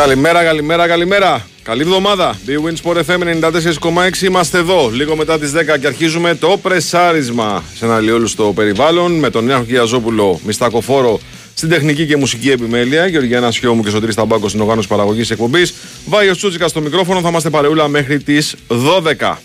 Καλημέρα, καλημέρα, καλημέρα. Καλή εβδομάδα. The Win Sport FM 94,6 είμαστε εδώ. Λίγο μετά τις 10 και αρχίζουμε το πρεσάρισμα σε ένα λίγο στο περιβάλλον με τον Νέο Κιαζόπουλο Μιστακοφόρο στην τεχνική και μουσική επιμέλεια. Γεωργιάνα Σιώμου και Σωτήρης Ταμπάκος στην οργάνωση παραγωγής εκπομπής. Βάιο Τσούτσικας στο μικρόφωνο. Θα είμαστε παρεούλα μέχρι τις 12.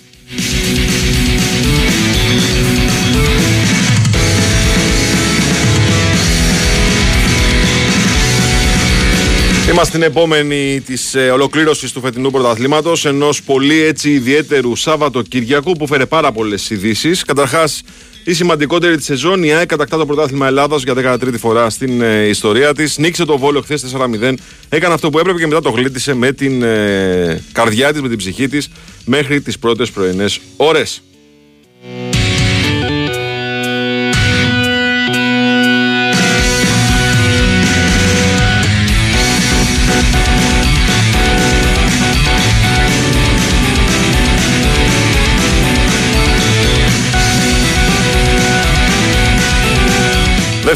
Είμαστε στην επόμενη της ε, ολοκλήρωσης του φετινού πρωταθλήματος, ενός πολύ έτσι ιδιαίτερου Σάββατο-Κυριακού που φέρε πάρα πολλές ειδήσεις. Καταρχάς, η σημαντικότερη της σεζόν, η ΑΕΚ κατακτά το πρωτάθλημα Ελλάδας για 13η φορά στην ε, ιστορία της. Νίξε το βόλο χθες 4-0. Έκανε αυτό που έπρεπε και μετά το γλίτισε με την ε, καρδιά της, με την ψυχή της μέχρι τις πρώτες πρωινές ώρες.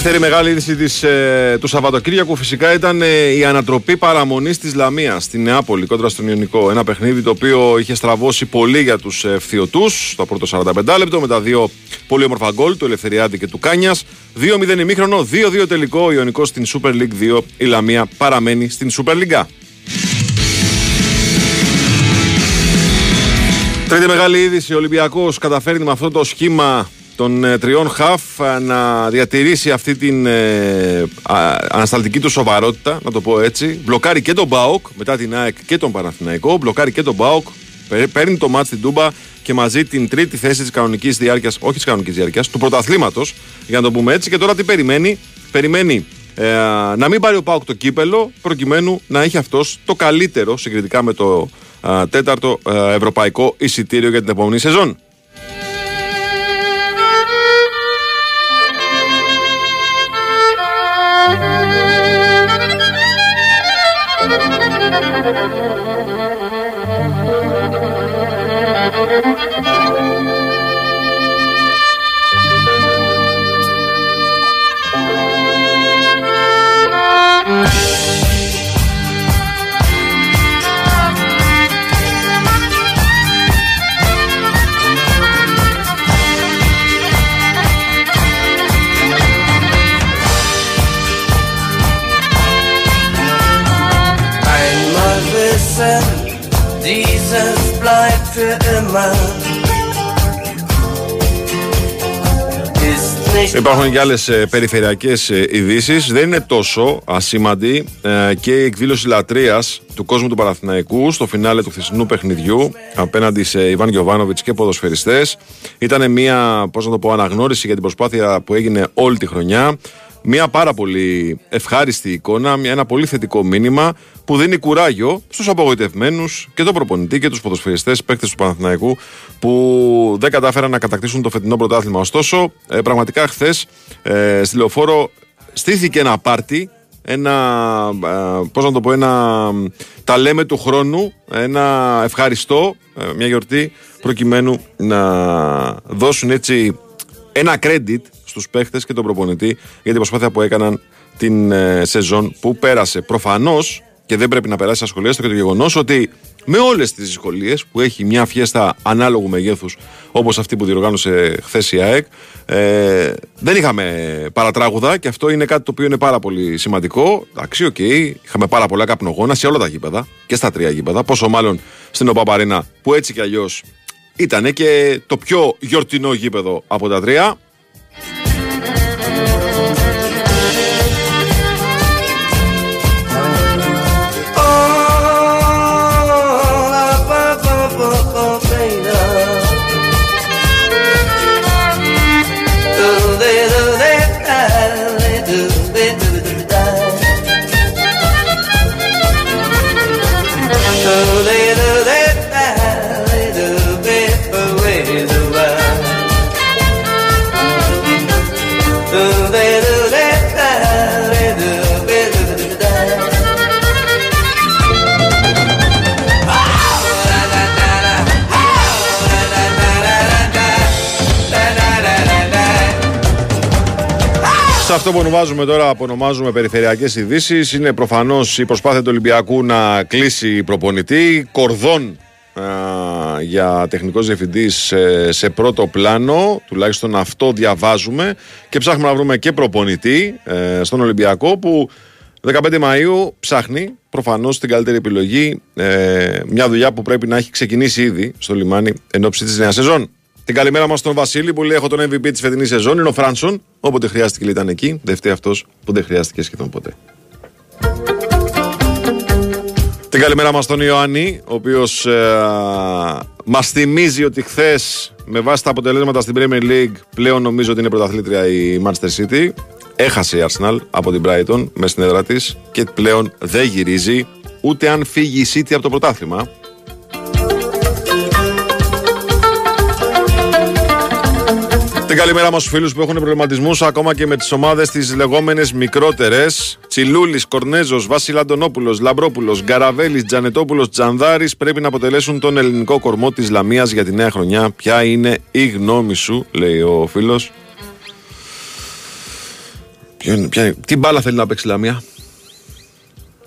Δεύτερη μεγάλη είδηση της, ε, του Σαββατοκύριακου φυσικά ήταν ε, η ανατροπή παραμονής της Λαμίας στη Νεάπολη κόντρα στον Ιωνικό. Ένα παιχνίδι το οποίο είχε στραβώσει πολύ για τους ε, φθιωτούς το πρώτο 45 λεπτό με τα δύο πολύ όμορφα γκολ του Ελευθεριάδη και του Κάνιας. 2-0 ημίχρονο, 2-2 τελικό ο Ιωνικός στην Super League 2. Η Λαμία παραμένει στην Super League. Τρίτη μεγάλη είδηση, ο Ολυμπιακός καταφέρνει με αυτό το σχήμα των ε, τριών χαφ ε, να διατηρήσει αυτή την ε, ανασταλτική του σοβαρότητα, να το πω έτσι. Μπλοκάρει και τον Μπάουκ μετά την ΑΕΚ και τον Παναθηναϊκό. Μπλοκάρει και τον Μπάουκ. Παίρνει το μάτς στην Τούμπα και μαζί την τρίτη θέση της κανονικής διάρκειας, όχι της κανονικής διάρκειας, του πρωταθλήματος, για να το πούμε έτσι. Και τώρα τι περιμένει, περιμένει ε, να μην πάρει ο Πάουκ το κύπελο, προκειμένου να έχει αυτός το καλύτερο συγκριτικά με το τέταρτο ευρωπαϊκό εισιτήριο για την επόμενη σεζόν. Υπάρχουν και άλλες περιφερειακές ε, ειδήσεις. Δεν είναι τόσο ασήμαντη ε, και η εκδήλωση λατρείας του κόσμου του Παναθηναϊκού στο φινάλε του χθεσινού παιχνιδιού απέναντι σε Ιβάν Γιοβάνοβιτ και ποδοσφαιριστές. Ήταν μια πώς να το πω, αναγνώριση για την προσπάθεια που έγινε όλη τη χρονιά. Μια πάρα πολύ ευχάριστη εικόνα, μια, ένα πολύ θετικό μήνυμα που δίνει κουράγιο στους απογοητευμένους και τον προπονητή και τους ποδοσφαιριστές παίκτες του Παναθηναϊκού που δεν κατάφεραν να κατακτήσουν το φετινό πρωτάθλημα. Ωστόσο, ε, πραγματικά χθες ε, στη λεωφόρο στήθηκε ένα πάρτι ένα, ε, πώς να το πω, ένα τα λέμε του χρόνου, ένα ευχαριστώ, ε, μια γιορτή προκειμένου να δώσουν έτσι ένα credit στους παίχτες και τον προπονητή για την προσπάθεια που έκαναν την ε, σεζόν που πέρασε. Προφανώς και δεν πρέπει να περάσει ασχολίαστο και το γεγονός ότι με όλες τις δυσκολίες που έχει μια φιέστα ανάλογου μεγέθους όπως αυτή που διοργάνωσε χθες η ΑΕΚ, ε, δεν είχαμε παρατράγουδα και αυτό είναι κάτι το οποίο είναι πάρα πολύ σημαντικό. Εντάξει, OK, okay, είχαμε πάρα πολλά καπνογόνα σε όλα τα γήπεδα και στα τρία γήπεδα. Πόσο μάλλον στην OPAP Arena που έτσι κι αλλιώς ήταν και το πιο γιορτινό γήπεδο από τα τρία. Αυτό που ονομάζουμε τώρα, που ονομάζουμε περιφερειακές ειδήσεις, είναι προφανώς η προσπάθεια του Ολυμπιακού να κλείσει προπονητή. Κορδόν για τεχνικός διευθυντής σε, πρώτο πλάνο, τουλάχιστον αυτό διαβάζουμε και ψάχνουμε να βρούμε και προπονητή ε, στον Ολυμπιακό που 15 Μαΐου ψάχνει προφανώς την καλύτερη επιλογή ε, μια δουλειά που πρέπει να έχει ξεκινήσει ήδη στο λιμάνι εν ώψη της νέας σεζόν. Την καλημέρα μας στον Βασίλη που λέει έχω τον MVP της φετινής σεζόν, είναι ο Φράνσον, όποτε χρειάστηκε ήταν εκεί, δεν φταίει αυτός που δεν χρειάστηκε σχεδόν ποτέ. Την καλημέρα μας στον Ιωάννη, ο οποίος ε, μας θυμίζει ότι χθες με βάση τα αποτελέσματα στην Premier League πλέον νομίζω ότι είναι πρωταθλήτρια η Manchester City. Έχασε η Arsenal από την Brighton με στην έδρα της και πλέον δεν γυρίζει ούτε αν φύγει η City από το πρωτάθλημα. Την καλημέρα μας στους φίλους που έχουν προβληματισμούς ακόμα και με τις ομάδες τις λεγόμενες μικρότερες. Τσιλούλης, Κορνέζος, Βάσιλ Αντωνόπουλος, Λαμπρόπουλος, Γκαραβέλης, Τζανετόπουλος, Τζανδάρης πρέπει να αποτελέσουν τον ελληνικό κορμό της Λαμίας για τη νέα χρονιά. Ποια είναι η γνώμη σου, λέει ο φίλος. Τι μπάλα θέλει να παίξει η Λαμία;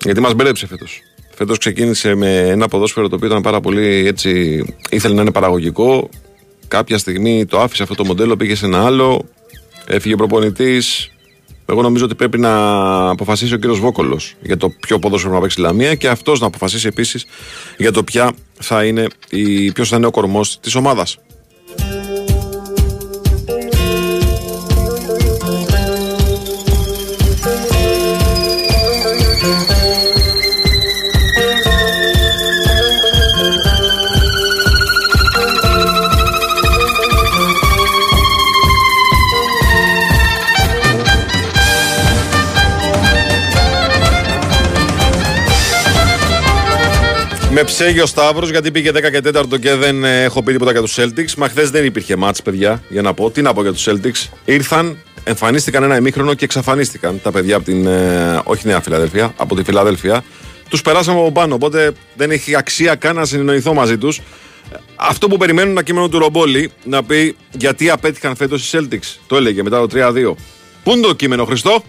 Γιατί μας μπέρδεψε φέτος. Φέτος ξεκίνησε με ένα ποδόσφαιρο το οποίο ήταν πάρα πολύ έτσι. ήθελε να είναι παραγωγικό κάποια στιγμή το άφησε αυτό το μοντέλο, πήγε σε ένα άλλο, έφυγε προπονητής. Εγώ νομίζω ότι πρέπει να αποφασίσει ο κύριος Βόκολος για το ποιο ποδόσφαιρο να παίξει η Λαμία και αυτός να αποφασίσει επίσης για το ποια θα είναι ποιος θα είναι ο κορμός της ομάδας. Με ψέγει ο Σταύρος γιατί πήγε 10 και 4 και δεν ε, έχω πει τίποτα για τους Celtics. Μα χθες δεν υπήρχε μάτς, παιδιά, για να πω. Τι να πω για τους Celtics. Ήρθαν, εμφανίστηκαν ένα ημίχρονο και εξαφανίστηκαν τα παιδιά από την. Ε, όχι Νέα Φιλαδέλφια, από τη Φιλαδέλφια. Τους περάσαμε από πάνω. Οπότε δεν έχει αξία καν να συνεννοηθώ μαζί τους. Αυτό που περιμένουν ένα κείμενο του Ρομπόλη να πει γιατί απέτυχαν φέτος οι Celtics. Το έλεγε μετά το 3-2. Πού είναι το κείμενο, Χριστό;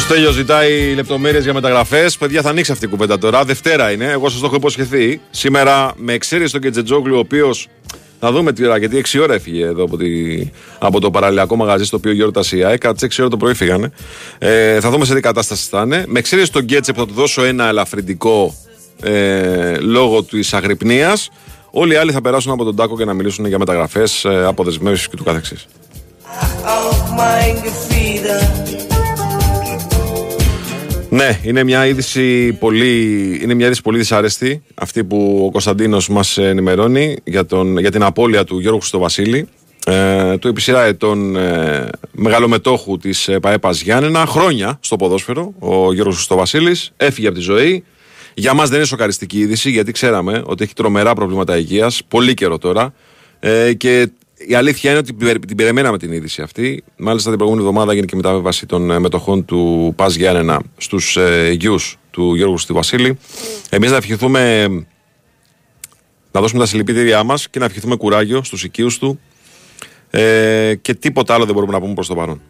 Στέλιος ζητάει λεπτομέρειες για μεταγραφές. Παιδιά, θα ανοίξει αυτή η κουβέντα τώρα. Δευτέρα είναι. Εγώ σας το έχω υποσχεθεί. Σήμερα, με εξαίρεση τον Κετζετζόγλου, ο οποίος θα δούμε τι ώρα, γιατί 6 ώρα έφυγε εδώ από, τη, από το παραλληλιακό μαγαζί στο οποίο γιόρτασε η ΑΕΚ. 6 ώρα το πρωί φύγανε. Ε, θα δούμε σε τι κατάσταση θα είναι. Με εξαίρεση τον Γκέτσε που θα του δώσω ένα ελαφρυντικό ε, λόγω της αγρυπνίας. Όλοι οι άλλοι θα περάσουν από τον Τάκο και να μιλήσουν για μεταγραφές, ε, αποδεσμεύσεις και του καθεξής. Ναι, είναι μια είδηση πολύ, είναι μια είδηση πολύ δυσάρεστη αυτή που ο Κωνσταντίνος μας ενημερώνει για, τον, για την απώλεια του Γιώργου Χριστοβασίλη, ε, του επί σειρά ετών ε, μεγαλομετόχου της ΠαΕΠΑ Γιάννενα, χρόνια στο ποδόσφαιρο. Ο Γιώργος Χριστοβασίλη έφυγε από τη ζωή. Για μας δεν είναι σοκαριστική είδηση, γιατί ξέραμε ότι έχει τρομερά προβλήματα υγείας, πολύ καιρό τώρα. Ε, και η αλήθεια είναι ότι την περιμέναμε την είδηση αυτή. Μάλιστα την προηγούμενη εβδομάδα έγινε και μεταβίβαση των ε, μετοχών του Πας Γιάννενα στους ε, γιου του Γιώργου Στη Βασίλη. Εμείς να ευχηθούμε να δώσουμε τα συλληπιτήριά μας και να ευχηθούμε κουράγιο στους οικείους του. Ε, και τίποτα άλλο δεν μπορούμε να πούμε προς το παρόν.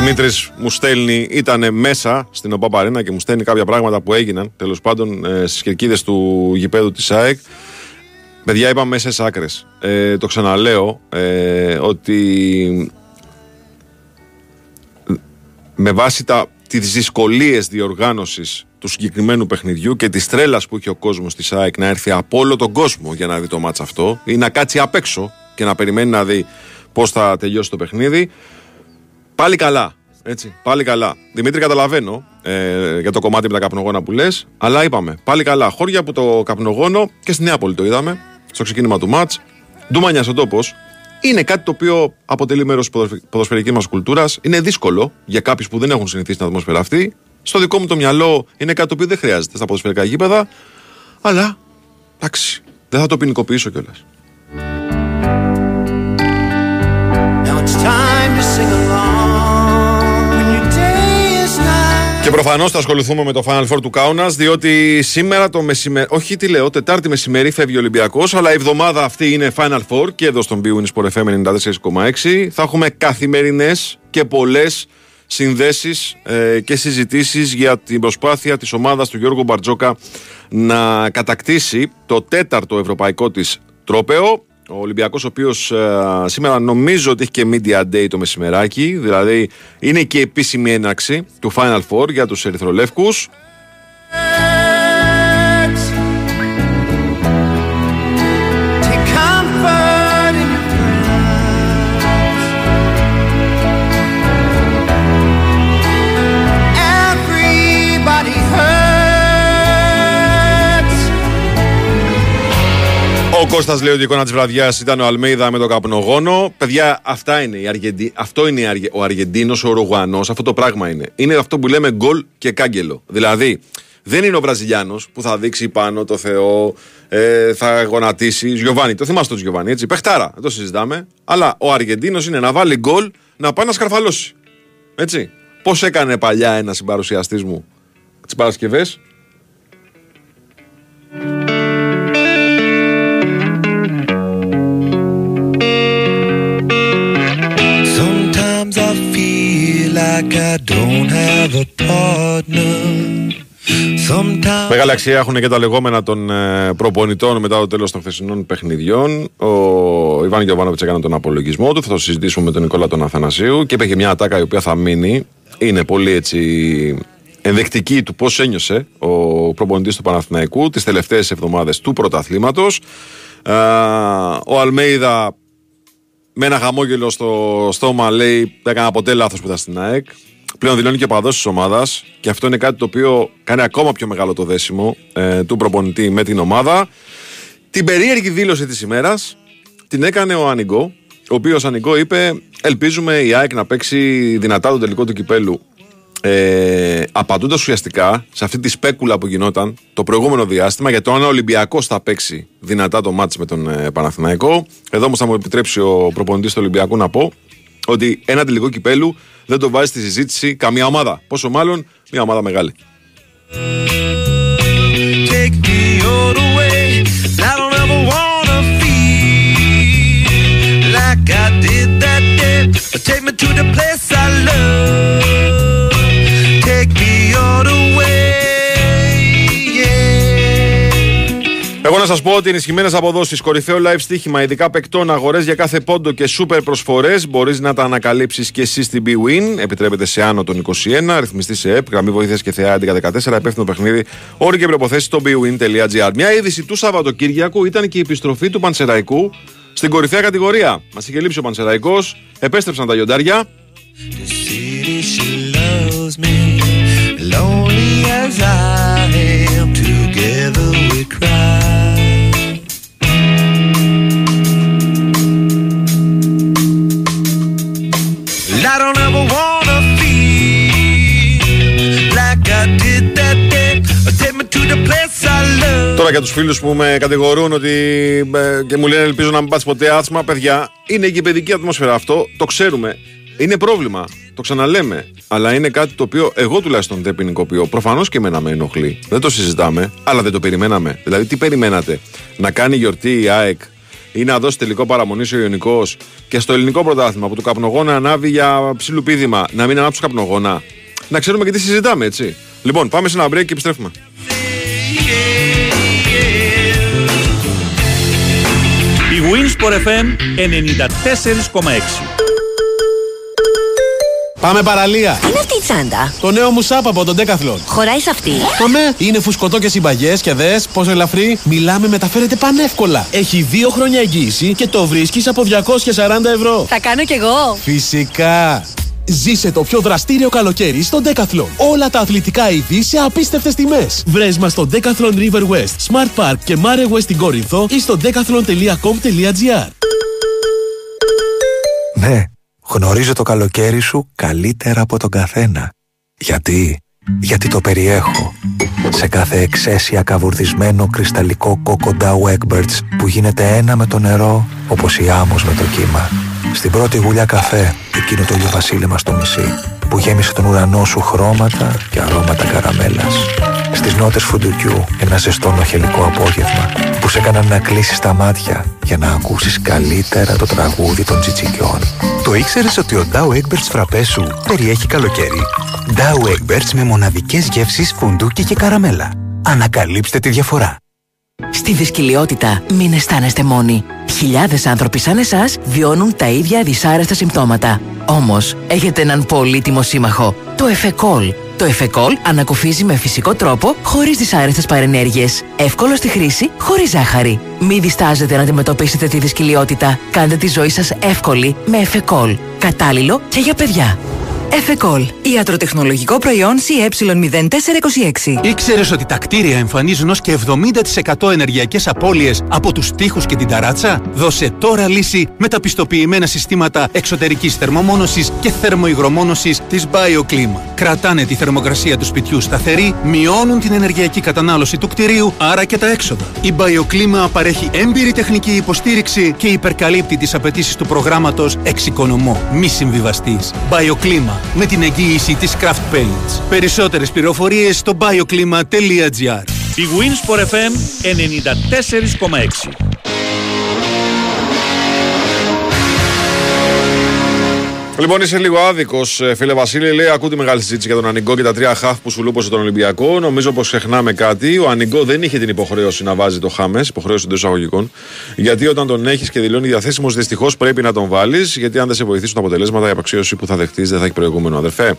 Δημήτρης μου στέλνει, ήταν μέσα στην ΟΠΑΠΑΡΕΝΑ και μου στέλνει κάποια πράγματα που έγιναν τέλος πάντων ε, στις κερκίδες του γηπέδου της ΑΕΚ. Παιδιά, είπαμε μέσα άκρες. Ε, το ξαναλέω ε, ότι με βάση τα, τις δυσκολίες διοργάνωσης του συγκεκριμένου παιχνιδιού και τη τρέλας που είχε ο κόσμος της ΑΕΚ να έρθει από όλο τον κόσμο για να δει το μάτς αυτό ή να κάτσει απ' έξω και να περιμένει να δει πώς θα τελειώσει το παιχνίδι. Πάλι καλά. Έτσι, πάλι καλά. Δημήτρη, καταλαβαίνω ε, για το κομμάτι με τα καπνογόνα που λες, αλλά είπαμε πάλι καλά. Χώρια από το καπνογόνο και στη Νέα Πόλη το είδαμε, στο ξεκίνημα του ματ. Ντουμανιά ο τόπο. Είναι κάτι το οποίο αποτελεί μέρος της ποδοσφαιρικής μας κουλτούρας. Είναι δύσκολο για κάποιους που δεν έχουν συνηθίσει την ατμόσφαιρα αυτή. Στο δικό μου το μυαλό είναι κάτι το οποίο δεν χρειάζεται στα ποδοσφαιρικά γήπεδα. Αλλά εντάξει, δεν θα το ποινικοποιήσω κιόλας. Προφανώς θα ασχοληθούμε με το Final Four του Κάουνα, διότι σήμερα το μεσημέρι, όχι τι λέω, Τετάρτη μεσημέρι φεύγει ο Ολυμπιακός, αλλά η εβδομάδα αυτή είναι Final Four και εδώ στον Bwin Sport FM 94,6. Θα έχουμε καθημερινές και πολλές συνδέσεις ε, και συζητήσεις για την προσπάθεια της ομάδας του Γιώργου Μπαρτζόκα να κατακτήσει το τέταρτο ευρωπαϊκό της τρόπεο. Ο Ολυμπιακός, ο οποίος ε, σήμερα νομίζω ότι έχει και media day το μεσημεράκι, δηλαδή είναι και επίσημη έναρξη του Final Four για τους Ερυθρολεύκους. Ο Κώστας λέει ότι η εικόνα της βραδιάς ήταν ο Αλμέιδα με τον καπνογόνο. Παιδιά, αυτά είναι η Αργεντι... αυτό είναι ο Αργεντίνος, ο Ρουγουανό. Αυτό το πράγμα είναι. Είναι αυτό που λέμε γκολ και κάγκελο. Δηλαδή, δεν είναι ο Βραζιλιάνος που θα δείξει πάνω το Θεό, ε, θα γονατίσει. Γιωβάνι, το θυμάστε τον Γιωβάνι, έτσι. Πεχτάρα, δεν το συζητάμε. Αλλά ο Αργεντίνος είναι να βάλει γκολ να πάει να σκαρφαλώσει. Έτσι. Πώς έκανε παλιά ένας συμπαρουσιαστής μου τις Παρασκευές, Μεγάλη αξία έχουν και τα λεγόμενα των ε, προπονητών μετά το τέλος των χθεσινών παιχνιδιών. Ο Ιβάν Γιωβάνοβιτς έκανε τον απολογισμό του. Θα το συζητήσουμε με τον Νικόλα τον Αθανασίου. Και είπε και μια ατάκα η οποία θα μείνει. Είναι πολύ έτσι ενδεικτική του πώς ένιωσε ο προπονητής του Παναθηναϊκού τις τελευταίες εβδομάδες του πρωταθλήματος. Ο Αλμέιδα με ένα χαμόγελο στο στόμα λέει: Δεν έκανα ποτέ λάθος που ήταν στην ΑΕΚ. Πλέον δηλώνει και παδός της ομάδας και αυτό είναι κάτι το οποίο κάνει ακόμα πιο μεγάλο το δέσιμο ε, του προπονητή με την ομάδα. Την περίεργη δήλωση της ημέρας την έκανε ο Ανιγκό, ο οποίος Ανιγκό είπε: Ελπίζουμε η ΑΕΚ να παίξει δυνατά το τελικό του κυπέλου ε, απαντώντας ουσιαστικά σε αυτή τη σπέκουλα που γινόταν το προηγούμενο διάστημα για το αν ο Ολυμπιακός θα παίξει δυνατά το μάτς με τον ε, Παναθηναϊκό. Εδώ όμως θα μου επιτρέψει ο προπονητής του Ολυμπιακού να πω ότι ένα τελικό κυπέλου δεν το βάζει στη συζήτηση καμία ομάδα. Πόσο μάλλον μια ομάδα μεγάλη. Take me to the place I love. Εγώ να σας πω ότι ενισχυμένες αποδόσεις, κορυφαίο live στοίχημα, ειδικά παικτών, αγορές για κάθε πόντο και σούπερ προσφορές μπορείς να τα ανακαλύψεις και εσύ στην BWIN. Επιτρέπεται σε άνω των 21, ρυθμιστή σε ΕΠ, γραμμή βοήθειας και θεά 1114, υπεύθυνο παιχνίδι, όροι και προποθέσει στο bwin.gr. Μια είδηση του Σαββατοκύριακου ήταν και η επιστροφή του Πανσεραϊκού στην κορυφαία κατηγορία. Μας είχε λείψει ο Πανσεραϊκός, επέστρεψαν τα λιοντάρια. Lonely as I am, together we cry. I don't ever wanna feel like I did that day. Take me to the place I love. Τώρα για τους φίλους που με κατηγορούν ότι και μου λένε ελπίζω να μην πας ποτέ άθμα, παιδιά, είναι και η παιδική ατμόσφαιρα αυτό, το ξέρουμε. Είναι πρόβλημα. Το ξαναλέμε. Αλλά είναι κάτι το οποίο εγώ τουλάχιστον δεν ποινικοποιώ. Προφανώς και εμένα με ενοχλεί. Δεν το συζητάμε, αλλά δεν το περιμέναμε. Δηλαδή, τι περιμένατε, να κάνει γιορτή η ΑΕΚ ή να δώσει τελικό παραμονή ο Ιωνικός και στο ελληνικό πρωτάθλημα που το καπνογόνα ανάβει για ψηλουπίδημα, να μην ανάψει καπνογόνα. Να ξέρουμε και τι συζητάμε, έτσι. Λοιπόν, πάμε σε ένα break και επιστρέφουμε. Η Winsport FM 94,6 Πάμε παραλία. Τι είναι αυτή η τσάντα. Το νέο μου σάπ από τον Decathlon. Χωράει σε αυτή. Το ναι. Είναι φουσκωτό και συμπαγές και δες πόσο ελαφρύ. Μιλάμε, μεταφέρεται πανεύκολα. Έχει δύο χρόνια εγγύηση και το βρίσκεις από 240 ευρώ. Θα κάνω κι εγώ. Φυσικά. Ζήσε το πιο δραστήριο καλοκαίρι στο Decathlon. Όλα τα αθλητικά είδη σε απίστευτες τιμές. Βρες μας στο Decathlon River West, Smart Park και Mare West στην Κόρινθο ή στο decathlon.com.gr. Ναι, γνωρίζω το καλοκαίρι σου καλύτερα από τον καθένα. Γιατί; Γιατί το περιέχω. Σε κάθε εξαίσια καβουρδισμένο κρυσταλλικό κόκο Dow Egberts που γίνεται ένα με το νερό όπως η άμμος με το κύμα. Στην πρώτη γουλιά καφέ, εκείνο το ηλιοβασίλεμα στο μισή που γέμισε τον ουρανό σου χρώματα και αρώματα καραμέλας. Στις νότες φουντουκιού ένα ζεστό νοχελικό απόγευμα που σε έκαναν να κλείσεις τα μάτια για να ακούσεις καλύτερα το τραγούδι των τσιτσικιών. Το ήξερες ότι ο Dow Egberts φραπές σου περιέχει καλοκαίρι; Dow Egberts με μοναδικές γεύσεις φουντούκι και καραμέλα. Ανακαλύψτε τη διαφορά. Στη δυσκολιότητα μην αισθάνεστε μόνοι. Χιλιάδες άνθρωποι σαν εσάς βιώνουν τα ίδια δυσάρεστα συμπτώματα. Όμως, έχετε έναν πολύτιμο σύμμαχο, το Εφεκόλ. Το Εφεκόλ ανακουφίζει με φυσικό τρόπο, χωρίς δυσάρεστες παρενέργειες. Εύκολο στη χρήση, χωρίς ζάχαρη. Μην διστάζετε να αντιμετωπίσετε τη δυσκολιότητα. Κάντε τη ζωή σας εύκολη με Εφεκόλ. Κατάλληλο και για παιδιά. Εφεκόλ. Ιατροτεχνολογικό προϊόν CE0426. Ήξερες ότι τα κτίρια εμφανίζουν ως και 70% ενεργειακές απώλειες από τους τοίχους και την ταράτσα; Δώσε τώρα λύση με τα πιστοποιημένα συστήματα εξωτερικής θερμομόνωσης και θερμοϊγρομόνωσης της BioClima. Κρατάνε τη θερμοκρασία του σπιτιού σταθερή, μειώνουν την ενεργειακή κατανάλωση του κτηρίου, άρα και τα έξοδα. Η BioClima παρέχει έμπειρη τεχνική υποστήριξη και υπερκαλύπτει τις απαιτήσεις του προγράμματος Εξοικονομώ. Μη συμβιβαστής. BioClima με την εγγύηση της Craft Paints. Περισσότερες πληροφορίες στο bioclima.gr Η Winsport FM 94,6 Λοιπόν, είσαι λίγο άδικος, φίλε Βασίλη. Λέει: Ακούω τη μεγάλη συζήτηση για τον Ανιγκό και τα τρία χαφ που σου λούπωσε τον Ολυμπιακό. Νομίζω πως ξεχνάμε κάτι. Ο Ανιγκό δεν είχε την υποχρέωση να βάζει το Χάμες, υποχρέωση εντός εισαγωγικών. Γιατί όταν τον έχεις και δηλώνει διαθέσιμος, δυστυχώς πρέπει να τον βάλεις. Γιατί αν δεν σε βοηθήσουν τα αποτελέσματα, η απαξίωση που θα δεχτείς δεν θα έχει προηγούμενο, αδερφέ.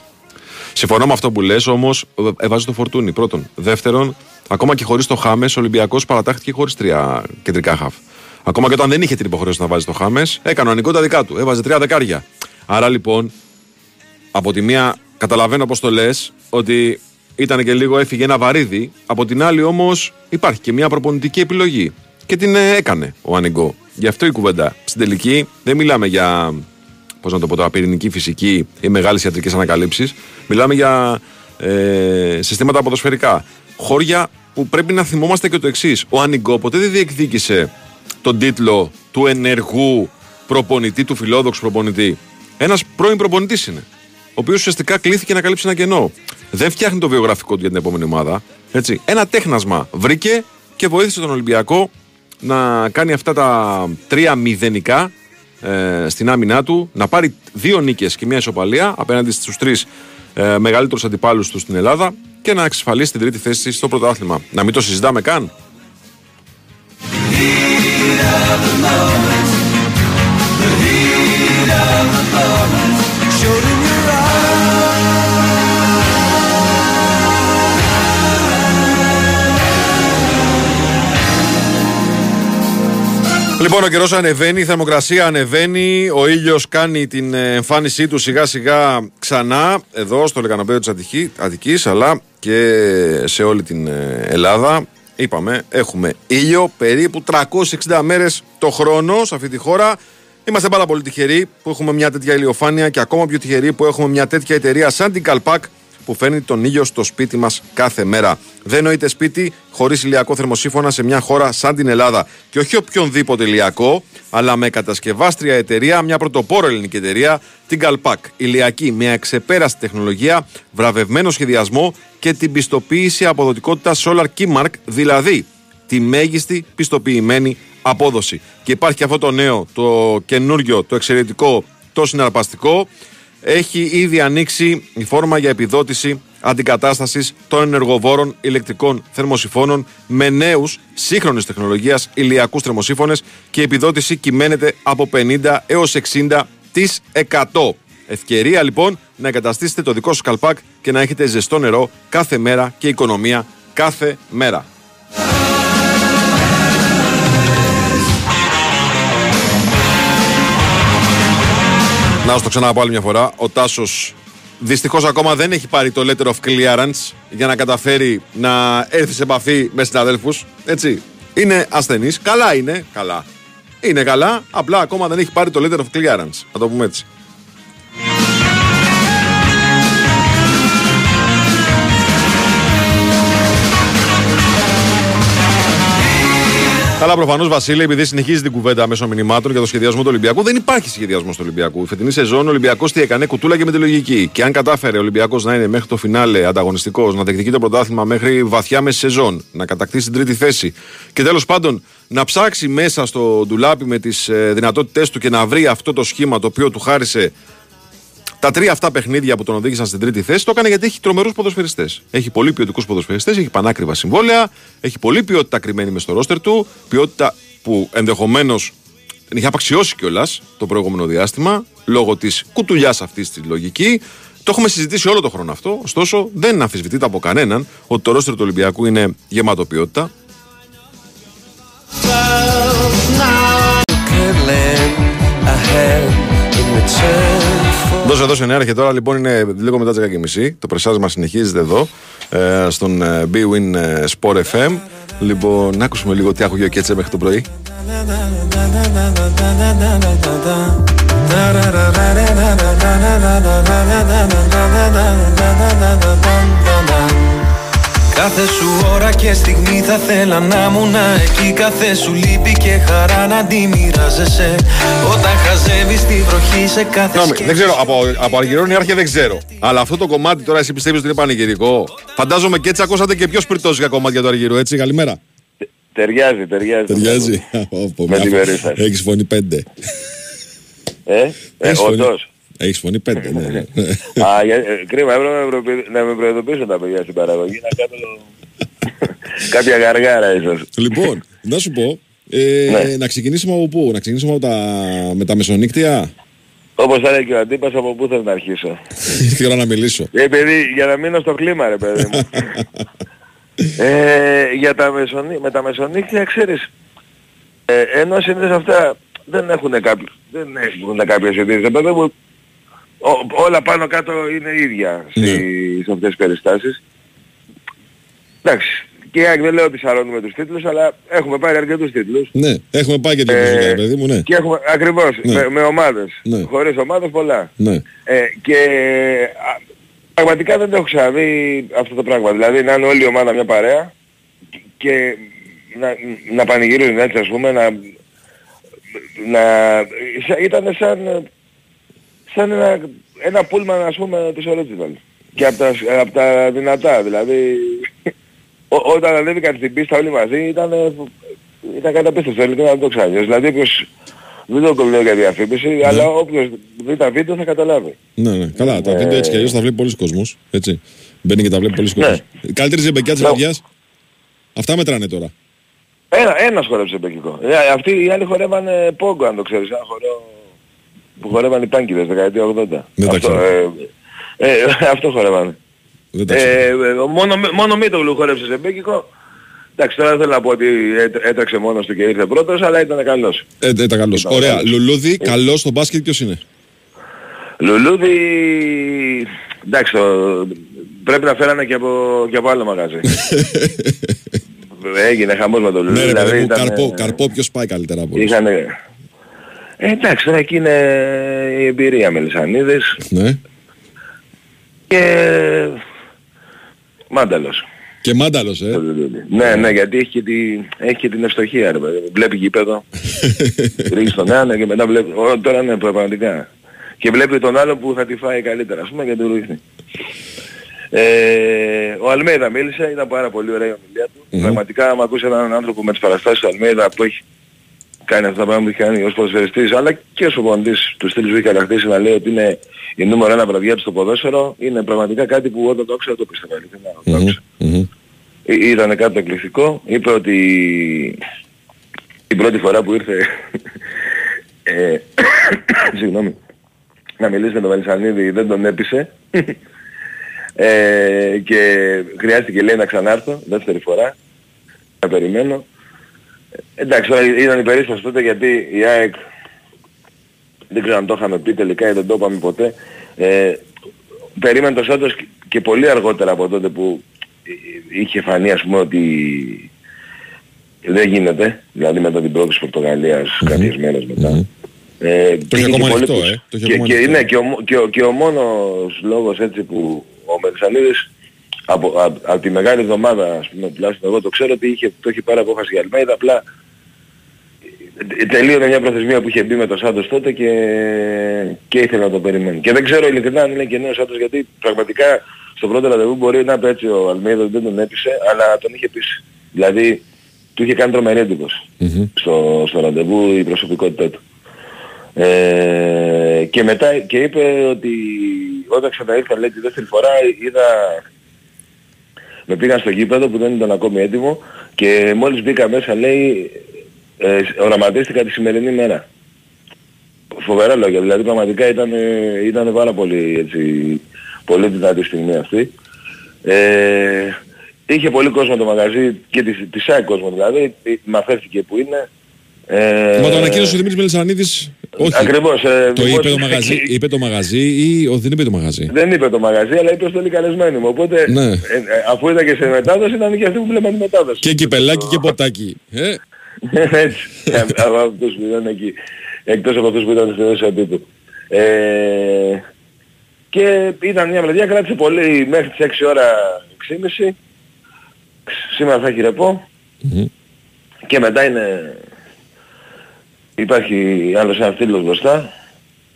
Συμφωνώ με αυτό που λες, όμως έβαζε το φορτούνι. Πρώτον. Δεύτερον, ακόμα και χωρίς το Χάμες, ο Ολυμπιακός παρατάχθηκε χωρίς τρία κεντρικά χαφ. Ακόμα και όταν δεν είχε την υποχρέωση να βάζει το Χάμες, έκανε ο Ανιγκό τα δικά του. Έβαζε τρία δεκάρια. Άρα λοιπόν, από τη μία καταλαβαίνω πώς το λες, ότι ήταν και λίγο έφυγε ένα βαρύδι. Από την άλλη όμως υπάρχει και μια προπονητική επιλογή. Και την ε, έκανε ο Ανιγκό. Γι' αυτό η κουβέντα. Στην τελική δεν μιλάμε για. Πώς να το πω τώρα, πυρηνική φυσική ή μεγάλες ιατρικές ανακαλύψεις. Μιλάμε για ε, συστήματα ποδοσφαιρικά. Χώρια που πρέπει να θυμόμαστε και το εξής. Ο Ανιγκό ποτέ δεν διεκδίκησε τον τίτλο του ενεργού προπονητή, του φιλόδοξου προπονητή. Ένας πρώην προπονητής είναι. Ο οποίος ουσιαστικά κλήθηκε να καλύψει ένα κενό. Δεν φτιάχνει το βιογραφικό του για την επόμενη ομάδα. Έτσι. Ένα τέχνασμα βρήκε και βοήθησε τον Ολυμπιακό να κάνει αυτά τα τρία μηδενικά ε, στην άμυνά του, να πάρει δύο νίκες και μια ισοπαλία απέναντι στους τρεις ε, μεγαλύτερους αντιπάλους τους στην Ελλάδα και να εξασφαλίσει την τρίτη θέση στο πρωτάθλημα. Να μην το συζητάμε καν. Λοιπόν, ο καιρός ανεβαίνει, η θερμοκρασία ανεβαίνει, ο ήλιος κάνει την εμφάνισή του σιγά σιγά ξανά εδώ στο λεκανοπέδιο της Αττικής, αλλά και σε όλη την ε, Ελλάδα. Είπαμε, έχουμε ήλιο περίπου 360 μέρες το χρόνο σε αυτή τη χώρα. Είμαστε πάρα πολύ τυχεροί που έχουμε μια τέτοια ηλιοφάνεια και ακόμα πιο τυχεροί που έχουμε μια τέτοια εταιρεία σαν την Καλπάκ που φέρνει τον ήλιο στο σπίτι μας κάθε μέρα. Δεν νοείται σπίτι χωρίς ηλιακό θερμοσύφωνα σε μια χώρα σαν την Ελλάδα. Και όχι οποιονδήποτε ηλιακό, αλλά με κατασκευάστρια εταιρεία, μια πρωτοπόρο ελληνική εταιρεία, την Καλπάκ. Ηλιακή με αξεπέραστη τεχνολογία, βραβευμένο σχεδιασμό και την πιστοποίηση αποδοτικότητας Solar Keymark, δηλαδή τη μέγιστη πιστοποιημένη απόδοση. Και υπάρχει και αυτό το νέο, το καινούριο, το εξαιρετικό, το συναρπαστικό. Έχει ήδη ανοίξει η φόρμα για επιδότηση αντικατάστασης των ενεργοβόρων ηλεκτρικών θερμοσυφώνων με νέους σύγχρονης τεχνολογίας ηλιακούς θερμοσύφωνες και η επιδότηση κυμαίνεται από 50 έως 60 Ευκαιρία λοιπόν να εγκαταστήσετε το δικό σας καλπάκ και να έχετε ζεστό νερό κάθε μέρα και οικονομία κάθε μέρα. Να το ξαναπώ άλλη μια φορά. Ο Τάσος δυστυχώς ακόμα δεν έχει πάρει το letter of clearance για να καταφέρει να έρθει σε επαφή με συναδέλφους. Έτσι. Είναι ασθενής. Καλά είναι. Καλά. Είναι καλά, απλά ακόμα δεν έχει πάρει το letter of clearance. Να το πούμε έτσι. Αλλά προφανώς, Βασίλη, επειδή συνεχίζει την κουβέντα μέσω μηνυμάτων για το σχεδιασμό του Ολυμπιακού, δεν υπάρχει σχεδιασμό του Ολυμπιακού. Η φετινή σεζόν ο Ολυμπιακός τι έκανε, κουτούλα και με τη λογική. Και αν κατάφερε ο Ολυμπιακός να είναι μέχρι το φινάλε ανταγωνιστικός, να διεκδικεί το πρωτάθλημα μέχρι βαθιά μέσης σεζόν, να κατακτήσει την τρίτη θέση και τέλος πάντων να ψάξει μέσα στο ντουλάπι με τις δυνατότητές του και να βρει αυτό το σχήμα το οποίο του χάρισε τα τρία αυτά παιχνίδια που τον οδήγησαν στην τρίτη θέση το έκανε γιατί έχει τρομερούς ποδοσφαιριστές. Έχει πολύ ποιοτικούς ποδοσφαιριστές, έχει πανάκριβα συμβόλαια, έχει πολλή ποιότητα κρυμμένη μες στο ρόστερ του. Ποιότητα που ενδεχομένως την είχε απαξιώσει κιόλας το προηγούμενο διάστημα λόγω της κουτουλιάς αυτής της λογική. Το έχουμε συζητήσει όλο το χρόνο αυτό. Ωστόσο, δεν αμφισβητείται από κανέναν ότι το ρόστερ του Ολυμπιακού είναι γεμάτο ποιότητα. Δώσε εδώ σε και τώρα λοιπόν είναι λίγο μετά τις 10.30 Το πρεσάζ συνεχίζεται εδώ ε, στον ε, B-Win ε, Sport FM Λοιπόν, να ακούσουμε λίγο τι άκουγε ο Κέτσε μέχρι το πρωί Κάθε σου ώρα και στιγμή θα θέλα να ήμουν εκεί. Κάθε σου λύπη και χαρά να τη μοιράζεσαι. Όταν χαζεύεις τη βροχή σε κάθε σκέψη. Δεν ξέρω, από, από Αργυρώνη άρχε δεν ξέρω. Αλλά αυτό το κομμάτι τώρα εσύ πιστεύεις ότι είναι πανηγυρικό; Φαντάζομαι και έτσι ακούσατε και πιο σπιρτός κομμάτια του Αργυρού, έτσι, καλημέρα. Ταιριάζει, ταιριάζει. Ταιριάζει, με την περίσταση Έχεις φωνή πέντε. Ε, ε όντως έχεις φωνή; Πέντε, ναι. ναι. Α, ε, κρίμα, έπρεπε να με προειδοποιήσουν τα παιδιά στην παραγωγή, να κάνω κάποια γαργάρα ίσως. Λοιπόν, να σου πω, ε, ναι. να ξεκινήσουμε από πού, να ξεκινήσουμε από τα, με τα μεσονύκτια; Όπως θα λέει και ο αντίπας, από πού θες να αρχίσω. Θέλω να μιλήσω. Ε, παιδί, για να μείνω στο κλίμα, ρε παιδί μου. ε, για τα μεσονύ... με τα μεσονύκτια, ξέρεις, ε, ενώ συνήθως αυτά δεν έχουν κάποιο, δεν έχουν κάποιες αιτήσεις. Παιδί μου, όλα πάνω κάτω είναι ίδια ναι. σε αυτές τις περιστάσεις. Εντάξει. Και η δεν λέω ότι σαρώνουμε τους τίτλους, αλλά έχουμε πάρει αρκετούς τίτλους. Ναι, έχουμε πάει και τίτλους, ε, παιδί μου, ναι. Και έχουμε, ακριβώς, ναι. με, με ομάδες. Ναι. Χωρίς ομάδες πολλά. Ναι. Ε, και α, πραγματικά δεν το έχω ξαναδεί αυτό το πράγμα. Δηλαδή να είναι όλη η ομάδα μια παρέα και να, να πανηγυρίζουν έτσι ας πούμε, να, να, ήταν σαν σαν ένα, ένα πούλμαν ας πούμε της original. Και από τα, από τα δυνατά δηλαδή. Ό, όταν ανέβηκαν στην πίστα όλοι μαζί ήταν, ήταν καταπίστευτο, ειλικρινά να το ξέρει. Δηλαδή ποιος δεν το κολλάω για διαφήμιση, ναι. αλλά όποιος δει τα βίντεο θα καταλάβει. Ναι, ναι. Καλά, τα βίντεο έτσι κι αλλιώς τα βλέπει πολλοί κόσμος. Έτσι. Μπαίνει και τα βλέπει πολλοί κόσμος. Ναι. Καλύτερη ζεμπεκιά της βραδιάς. Αυτά μετράνε τώρα. Ένα, ένας χορεύει ζεμπεκικό. Ε, αυτοί οι άλλοι χορεύανε πόγκο αν το ξέρεις. Ένα χορεύω που χορεύαν οι πάνκιδες δεκαετία 80. Δεν αυτό, ε, ε, αυτό χορεύανε. ε, μόνο, μόνο Μήτογλου χορεύσε σε μπέκικο. Εντάξει, τώρα δεν θέλω να πω ότι έτρεξε μόνος του και ήρθε πρώτος, αλλά ήταν καλός. Ε, ήταν καλός. Ωραία. Λουλούδι, ε. καλός στο μπάσκετ ποιος είναι; Λουλούδι, εντάξει, το, πρέπει να φέρανε και από, και από άλλο μαγάζι. Έγινε χαμός με το Λουλούδι. Ναι, δηλαδή, ήταν, καρπό, καρπό ποιος πάει καλύτερα από όλους; Ε, εντάξει, τώρα εκεί είναι η εμπειρία Μελισανίδης. Ναι. Και Μάνταλος. Και Μάνταλος, ε. Ναι, ναι, γιατί έχει και, τη, έχει και την ευστοχία, ρε παιδί. Βλέπει γήπεδο, ρίχνει τον ένα και μετά βλέπει... Ό, τώρα είναι πραγματικά. Και βλέπει τον άλλο που θα τη φάει καλύτερα, ας πούμε, και του ρίχνει. Ε, ο Αλμέιδα μίλησε, ήταν πάρα πολύ ωραία η ομιλία του. Mm-hmm. Πραγματικά, άμα ακούσεις έναν άνθρωπο με τις παραστάσεις του Αλμέιδα που έχει κάνει αυτά τα πράγματα που έχει κάνει ως ποδοσφαιριστής αλλά και ως προπονητής του στυλ ζωή κατακτήσει να λέει ότι είναι η νούμερο ένα βραδιά του στο ποδόσφαιρο είναι πραγματικά κάτι που όταν το άκουσα το πίστευα. Mm-hmm. Ήταν κάτι εκπληκτικό. Είπε ότι την πρώτη φορά που ήρθε ε, συγγνώμη, να μιλήσει με τον Βελισανίδη δεν τον έπεισε ε, και χρειάστηκε λέει να ξανάρθω δεύτερη φορά να περιμένω Εντάξει, ήταν η περίσταση τότε γιατί η ΑΕΚ δεν ξέρω αν το είχαμε πει τελικά ή δεν το είπαμε ποτέ. Ε, περίμενε το Σάντος και πολύ αργότερα από τότε που είχε φανεί ας πούμε ότι δεν γίνεται, δηλαδή μετά την πρόκληση Πορτογαλίας κάποιες μέρες μετά. Ε, Το είχε πήγε ακόμα και ανοιχτό, πολύ- ε. Το είχε και, ακόμα και, ανοιχτό. ναι, και, ο, μο- και, ο, και ο μόνος λόγος έτσι που ο Μελισανίδης από, από, από τη μεγάλη εβδομάδα, ας πούμε, τουλάχιστον εγώ το ξέρω ότι είχε, το είχε πάρει απόφαση για Αλμέιδα, απλά ε, τελείωνε μια προθεσμία που είχε μπει με το Σάντος τότε και, και ήθελε να το περιμένει. Και δεν ξέρω ειλικρινά αν είναι και νέος Σάντος γιατί πραγματικά στο πρώτο ραντεβού μπορεί να πει έτσι ο Αλμέιδα ότι δεν τον έπεισε, αλλά τον είχε πείσει. Δηλαδή του είχε κάνει τρομερή εντύπωση στο, στο ραντεβού η προσωπικότητά του. Ε, και μετά και είπε ότι όταν ξαναήρθα λέει τη δεύτερη φορά είδα με πήγαν στο γήπεδο που δεν ήταν ακόμη έτοιμο και μόλις μπήκα μέσα λέει ε, οραματίστηκα τη σημερινή μέρα. Φοβερά λόγια, δηλαδή πραγματικά ήταν, ήταν πάρα πολύ έτσι, πολύ δυνατή στιγμή αυτή. Ε, είχε πολύ κόσμο το μαγαζί και τη, τη ΣΑΕ κόσμο δηλαδή, μαθαίρθηκε που είναι. Ε, Μα το ανακοίνωσε ο Δημήτρης Μελισανίδης. Όχι. Ακριβώς. ε, Το είπε το, δημόσια- μαγαζί, είπε το μαγαζί ή ο, δεν είπε το μαγαζί; Δεν είπε το μαγαζί, αλλά είπε στέλνει καλεσμένοι μου. Οπότε, Ναι. ε, ε, αφού ήταν και σε μετάδοση, ήταν και αυτοί που βλέπαν τη μετάδοση. Και κυπελάκι και ποτάκι. Ε, Έτσι. Ε, από αυτούς που ήταν εκεί. Εκτός από αυτούς που ήταν στη θέση επίπεδου. Ε, και ήταν μια βραδιά, κράτησε πολύ μέχρι τις 6 ώρα 6.30. Σήμερα θα έχει ρεπό. Και μετά είναι... Υπάρχει άλλος ένας τίτλος μπροστά.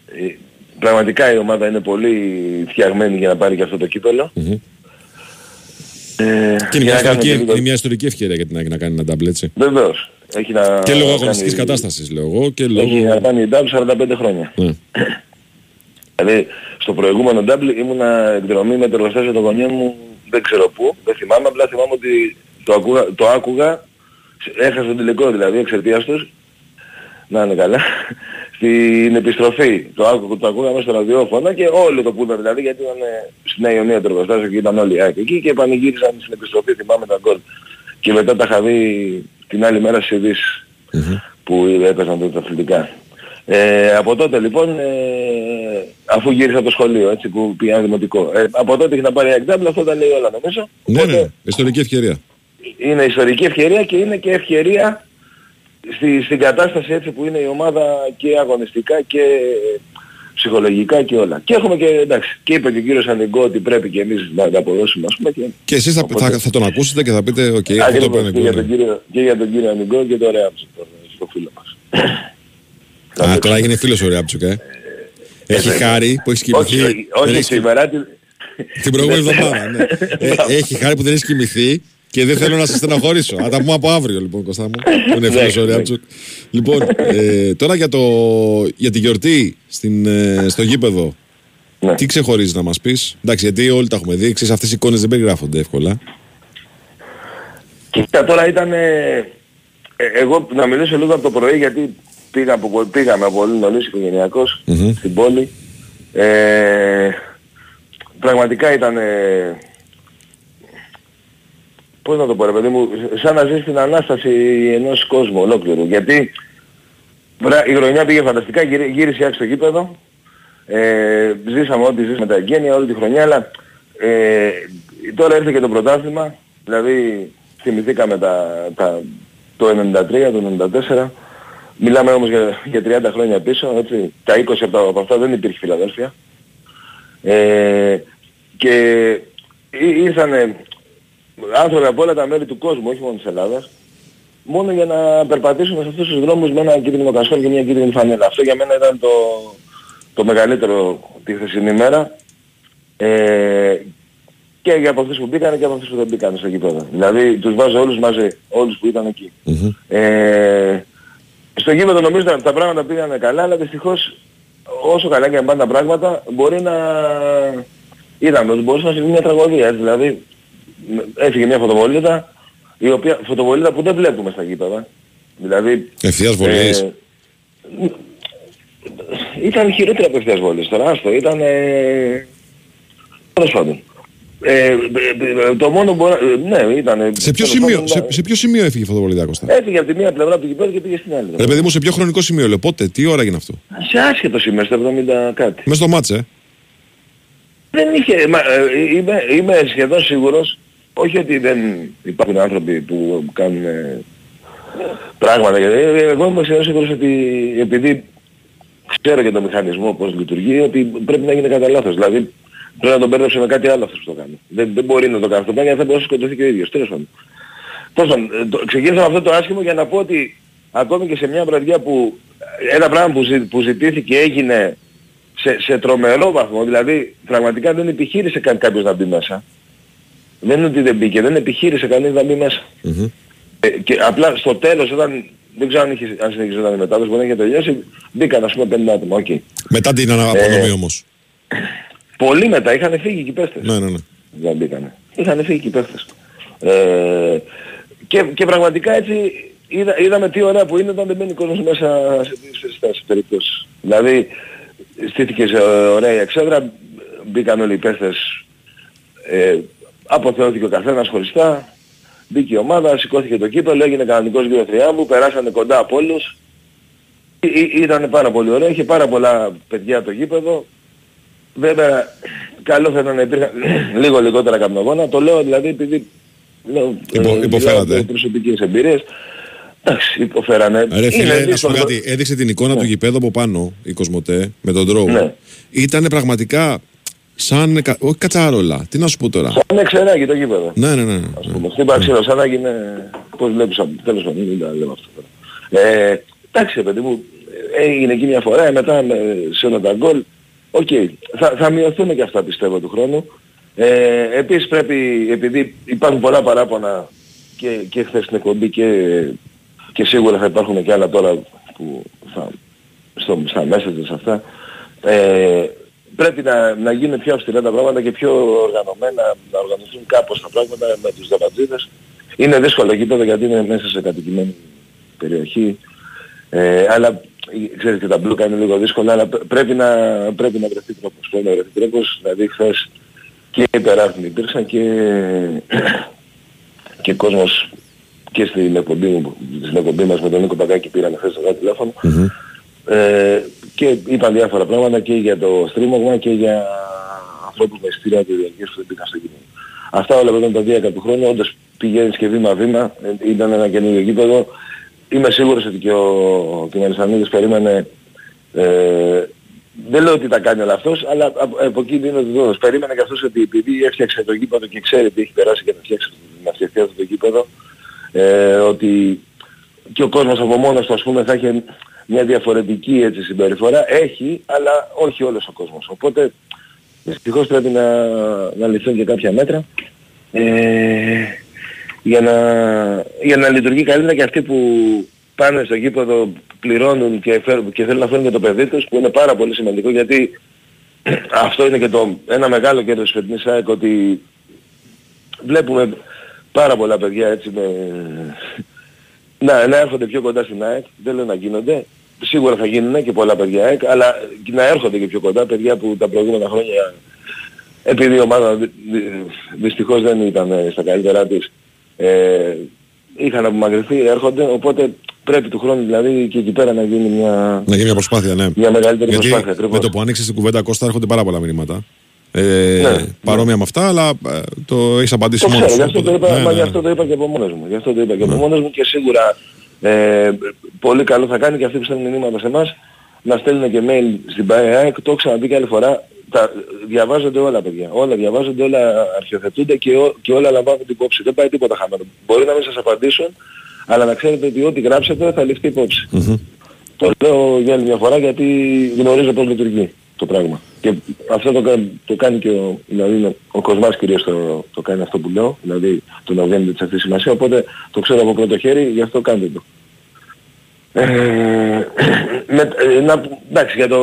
Ε, Πραγματικά η ομάδα είναι πολύ φτιαγμένη για να πάρει και αυτό το κύπελο. Ε, και είναι για μια, να κάνουμε ιστορική, και λίγο- είναι μια ιστορική ευκαιρία για την ΑΕΚ να κάνει ένα double έτσι. Βεβαίως. Έχει να Και λόγω κάνει- αγωνιστικής κατάστασης λέω εγώ και λόγω... Έχει να κάνει double 45 χρόνια. Ναι. Δηλαδή στο προηγούμενο double ήμουνα εκδρομή με το εργοστάσιο των γονιών μου δεν ξέρω πού, δεν θυμάμαι, απλά θυμάμαι ότι το, ακούγα, το άκουγα, έχασα τον τελικό δηλαδή εξαιτίας τους, να είναι καλά, στην επιστροφή. Το, άκου, το ακούγα μέσα στο ραδιόφωνο και όλοι το πούδαν δηλαδή γιατί ήταν ε, στη Νέα Ιωνία το εργοστάσιο και ήταν όλοι οι ΑΕΚ εκεί και πανηγύρισαν στην επιστροφή, θυμάμαι τα γκολ. Και μετά τα είχα δει την άλλη μέρα στις ειδήσεις που έπαιζαν τότε τα αθλητικά. Ε, από τότε λοιπόν, ε, αφού γύρισα από το σχολείο, έτσι που πήγα δημοτικό, ε, από τότε έχει να πάρει η ΑΕΚ νταμπλ, αυτό τα λέει όλα νομίζω. Ναι, ναι, ιστορική ευκαιρία. Είναι ιστορική ευκαιρία και είναι και ευκαιρία στη, στην κατάσταση έτσι που είναι η ομάδα και αγωνιστικά και ψυχολογικά και όλα. Και έχουμε και, εντάξει, και είπε και ο κύριος Ανιγκό ότι πρέπει και εμείς να τα αποδώσουμε ας πούμε και... Και εσείς θα, θα, θα τον ακούσετε και θα πείτε, οκ, αυτό το Ακριβώς, παίρνει και, για γκολ. τον κύριο, και για τον κύριο Ανιγκό και το Ρεάμψο, το φίλο μας. Α, τώρα έγινε φίλος ο Ριάπτσουκ, ε. Έχει χάρη που έχεις όχι, κοιμηθεί. όχι, δεν όχι έχει- σήμερα, την, Την προηγούμενη εβδομάδα, ναι. Ε, έχει χάρη που δεν έχεις κοιμηθεί και δεν θέλω να σε στεναχωρήσω. Θα τα πούμε από αύριο λοιπόν, Κωστά μου. Που είναι φίλος ο Ναι, Ριάπτσουκ. Λοιπόν, ε, τώρα για, το, για τη γιορτή στην, ε, στο γήπεδο. Ναι. Τι ξεχωρίζεις να μας πεις; Εντάξει, γιατί όλοι τα έχουμε δει. Ξέρεις, αυτές οι εικόνες δεν περιγράφονται εύκολα. Κοίτα τώρα ήταν... ε, ε, εγώ να μιλήσω λίγο από το πρωί γιατί πήγα από, πο- πήγαμε από πολύ νωρίς οικογενειακός Μμμ. στην πόλη. Ε, πραγματικά ήταν... Ε, πώς να το πω ρε παιδί μου, σαν να ζεις την Ανάσταση ενός κόσμου ολόκληρου. Γιατί βρα- η χρονιά πήγε φανταστικά, γύρι- γύρισε η Άκη στο γήπεδο. Ε, ζήσαμε ό,τι ζήσαμε τα εγγένεια όλη τη χρονιά, αλλά ε, τώρα ήρθε και το πρωτάθλημα, δηλαδή θυμηθήκαμε τα, τα, το 93, το 94, μιλάμε όμως για, για 30 χρόνια πίσω, έτσι, τα 20 από, τα, από αυτά δεν υπήρχε Φιλαδέλφια. Ε, και ή- ήρθανε άνθρωποι από όλα τα μέρη του κόσμου, όχι μόνο της Ελλάδας, μόνο για να περπατήσουν σε αυτούς τους δρόμους με ένα κίτρινο κασκόλ και μια κίτρινη φανέλα. Αυτό για μένα ήταν το, το μεγαλύτερο τη χθεσινή μέρα. Ε, και για από αυτούς που μπήκαν και από αυτούς που δεν μπήκαν στο γήπεδο. Δηλαδή τους βάζω όλους μαζί, όλους που ήταν εκεί. Ε, στο γήπεδο νομίζω τα, τα πράγματα πήγανε καλά, αλλά δυστυχώς όσο καλά και αν πάνε τα πράγματα μπορεί να... Είδαμε ότι μπορούσε να συμβεί μια τραγωδία, έτσι, δηλαδή έφυγε μια φωτοβολίδα, η οποία, φωτοβολίδα που δεν βλέπουμε στα γήπεδα. Δηλαδή... Ευθείας βολής. ε, ήταν χειρότερη από ευθείας βολής τώρα, άστο, ήταν... Ε, τέλος πάντων. Ε, ε, ε, το μόνο που... ε, Ναι, ήταν... σε, ποιο σημείο, σε, σε ποιο σημείο έφυγε η φωτοβολίδα, Κώστα; Έφυγε από τη μία πλευρά του γηπέδου και πήγε στην άλλη. Ρε παιδί μου, σε ποιο χρονικό σημείο λέω, πότε, τι ώρα έγινε αυτό; Σε άσχετο σημείο, στο 70 κάτι. Μέσα στο μάτσε, ε. Δεν είχε, μα, ε, είμαι, είμαι σχεδόν σίγουρος, όχι ότι δεν υπάρχουν άνθρωποι που κάνουν, ε, πράγματα. Γιατί εγώ είμαι σίγουρος ότι επειδή ξέρω και το μηχανισμό πώς λειτουργεί, ότι πρέπει να γίνει κατά λάθος. Δηλαδή πρέπει να τον παίρνει με κάτι άλλο αυτός που το κάνει. Δεν, δεν μπορεί να το κάνει αυτό, γιατί θα μπορούσε να σκοτωθεί και ο ίδιος. Τέλος πάντων. Τέλος πάντων, ε, το- ξεκίνησα με αυτό το άσχημο για να πω ότι ακόμη και σε μια βραδιά που ένα πράγμα που, ζη- που ζητήθηκε έγινε σε, σε τρομερό βαθμό, δηλαδή πραγματικά δεν επιχείρησε καν κάποιος να μπει μέσα. Δεν είναι ότι δεν μπήκε, δεν επιχείρησε κανείς να μπει μέσα. Ε, και απλά στο τέλος όταν, δεν ξέρω αν, είχε, αν συνεχιζόταν η μετάδοση, μπορεί να είχε τελειώσει, μπήκαν ας πούμε 50 άτομα, οκ. Μετά την Ε, απονομή όμως. Πολύ μετά, είχαν φύγει και οι παίχτες. Ναι, ναι, ναι. Δεν μπήκανε. Είχαν φύγει και οι παίχτες. Ε, και, και πραγματικά έτσι είδα, είδαμε τι ωραία που είναι όταν δεν μπαίνει κόσμος μέσα σε σε τέτοιες περιπτώσεις. Δηλαδή στήθηκε σε ωραία η εξέδρα, μπήκαν όλοι οι παίχτες, ε, αποθεώθηκε ο καθένας χωριστά, μπήκε η ομάδα, σηκώθηκε το κύπελο, έγινε κανονικός γύρω τριάμβου, περάσανε κοντά από όλους. Ή- ή- Ήταν πάρα πολύ ωραία, είχε πάρα πολλά παιδιά το γήπεδο. Βέβαια, καλό θα ήταν να υπήρχαν λίγο λιγότερα καπνογόνα. Το λέω δηλαδή επειδή λέω, Υπο- ε, υποφέρατε. λέω προσωπικές εμπειρίες. Εντάξει, υποφέρανε. Ρε φίλε, Είναι να σου πω δύσκολο. κάτι, έδειξε την εικόνα του γηπέδου από πάνω, η Κοσμοτέ, με τον τρόπο. Ναι. Ήταν πραγματικά σαν, κα- όχι κατσαρόλα, τι να σου πω τώρα; Σαν εξεράκι το γήπεδο. Ναι, ναι, ναι. Ας πούμε. Στην Παρξέλλο, σαν να γίνει, πώς βλέπεις, από- τέλος πάντων, μην τα λέμε αυτό τώρα. Ε, εντάξει, ρε παιδί μου, έγινε εκεί μια φορά, μετά με, σε όλα τα γκολ. Οκ, θα, θα μειωθούν και αυτά πιστεύω του χρόνου. Ε, επίσης πρέπει, επειδή υπάρχουν πολλά παράπονα και, και χθες στην εκπομπή και, και σίγουρα θα υπάρχουν και άλλα τώρα που θα, στο, στα μέσα της αυτά, ε, πρέπει να, να γίνουν πιο αυστηρά τα πράγματα και πιο οργανωμένα, να οργανωθούν κάπως τα πράγματα με τους δαπατζίδες. Είναι δύσκολο γήπεδο γιατί είναι μέσα σε κατοικημένη περιοχή. Ε, αλλά ε, ξέρεις και τα μπλούκα είναι λίγο δύσκολα, αλλά πρέ- πρέπει να, πρέπει να βρεθεί τρόπος. Πρέπει να βρεθεί τρόπος, δηλαδή χθες και υπεράθμοι υπήρξαν και, και κόσμος και στην εκπομπή, μου, στην εκπομπή μας με τον Νίκο Παγκάκη πήραν χθες το τηλέφωνο ε, και είπαν διάφορα πράγματα και για το στρίμωγμα και για ανθρώπους με εισιτήρια και διαρκές που δεν πήγαν στο κίνημα. Αυτά όλα βέβαια τα δίακα του χρόνου, όντως πηγαίνεις και βήμα-βήμα, ε, ήταν ένα καινούργιο γήπεδο. Είμαι σίγουρος ότι και ο, και ο Μελισσανίδης περίμενε, ε, δεν λέω ότι τα κάνει όλα αυτός, αλλά από, από εκεί δίνω τη δόση. Περίμενε και αυτός ότι επειδή έφτιαξε το γήπεδο και ξέρει τι έχει περάσει για να φτιάξει, να φτιαχτεί αυτό το γήπεδο, ε, ότι και ο κόσμος από μόνος του ας πούμε θα έχει μια διαφορετική έτσι συμπεριφορά. Έχει, αλλά όχι όλος ο κόσμος. Οπότε δυστυχώς πρέπει να, να ληφθούν και κάποια μέτρα ε, για, να, για να λειτουργεί καλύτερα και αυτοί που πάνε στο γήπεδο πληρώνουν και, φέρουν, και θέλουν να φέρουν και το παιδί τους που είναι πάρα πολύ σημαντικό γιατί αυτό είναι και το, ένα μεγάλο κέρδος της φετινής ΑΕΚ ότι βλέπουμε πάρα πολλά παιδιά έτσι με, να, να έρχονται πιο κοντά στην ΑΕΚ, δεν λέω να γίνονται, σίγουρα θα γίνουν και πολλά παιδιά ΑΕΚ, αλλά και να έρχονται και πιο κοντά παιδιά που τα προηγούμενα χρόνια επειδή η ομάδα δυ- δυ- δυστυχώς δεν ήταν ε, στα καλύτερά της, ε, είχαν απομακρυνθεί, έρχονται, οπότε πρέπει του χρόνου δηλαδή και εκεί πέρα να γίνει μια, Να γίνει μια προσπάθεια, ναι. μια μεγαλύτερη Γιατί προσπάθεια. ακριβώς. με το που άνοιξες την κουβέντα Κώστα έρχονται πάρα πολλά μηνύματα. Ε, Ναι, παρόμοια με αυτά, αλλά ε, το έχεις απαντήσει Το μόνος ξέρω, σου. γι' αυτό, το οπότε- είπα, ναι, μα ναι, γι' ναι. αυτό το είπα και από μόνος μου. Γι' αυτό το είπα και από μόνος μου και σίγουρα ε, πολύ καλό θα κάνει και αυτοί που στέλνουν μηνύματα σε εμάς να στέλνουν και mail στην ΠΑΕΑΕΚ. Το έχω ξαναπεί και άλλη φορά. Τα, διαβάζονται όλα παιδιά. Όλα διαβάζονται, όλα αρχιοθετούνται και, ό, και όλα λαμβάνουν την υπόψη. Δεν πάει τίποτα χαμένο. Μπορεί να μην σας απαντήσουν, αλλά να ξέρετε ότι ό,τι γράψετε θα ληφθεί υπόψη. Το λέω για άλλη μια φορά γιατί γνωρίζω πώς λειτουργεί το πράγμα. Και αυτό το, κα- το κάνει και ο, δηλαδή ο, ο Κοσμάς κυρίως το, το κάνει αυτό που λέω, δηλαδή το να βγαίνει της αυτής σημασία, οπότε το ξέρω από πρώτο χέρι, γι' αυτό κάντε το. Ε, με, ε, να, εντάξει, για το,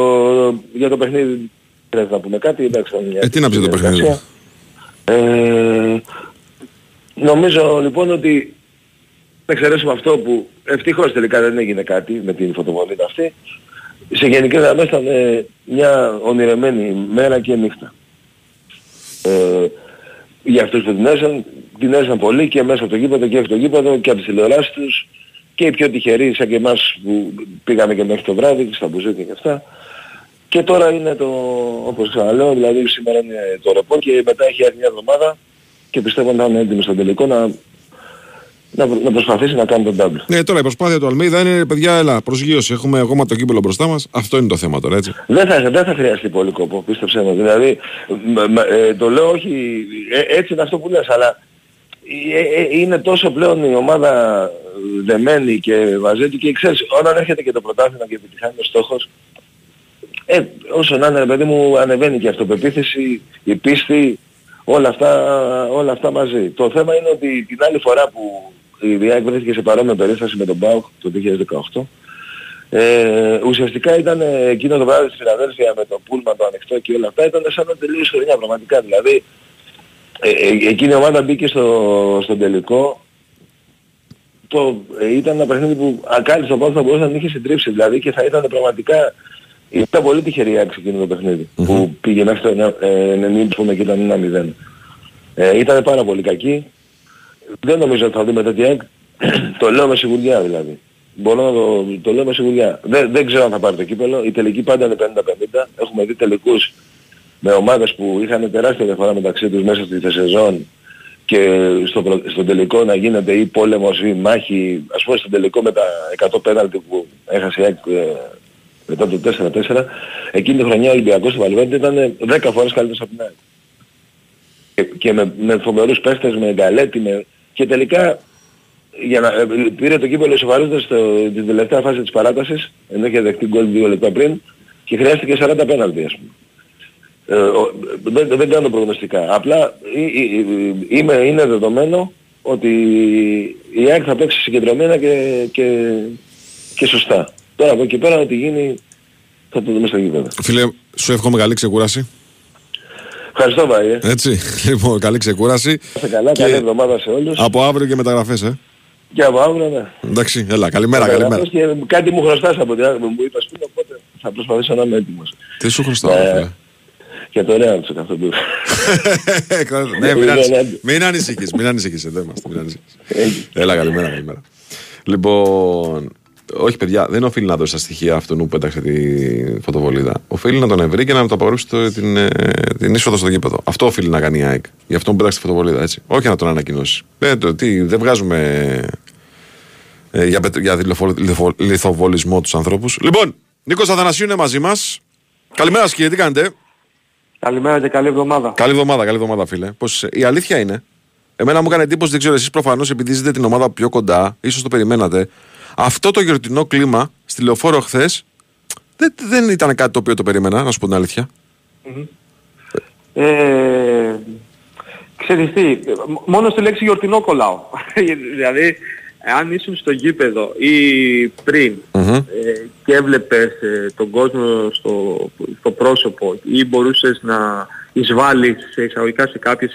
για το παιχνίδι πρέπει να πούμε κάτι, εντάξει. θα είναι μια Ε, τι να πεις για το παιχνίδι; διαδικασία. Ε, νομίζω λοιπόν ότι να εξαιρέσουμε αυτό που ευτυχώς τελικά δεν έγινε κάτι με την φωτοβολίδα αυτή. Σε γενικές γραμμές ήταν ε, μια ονειρεμένη μέρα και νύχτα. Ε, για αυτούς που την έζησαν, την έζησαν πολύ και μέσα από το γήπεδο και έξω το γήπεδο και από τις τηλεοράσεις τους και οι πιο τυχεροί σαν και εμάς που πήγαμε και μέχρι το βράδυ στα μπουζούκια και αυτά. Και τώρα είναι το, όπως ξαναλέω, δηλαδή σήμερα είναι το ρεπό και μετά έχει έρθει μια εβδομάδα και πιστεύω να είναι έτοιμοι στο τελικό να, να, να προσπαθήσει να κάνει τον double. Ναι, τώρα η προσπάθεια του Αλμίδα είναι παιδιά, έλα, προσγείωση. Έχουμε ακόμα το κύπελο μπροστά μας. Αυτό είναι το θέμα τώρα, έτσι. Δεν θα, δεν θα χρειαστεί πολύ κόπο, πίστεψέ με. Δηλαδή, μ, μ, ε, το λέω όχι, ε, έτσι είναι αυτό που λες, αλλά ε, ε, είναι τόσο πλέον η ομάδα δεμένη και βαζέτη και ξέρεις, όταν έρχεται και το πρωτάθλημα και επιτυχάνει ο στόχος, ε, όσο να είναι ρε παιδί μου ανεβαίνει και η αυτοπεποίθηση, η πίστη, όλα αυτά, όλα αυτά μαζί. Το θέμα είναι ότι την άλλη φορά που η Διάκ βρέθηκε σε παρόμοια περίσταση με τον ΠΑΟΚ το 2018, ε, ουσιαστικά ήταν εκείνο το βράδυ στη Φιλαδέλφια με το πούλμα το ανοιχτό και όλα αυτά ήταν σαν να τελείωσε χρονιά πραγματικά. Δηλαδή ε, ε, εκείνη η ομάδα μπήκε στο, στο τελικό το, ε, ήταν ένα παιχνίδι που ακάλυψε το θα μπορούσε να την είχε συντρίψει δηλαδή και θα ήταν πραγματικά ήταν πολύ τυχερή η άξι εκείνο το παιχνιδι που πήγε μέχρι το 90 πούμε και ήταν 1-0. Ε, ήταν πάρα πολύ κακή. Δεν νομίζω ότι θα δούμε τέτοια το λέω με σιγουριά δηλαδή. Μπορώ να το, το λέω με σιγουριά. Δεν, δεν ξέρω αν θα πάρει το κύπελο. Η τελική πάντα είναι 50-50. Έχουμε δει τελικούς με ομάδες που είχαν τεράστια διαφορά μεταξύ τους μέσα στη σεζόν και στο, προ... στο τελικό να γίνεται ή πόλεμος ή μάχη, ας πούμε στο τελικό με τα 100 πέναλτι που έχασε η ε, μετά το 4-4, εκείνη τη χρονιά ο Ολυμπιακός του Βαλβέντε ήταν 10 φορές καλύτερος από την ΑΕΚ. Και, και με, με φοβερούς παίχτες, με γκαλέτη, με... και τελικά για να, ε, πήρε το κύπελο ισοφαρίζοντας την τελευταία φάση της παράτασης, ενώ είχε δεχτεί γκολ 2 λεπτά πριν, και χρειάστηκε 40 πέναλτι ας πούμε. Ε, δεν, δεν κάνω προγνωστικά. Απλά είμαι, είναι δεδομένο ότι η ΑΕΚ θα παίξει συγκεντρωμένα και, και, και σωστά. Τώρα από εκεί πέρα ό,τι γίνει θα το δούμε στο γήπεδο. Φίλε, σου εύχομαι καλή ξεκούραση. Ευχαριστώ Βάη. Έτσι, λοιπόν, καλή ξεκούραση. Σε καλά, και καλή εβδομάδα σε όλους. Από αύριο και μεταγραφές, ε. Και από αύριο, ναι. Εντάξει, έλα, καλημέρα, καλημέρα. Και κάτι μου χρωστάς από την άλλη μου είπες πριν, οπότε θα προσπαθήσω να είμαι έτοιμος. Τι σου χρωστάω, ε, φίλε; Και το Ρέαλ σε αυτό που Ναι, μην ανησυχείς, μην ανησυχείς, εδώ είμαστε, μην ανησυχείς. Έλα, καλημέρα, καλημέρα. Λοιπόν, όχι παιδιά, δεν οφείλει να δώσει τα στοιχεία αυτού που πέταξε τη φωτοβολίδα. Οφείλει να τον ευρεί και να του απαγορεύσει την, ε, την είσοδο στο γήπεδο. Αυτό οφείλει να κάνει η ΑΕΚ. Γι' αυτό που πέταξε τη φωτοβολίδα, έτσι. Όχι να τον ανακοινώσει. Ε, το, τι, δεν βγάζουμε ε, για, για λιθοβολισμό τους ανθρώπους. Λοιπόν, Νίκος Αθανασίου είναι μαζί μας. Καλημέρα, κύριε, τι κάνετε; Καλημέρα και καλή εβδομάδα. Καλή εβδομάδα, καλή εβδομάδα, φίλε. Πώς, η αλήθεια είναι, εμένα μου έκανε εντύπωση, δεν ξέρω, εσείς προφανώς επειδή ζείτε την ομάδα πιο κοντά, ίσως το περιμένατε. Αυτό το γιορτινό κλίμα στη λεωφόρο χθες δεν, δεν ήταν κάτι το οποίο το περίμενα, να σου πω την αλήθεια. Mm-hmm. Ε, ξέρεις τι, μόνο στη λέξη γιορτινό κολλάω. δηλαδή, αν ήσουν στο γήπεδο ή πριν ε, και έβλεπες ε, τον κόσμο στο, στο πρόσωπο ή μπορούσες να εισβάλλεις σε εισαγωγικά σε κάποιες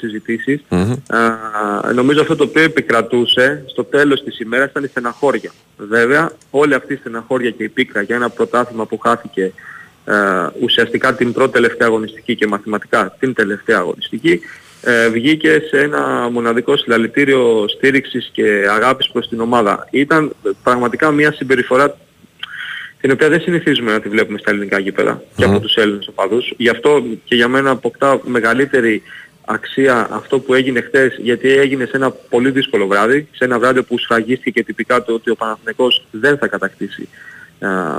νομίζω αυτό το οποίο επικρατούσε στο τέλος της ημέρας ήταν η στεναχώρια. Βέβαια όλη αυτή η στεναχώρια και η πίκρα για ένα πρωτάθλημα που χάθηκε ουσιαστικά την πρώτη τελευταία αγωνιστική και μαθηματικά την τελευταία αγωνιστική ε, βγήκε σε ένα μοναδικό συλλαλητήριο στήριξης και αγάπης προς την ομάδα. Ήταν πραγματικά μια συμπεριφορά την οποία δεν συνηθίζουμε να τη βλέπουμε στα ελληνικά γήπεδα και από τους Έλληνες οπαδούς. Γι' αυτό και για μένα αποκτά μεγαλύτερη αξία αυτό που έγινε χτες γιατί έγινε σε ένα πολύ δύσκολο βράδυ, σε ένα βράδυ που σφραγίστηκε τυπικά το ότι ο Παναθηναϊκός δεν θα κατακτήσει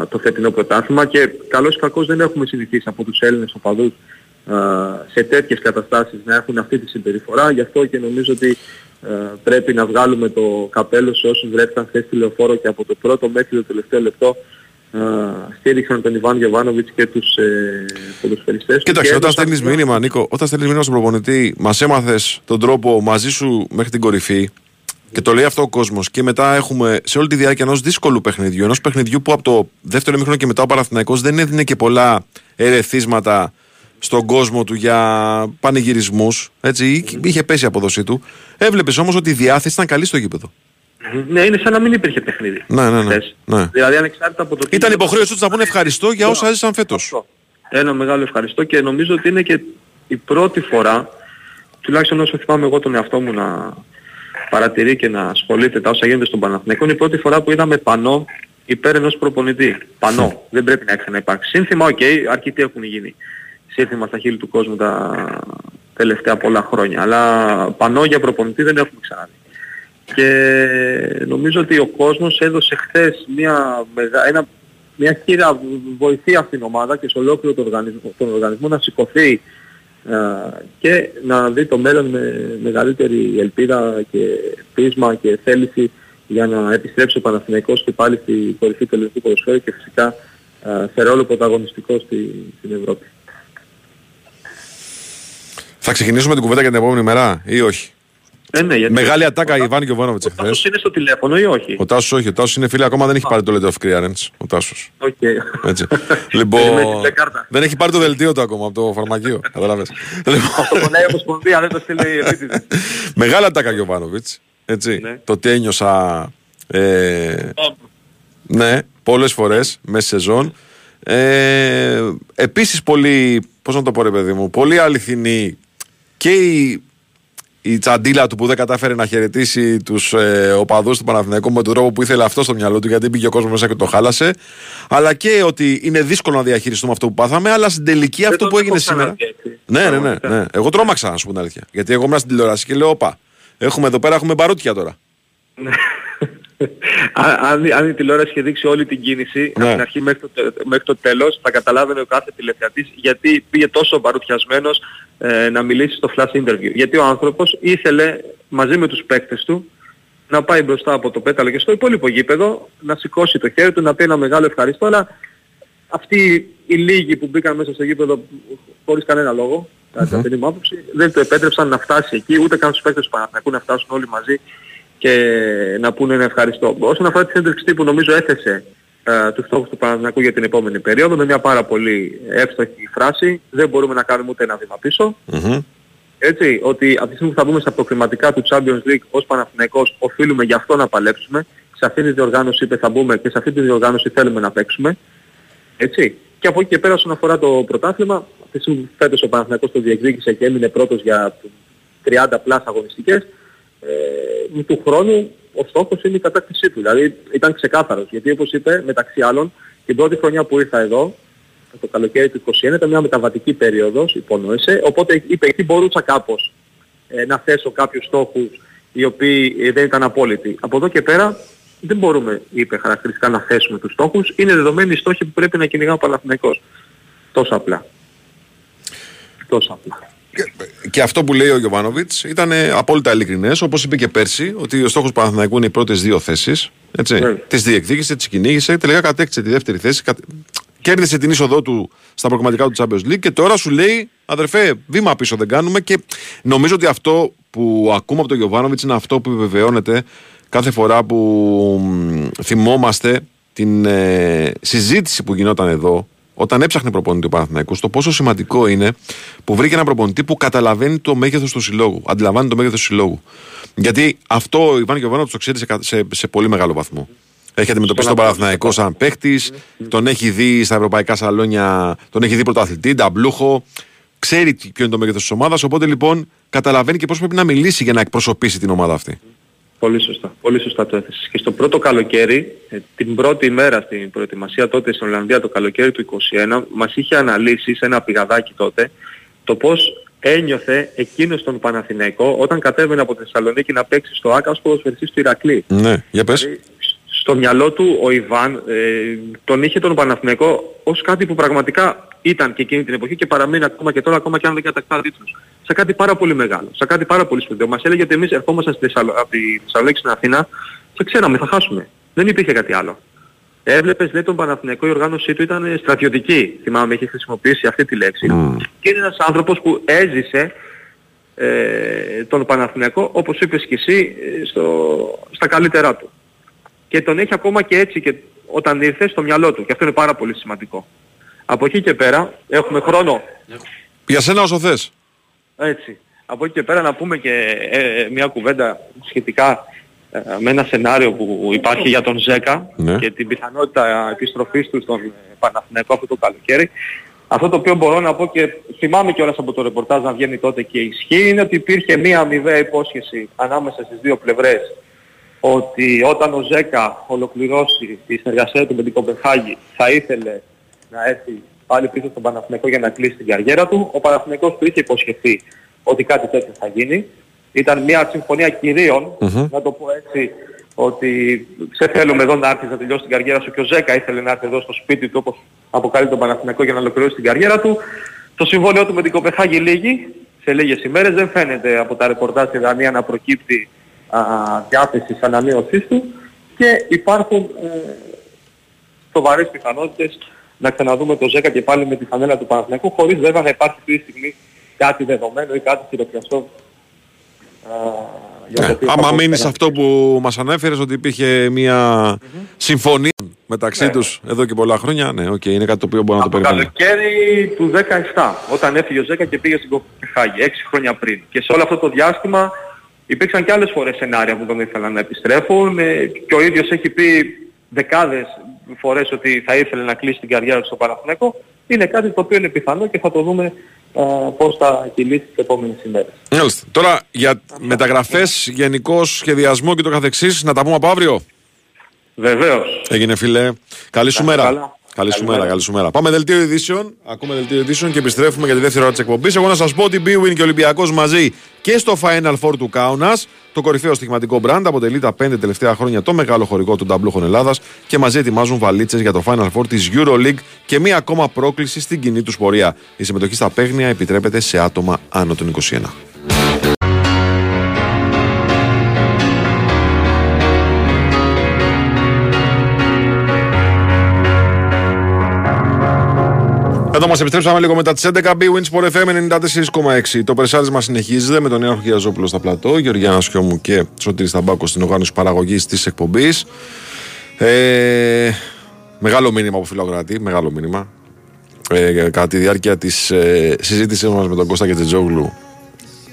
το φετινό πρωτάθλημα και καλώς ή κακώς δεν έχουμε συνηθίσει από τους Έλληνες οπαδούς σε τέτοιες καταστάσεις να έχουν αυτή τη συμπεριφορά. Γι' αυτό και νομίζω ότι πρέπει να βγάλουμε το καπέλο σε όσους βρέθηκαν χθες στη λεωφόρο και από το πρώτο μέχρι το τελευταίο λεπτό στήριξαν τον Ιβάν Γεβάνοβιτς και τους ε, ποδοσφαιριστές Κοίταξε, όταν στέλνεις μήνυμα, Νίκο, όταν στέλνεις μήνυμα στον προπονητή, μας έμαθες τον τρόπο μαζί σου μέχρι την κορυφή και το λέει αυτό ο κόσμος και μετά έχουμε σε όλη τη διάρκεια ενός δύσκολου παιχνιδιού, ενός παιχνιδιού που από το δεύτερο μήχρονο και μετά ο Παραθυναϊκός δεν έδινε και πολλά ερεθίσματα στον κόσμο του για πανηγυρισμούς. Έτσι, είχε πέσει η απόδοσή του. Έβλεπες όμως ότι η διάθεση ήταν καλή στο γήπεδο. Ναι, είναι σαν να μην υπήρχε παιχνίδι. Ναι, ναι, ναι. ναι. Δηλαδή ανεξάρτητα από το Ήταν υποχρέωσή τους να πούνε ευχαριστώ για όσα έζησαν φέτος. Ένα μεγάλο ευχαριστώ και νομίζω ότι είναι και η πρώτη φορά, τουλάχιστον όσο θυμάμαι εγώ τον εαυτό μου να παρατηρεί και να ασχολείται τα όσα γίνονται στον Παναθηναϊκό, είναι η πρώτη φορά που είδαμε πανό υπέρ ενός προπονητή. Πανό. Δεν πρέπει να έχει να υπάρξει. Σύνθημα, OK, okay, αρκετοί έχουν γίνει σύνθημα στα χείλη του κόσμου τα τελευταία πολλά χρόνια. Αλλά πανό για προπονητή δεν έχουμε ξαναδεί. Και νομίζω ότι ο κόσμος έδωσε χθες μια, μεγα... ένα... μια χείρα βοηθεία στην ομάδα και σε ολόκληρο τον οργανισμό, τον οργανισμό να σηκωθεί ε, και να δει το μέλλον με μεγαλύτερη ελπίδα και πείσμα και θέληση για να επιστρέψει ο Παναθηναϊκός και πάλι στη κορυφή του ελληνικού ποδοσφαίρου και φυσικά ε, σε ρόλο πρωταγωνιστικό στη, στην Ευρώπη. Θα ξεκινήσουμε την κουβέντα για την επόμενη μέρα ή όχι; Ε, ναι, γιατί Μεγάλη ατάκα Ιβάν Γιοβάνοβιτς ο εχθές. Τάσος είναι στο τηλέφωνο ή όχι; Ο Τάσος όχι, ο Τάσος είναι φίλε, ακόμα δεν έχει πάρει το letter of clearance. Ο Τάσος. Οκ. Έτσι. Περιμένεις λοιπόν, την κάρτα. δεν έχει πάρει το δελτίο του ακόμα από το φαρμακείο. Καταλάβες. Λοιπόν, Αυτό πονάει η Ομοσπονδία, δεν το στείλει η επίτηδες. Μεγάλα ατάκα Γιοβάνοβιτς. Έτσι. Ναι. Το τι ένιωσα. Ε, ναι, πολλές φορές μέσα στη σεζόν. Ε, επίσης πολύ, πώς να το πω ρε παιδί μου, πολύ αληθινή και η, η τσαντίλα του που δεν κατάφερε να χαιρετήσει τους ε, οπαδούς του Παναθηναϊκού με τον τρόπο που ήθελε αυτό στο μυαλό του γιατί μπήκε ο κόσμος μέσα και το χάλασε αλλά και ότι είναι δύσκολο να διαχειριστούμε αυτό που πάθαμε αλλά στην τελική αυτό το που έγινε έχω σήμερα ξαναδεί έτσι. ναι, ναι, ναι, Πραγματικά. ναι. Εγώ τρόμαξα να σου πω την αλήθεια. Γιατί εγώ ήμουν στην τηλεόραση και λέω: Όπα, έχουμε εδώ πέρα έχουμε μπαρούτια τώρα. Α- αν, αν η τηλεόραση είχε δείξει όλη την κίνηση Ναι. από την αρχή μέχρι το, τε- μέχρι το τέλος θα καταλάβαινε ο κάθε τηλεθεατής γιατί πήγε τόσο παρουσιασμένος ε, να μιλήσει στο flash interview. Γιατί ο άνθρωπος ήθελε μαζί με τους παίκτες του να πάει μπροστά από το πέταλο και στο υπόλοιπο γήπεδο να σηκώσει το χέρι του, να πει ένα μεγάλο ευχαριστώ αλλά αυτοί οι λίγοι που μπήκαν μέσα στο γήπεδο χωρίς κανένα λόγο, κατά την δική μου άποψη, δεν το επέτρεψαν να φτάσει εκεί, ούτε καν στους παίκτες του Παναθηναϊκού να φτάσουν όλοι μαζί και να πούνε ένα ευχαριστώ. Όσον αφορά τη συνέντευξη τύπου νομίζω έθεσε ε, τους στόχους του Παναθηναϊκού για την επόμενη περίοδο με μια πάρα πολύ εύστοχη φράση. Δεν μπορούμε να κάνουμε ούτε ένα βήμα πίσω. Έτσι, ότι από τη στιγμή που θα μπούμε στα προκριματικά του Champions League ως Παναθηναϊκός οφείλουμε γι' αυτό να παλέψουμε. Σε αυτή τη διοργάνωση είπε θα μπούμε και σε αυτή τη διοργάνωση θέλουμε να παίξουμε. Έτσι. Και από εκεί και πέρα όσον αφορά το πρωτάθλημα, από τη στιγμή που φέτος ο Παναθηναϊκός το διεκδίκησε και έμεινε πρώτος για 30 πλάς αγωνιστικές, ε, του χρόνου ο στόχος είναι η κατάκτησή του. Δηλαδή ήταν ξεκάθαρος. Γιατί όπως είπε, μεταξύ άλλων, την πρώτη χρονιά που ήρθα εδώ, το καλοκαίρι του 2021 ήταν μια μεταβατική περίοδος, υπονόησε, οπότε είπε εκεί μπορούσα κάπως ε, να θέσω κάποιους στόχους οι οποίοι ε, δεν ήταν απόλυτοι. Από εδώ και πέρα δεν μπορούμε, είπε χαρακτηριστικά, να θέσουμε τους στόχους. Είναι δεδομένοι οι στόχοι που πρέπει να κυνηγά ο Παναθηναϊκός. Τόσο απλά. Τόσο απλά. Και αυτό που λέει ο Γιωβάνοβιτς ήταν ε, απόλυτα ειλικρινές, όπως είπε και πέρσι, ότι ο στόχος του Παναθηναϊκού είναι οι πρώτες δύο θέσεις. Ναι. Τις διεκδίκησε, τις κυνήγησε, τελικά κατέκτησε τη δεύτερη θέση. κατε- Κέρδισε την είσοδό του στα προγραμματικά του Champions League και τώρα σου λέει, αδερφέ, βήμα πίσω δεν κάνουμε. Και νομίζω ότι αυτό που ακούμε από τον Γιωβάνοβιτς είναι αυτό που επιβεβαιώνεται κάθε φορά που μ, θυμόμαστε την ε, συζήτηση που γινόταν εδώ όταν έψαχνε προπονητή ο Παναθηναϊκός το πόσο σημαντικό είναι που βρήκε ένα προπονητή που καταλαβαίνει το μέγεθος του συλλόγου. Αντιλαμβάνει το μέγεθος του συλλόγου. Γιατί αυτό ο Ιβάν Γιωβάνο το ξέρει σε, κα- σε, σε πολύ μεγάλο βαθμό. Έχει αντιμετωπίσει τον Παναθηναϊκό σαν παίχτης, τον έχει δει στα ευρωπαϊκά σαλόνια, τον έχει δει πρωταθλητή, ταμπλούχο. Ξέρει τι- ποιο είναι το μέγεθος της ομάδας, οπότε λοιπόν καταλαβαίνει και πώς πρέπει να μιλήσει για να εκπροσωπήσει την ομάδα αυτή. Πολύ σωστά. Πολύ σωστά το έθεσες. Και στο πρώτο καλοκαίρι, ε, την πρώτη μέρα στην προετοιμασία τότε στην Ολλανδία το καλοκαίρι του 2021, μας είχε αναλύσει σε ένα πηγαδάκι τότε το πώς ένιωθε εκείνος τον Παναθηναϊκό όταν κατέβαινε από τη Θεσσαλονίκη να παίξει στο ΆΚΑ ως ποδοσφαιριστής του Ηρακλή. Ναι, για πες. Στο μυαλό του ο Ιβάν ε, τον είχε τον Παναθηναϊκό ως κάτι που πραγματικά ήταν και εκείνη την εποχή και παραμένει ακόμα και τώρα ακόμα και αν δεν κατακτά τίτλους. Σε κάτι πάρα πολύ μεγάλο, σε κάτι πάρα πολύ σπουδαίο. Μας έλεγε ότι εμείς ερχόμασταν στη Θεσσαλο- από τη Θεσσαλονίκη στην Αθήνα και ξέραμε θα χάσουμε. Δεν υπήρχε κάτι άλλο. Έβλεπες λέει τον Παναθηναϊκό η οργάνωσή του ήταν στρατιωτική. Θυμάμαι είχε χρησιμοποιήσει αυτή τη λέξη. Και είναι ένας άνθρωπος που έζησε ε, τον Παναθηναϊκό όπως είπες και εσύ ε, στο, στα καλύτερά του. Και τον έχει ακόμα και έτσι και όταν ήρθε στο μυαλό του. Και αυτό είναι πάρα πολύ σημαντικό. Από εκεί και πέρα έχουμε χρόνο. Για σένα όσο θες. Έτσι. Από εκεί και πέρα να πούμε και ε, μια κουβέντα σχετικά ε, με ένα σενάριο που υπάρχει για τον Ζέκα Ναι. και την πιθανότητα επιστροφής του στον ε, Παναθηναϊκό αυτό το καλοκαίρι. Αυτό το οποίο μπορώ να πω και θυμάμαι κιόλας από το ρεπορτάζ να βγαίνει τότε και ισχύει είναι ότι υπήρχε μια αμοιβαία υπόσχεση ανάμεσα στις δύο πλευρές ότι όταν ο Ζέκα ολοκληρώσει τη συνεργασία του με την Κοπεχάγη θα ήθελε να έρθει πάλι πίσω στον Παναθηναϊκό για να κλείσει την καριέρα του. Ο Παναθηναϊκός του είχε υποσχεθεί ότι κάτι τέτοιο θα γίνει. Ήταν μια συμφωνία κυρίων, να το πω έτσι, ότι σε θέλουμε εδώ να έρθεις να τελειώσει την καριέρα σου και ο Ζέκα ήθελε να έρθει εδώ στο σπίτι του όπως αποκαλεί τον Παναθηναϊκό για να ολοκληρώσει την καριέρα του. Το συμβόλαιο του με την Κοπεχάγη λύγει σε λίγες ημέρες. Δεν φαίνεται από τα ρεπορτάζ στη Δανία να προκύπτει α, διάθεση ανανέωσής του και υπάρχουν ε, σοβαρές πιθανότητες να ξαναδούμε το Ζέκα και πάλι με τη φανέλα του Παναθηναϊκού χωρίς βέβαια να υπάρχει αυτή τη στιγμή κάτι δεδομένο ή κάτι χειροπιαστό ναι. Άμα μείνεις σε αυτό που μας ανέφερες, ότι υπήρχε μια συμφωνία μεταξύ τους εδώ και πολλά χρόνια, ναι, okay, είναι κάτι το οποίο μπορεί να το περιμένει. Το καλοκαίρι του 17, όταν έφυγε ο Ζέκα και πήγε στην Κοπεχάγη, 6 χρόνια πριν. Και σε όλο αυτό το διάστημα υπήρξαν και άλλες φορές σενάρια που τον ήθελαν να επιστρέφουν ε, και ο ίδιος έχει πει δεκάδες φορές ότι θα ήθελε να κλείσει την καριέρα του στο Παναθηναϊκό. Είναι κάτι το οποίο είναι πιθανό και θα το δούμε ε, πώς θα κυλήσει τις επόμενες ημέρες. Μάλιστα. Τώρα για μεταγραφές, γενικό σχεδιασμό και το καθεξής, να τα πούμε από αύριο. Βεβαίως. Έγινε φίλε. Καλή σου μέρα. Καλή σου μέρα, καλή σου μέρα. Πάμε δελτίο ειδήσεων. Ακούμε δελτίο ειδήσεων και επιστρέφουμε για τη δεύτερη ώρα της εκπομπής. Εγώ να σας πω ότι Bwin και ο Ολυμπιακός μαζί και στο Final Four του Κάουνας. Το κορυφαίο στοιχηματικό brand αποτελεί τα πέντε τελευταία χρόνια το μεγάλο χορηγό του Νταμπλούχων Ελλάδας και μαζί ετοιμάζουν βαλίτσες για το Final Four της Euroleague και μία ακόμα πρόκληση στην κοινή τους πορεία. Η συμμετοχή στα παίγνια επιτρέπεται σε άτομα άνω των 21. Εδώ μας επιστρέψαμε λίγο μετά τις 11. B Sport FM 94,6. Το περσάρισμα συνεχίζεται με τον Ιωάννη Χιαζόπουλο στα πλατό, Γεωργιάνα Σιώμου και Σωτήρης Σταμπάκο στην οργάνωση παραγωγής της εκπομπής. Ε, μεγάλο μήνυμα από φιλοκρατή, μεγάλο μήνυμα. Ε, κατά τη διάρκεια της ε, συζήτησής μας με τον Κώστα και Τζετζόγλου,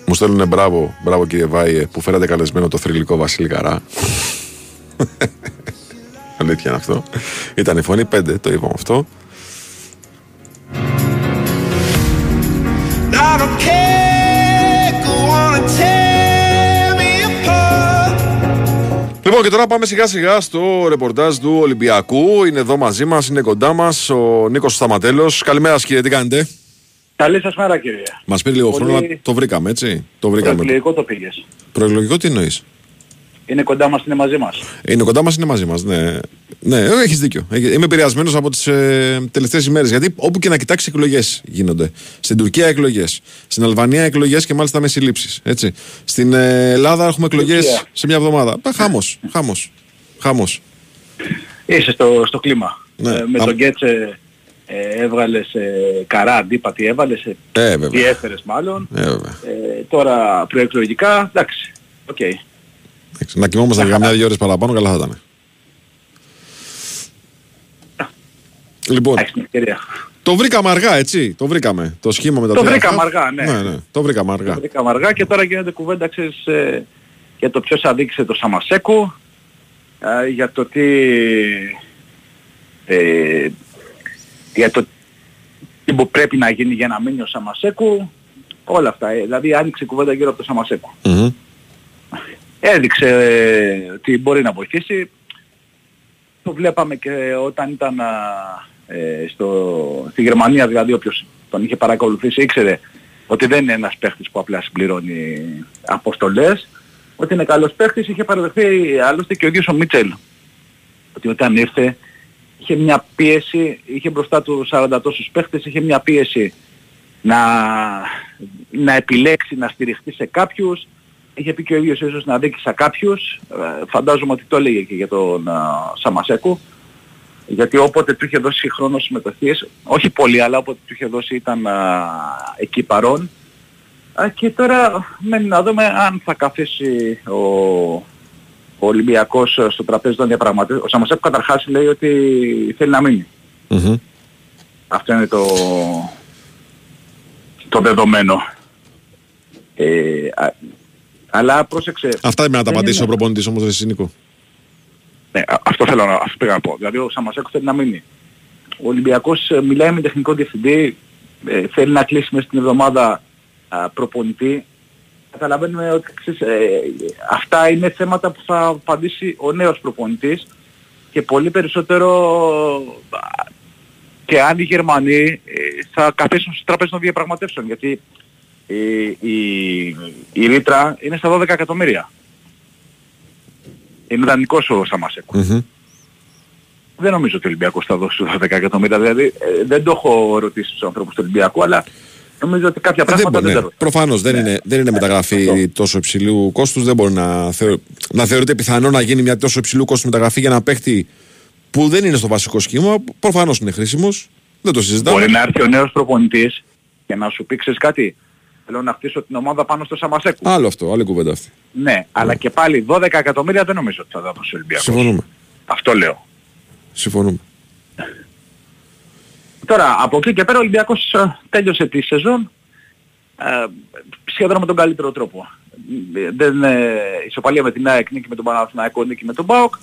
μου στέλνουν μπράβο, μπράβο κύριε Βάιε, που φέρατε καλεσμένο το θρηλυκό Βασίλη Καρά. Αλήθεια είναι αυτό. Ήταν η φωνή 5, το είπαμε αυτό. Λοιπόν, και τώρα πάμε σιγά σιγά στο ρεπορτάζ του Ολυμπιακού. Είναι εδώ μαζί μας, είναι κοντά μας ο Νίκος Σταματέλος. Καλημέρα, κύριε, τι κάνετε; Καλή σας μέρα, κύριε. Μας πήρε λίγο Πολύ... χρόνο, το βρήκαμε, έτσι; Το βρήκαμε. Προεκλογικό το πήγες. Προεκλογικό τι εννοείς; Είναι κοντά μας, είναι μαζί μας. Είναι κοντά μας, είναι μαζί μας, ναι. Ναι, έχεις δίκιο. Είμαι επηρεασμένος από τις ε, τελευταίες ημέρες, γιατί όπου και να κοιτάξεις εκλογές γίνονται. Στην Τουρκία εκλογές, στην Αλβανία εκλογές και μάλιστα με συλλήψεις, έτσι. Στην ε, Ελλάδα έχουμε εκλογές σε μια εβδομάδα. Πα, χάμος, χάμος, χάμος. Είσαι στο, στο κλίμα. Ναι. Ε, με τον Γκέτσε ε, έβγαλες ε, καρά αντίπα, τι έβαλες, ε, ε, τι έφερες μάλλον. Ε, ε, τώρα προεκλογικά, εντάξει, OK. Okay. Να κοιμόμασταν για μια-δύο ώρες παραπάνω, καλά θα ήταν. Λοιπόν, το βρήκαμε αργά, έτσι. Το βρήκαμε. Το σχήμα με τα Το βρήκαμε αργά, ναι. ναι, ναι. Το βρήκαμε αργά. Το βρήκαμε αργά και τώρα γίνεται κουβέντα, ξέρεις, ε, για το ποιος αδίκησε το Σαμασέκου, ε, για το τι... Ε, για το τι που πρέπει να γίνει για να μείνει ο Σαμασέκου, όλα αυτά. Ε, δηλαδή άνοιξε κουβέντα γύρω από το σαμασεκου έδειξε ε, ότι μπορεί να βοηθήσει. Το βλέπαμε και όταν ήταν ε, στο, στη Γερμανία, δηλαδή όποιος τον είχε παρακολουθήσει ήξερε ότι δεν είναι ένας παίχτης που απλά συμπληρώνει αποστολές, ότι είναι καλός παίχτης, είχε παραδεχθεί άλλωστε και ο ίδιος ο Μίτσελ. Ότι όταν ήρθε είχε μια πίεση, είχε μπροστά του 40 τόσους παίχτες, είχε μια πίεση να, να επιλέξει, να στηριχτεί σε κάποιους, είχε πει και ο ίδιος ίσως να δείξει κάποιους, ε, φαντάζομαι ότι το έλεγε και για τον uh, Σαμασέκου, γιατί όποτε του είχε δώσει χρόνο συμμετοχής, όχι πολύ αλλά όποτε του είχε δώσει ήταν uh, εκεί παρόν, uh, και τώρα μένει να δούμε αν θα καθίσει ο, ο Ολυμπιακός στο τραπέζι των διαπραγματεύσεων. Ο Σαμασέκου καταρχάς λέει ότι θέλει να μείνει. Mm-hmm. Αυτό είναι το, το δεδομένο. Ε, αλλά πρόσεξε. Αυτά δεν να τα απαντήσει ο προπονητής όμως δεν Νίκο. Ναι, αυτό θέλω να, αυτό πήγα να πω. Δηλαδή ο Σαμασέκο θέλει να μείνει. Ο Ολυμπιακός ε, μιλάει με τεχνικό διευθυντή, ε, θέλει να κλείσει μέσα στην εβδομάδα α, προπονητή. Καταλαβαίνουμε ότι ε, αυτά είναι θέματα που θα απαντήσει ο νέος προπονητής και πολύ περισσότερο και αν οι Γερμανοί ε, θα καθίσουν στις τραπέζες των διαπραγματεύσεων γιατί η, η, η ρήτρα είναι στα 12 εκατομμύρια. Είναι δανεικός ο Σαμασέκου. Μμμ. Δεν νομίζω ότι ο Ολυμπιακός θα δώσει 12 εκατομμύρια. Δηλαδή ε, δεν το έχω ρωτήσει στους ανθρώπους του Ολυμπιακού, αλλά νομίζω ότι κάποια Ε, δεν πράγματα μπορεί, δεν, ναι. τα Προφανώς δεν, είναι, δεν είναι μεταγραφή τόσο υψηλού κόστους. Δεν μπορεί να, θεω, να θεωρείται πιθανό να γίνει μια τόσο υψηλού κόστους μεταγραφή για ένα παίχτη που δεν είναι στο βασικό σχήμα. Προφανώς είναι χρήσιμος. Δεν το συζητάμε. Μπορεί να έρθει ο νέος προπονητής και να σου πει ξέρεις κάτι. Θέλω να χτίσω την ομάδα πάνω στο Σαμασέκου. Άλλο αυτό, άλλη κουβέντα αυτή. Ναι, αλλά και πάλι 12 εκατομμύρια δεν νομίζω ότι θα δώσει ο Ολυμπιακός. Συμφωνούμε. Αυτό λέω. Συμφωνούμε. Τώρα, από εκεί και πέρα ο Ολυμπιακός ε, τέλειωσε τη σεζόν ε, σχεδόν με τον καλύτερο τρόπο. Ε, Δεν, ε, ισοπαλία με την ΑΕΚ, νίκη με τον Παναθηναϊκό, νίκη με τον ΠΑΟΚ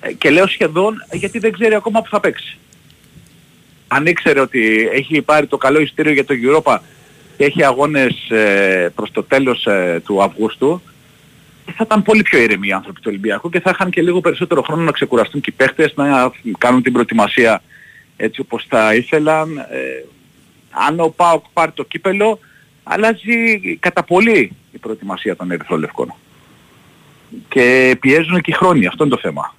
ε, και λέω σχεδόν γιατί δεν ξέρει ακόμα που θα παίξει. Αν ήξερε ότι έχει πάρει το καλό ειστήριο για το Europa και έχει αγώνες ε, προς το τέλος ε, του Αυγούστου θα ήταν πολύ πιο ήρεμοι οι άνθρωποι του Ολυμπιακού και θα είχαν και λίγο περισσότερο χρόνο να ξεκουραστούν και οι παίχτες, να κάνουν την προετοιμασία έτσι όπως θα ήθελαν. Ε, αν ο ΠΑΟΚ πάρει το κύπελο, αλλάζει κατά πολύ η προετοιμασία των ερυθρόλευκων. Και πιέζουν και οι χρόνοι, αυτό είναι το θέμα.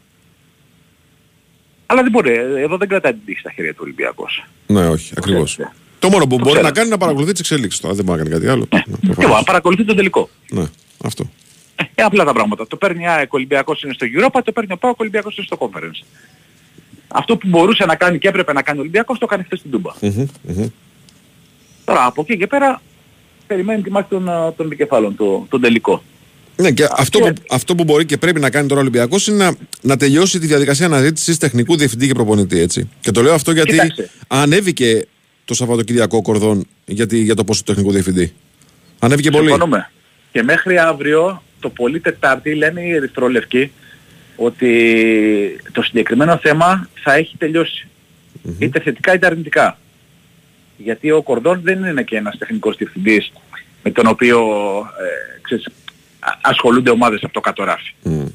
Αλλά δεν μπορεί, εδώ δεν κρατάει την τύχη στα χέρια του Ολυμπιακός. Ναι, όχι, ακριβώς. ξέρετε. Το μόνο που Το μπορεί ξέρω. να κάνει είναι να παρακολουθεί τις εξελίξεις τώρα. Δεν μπορεί να κάνει κάτι άλλο. Ναι, Και προφανώς. εγώ, παρακολουθεί το τελικό. ναι, αυτό. Ε, είναι απλά τα πράγματα. Το παίρνει η ΑΕΚ Ολυμπιακός είναι στο Europa, το παίρνει ο ΠΑΟΚ Ολυμπιακός είναι στο Conference. Αυτό που μπορούσε να κάνει και έπρεπε να κάνει ο Ολυμπιακός το κάνει χθες στην Τούμπα. Μμμ, μμμ. Τώρα από εκεί και πέρα περιμένει τη μάχη των, α, των δικεφάλων, το, τον τελικό. Ναι, και αυτό που, αυτό που μπορεί και πρέπει να κάνει τώρα ο Ολυμπιακός είναι να, να τελειώσει τη διαδικασία αναζήτησης τεχνικού διευθυντή και προπονητή. Έτσι. Και το λέω αυτό γιατί Κοίταξε. ανέβηκε το Σαββατοκυριακό ο κορδόν γιατί, για το πόσο τεχνικού διευθυντή. Ανέβηκε πολύ. Συμφωνούμε. Και μέχρι αύριο, το πολύ Τετάρτη, λένε οι ερυθρόλευκοι ότι το συγκεκριμένο θέμα θα έχει τελειώσει. Είτε θετικά είτε αρνητικά. Γιατί ο Κορδόν δεν είναι και ένας τεχνικός διευθυντής με τον οποίο ε, ξέρεις, α- ασχολούνται ομάδες από το κάτω ράφι. Μμ.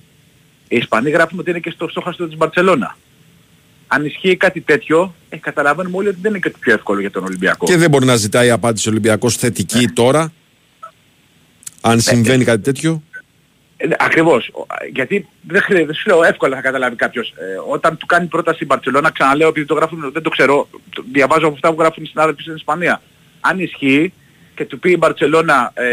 Οι Ισπανοί γράφουν ότι είναι και στο στόχαστρο της Μπαρτσελώνα. Αν ισχύει κάτι τέτοιο, ε, καταλαβαίνουμε όλοι ότι δεν είναι και το πιο εύκολο για τον Ολυμπιακό. Και δεν μπορεί να ζητάει απάντηση ο Ολυμπιακός θετική Ναι. τώρα. Αν συμβαίνει κάτι τέτοιο. Ε, Ακριβώς. Ο- Γιατί δεν, χρειάζεται, δεν σου λέω εύκολα θα καταλάβει κάποιος. Ε, όταν του κάνει πρόταση η Μπαρτσελώνα, ξαναλέω επειδή το γράφουν, δεν το ξέρω, το διαβάζω από αυτά που γράφουν οι συνάδελφοι στην Ισπανία. Αν ισχύει και του πει η Μπαρτσελώνα ε,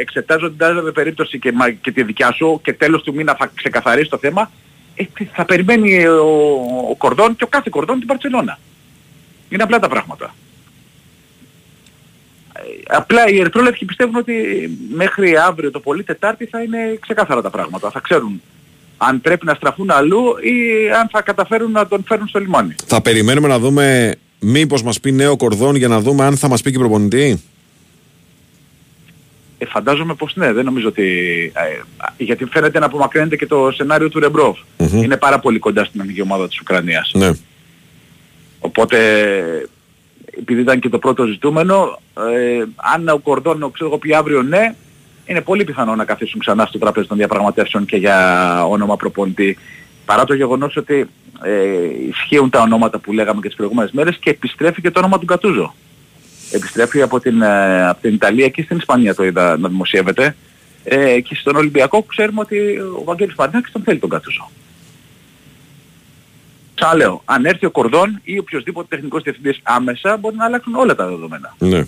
εξετάζω την τάδε περίπτωση και, μα- και τη δικιά σου και τέλος του μήνα θα ξεκαθαρίσει το θέμα, ε, τι- θα περιμένει ο, ο Κορδόν και ο κάθε Κορδόν την Μπαρτσελώνα. Είναι απλά τα πράγματα. Ε, Απλά οι ερυθρόλευκοι πιστεύουν ότι μέχρι αύριο το πολύ Τετάρτη θα είναι ξεκάθαρα τα πράγματα. Θα ξέρουν αν πρέπει να στραφούν αλλού ή αν θα καταφέρουν να τον φέρουν στο λιμάνι. Θα περιμένουμε να δούμε μήπως μας πει νέο κορδόν για να δούμε αν θα μας πει και προπονητή. Ε, φαντάζομαι πως ναι, δεν νομίζω ότι... ε, γιατί φαίνεται να απομακρύνεται και το σενάριο του Ρεμπρόβ. Μμμ. Είναι πάρα πολύ κοντά στην εθνική ομάδα της Ουκρανίας. Ναι. Οπότε, επειδή ήταν και το πρώτο ζητούμενο, ε, αν ο Κορδόν, ξέρω εγώ, πει αύριο ναι, είναι πολύ πιθανό να καθίσουν ξανά στο τραπέζι των διαπραγματεύσεων και για όνομα προπονητή. Παρά το γεγονός ότι ε, ισχύουν τα ονόματα που λέγαμε και τις προηγούμενες μέρες και επιστρέφει και το όνομα του Κατούζο. Επιστρέφει από την, ε, από την Ιταλία και στην Ισπανία το είδα να δημοσιεύεται. Ε, και στον Ολυμπιακό ξέρουμε ότι ο Βαγγέλης Παντάκης τον θέλει τον Κατούζο. Ξαναλέω, αν έρθει ο Κορδόν ή οποιοδήποτε τεχνικός διευθυντής άμεσα μπορεί να αλλάξουν όλα τα δεδομένα. ναι.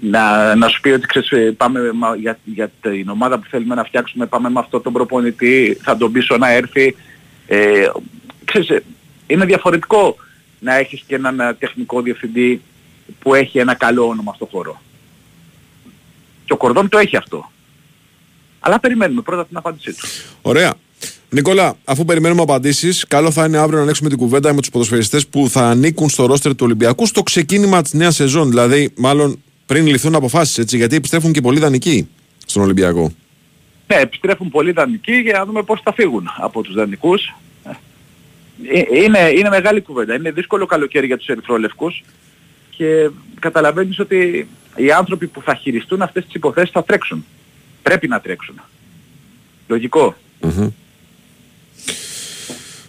Να, να σου πει ότι ξέρεις, ε, πάμε μα, για, για την ομάδα που θέλουμε να φτιάξουμε πάμε με αυτό τον προπονητή, θα τον πείσω να έρθει. Ε, ξέρεις, ε, είναι διαφορετικό να έχεις και έναν ε, τεχνικό διευθυντή που έχει ένα καλό όνομα στο χώρο. Και ο Κορδόν το έχει αυτό. Αλλά περιμένουμε πρώτα την απάντησή του. Ωραία. Νικόλα, αφού περιμένουμε απαντήσεις, καλό θα είναι αύριο να ανοίξουμε την κουβέντα με τους ποδοσφαιριστές που θα ανήκουν στο ρόστερ του Ολυμπιακού στο ξεκίνημα της νέας σεζόν. Δηλαδή, μάλλον πριν ληφθούν αποφάσεις, έτσι, γιατί επιστρέφουν και πολλοί δανεικοί στον Ολυμπιακό. Ναι, επιστρέφουν πολλοί δανεικοί για να δούμε πώς θα φύγουν από τους δανεικούς. Ε, Είναι, είναι μεγάλη κουβέντα. Είναι δύσκολο καλοκαίρι για τους ερυθρόλευκους και καταλαβαίνεις ότι οι άνθρωποι που θα χειριστούν αυτές τις υποθέσεις θα τρέξουν. Πρέπει να τρέξουν. Λογικό. Μμμ.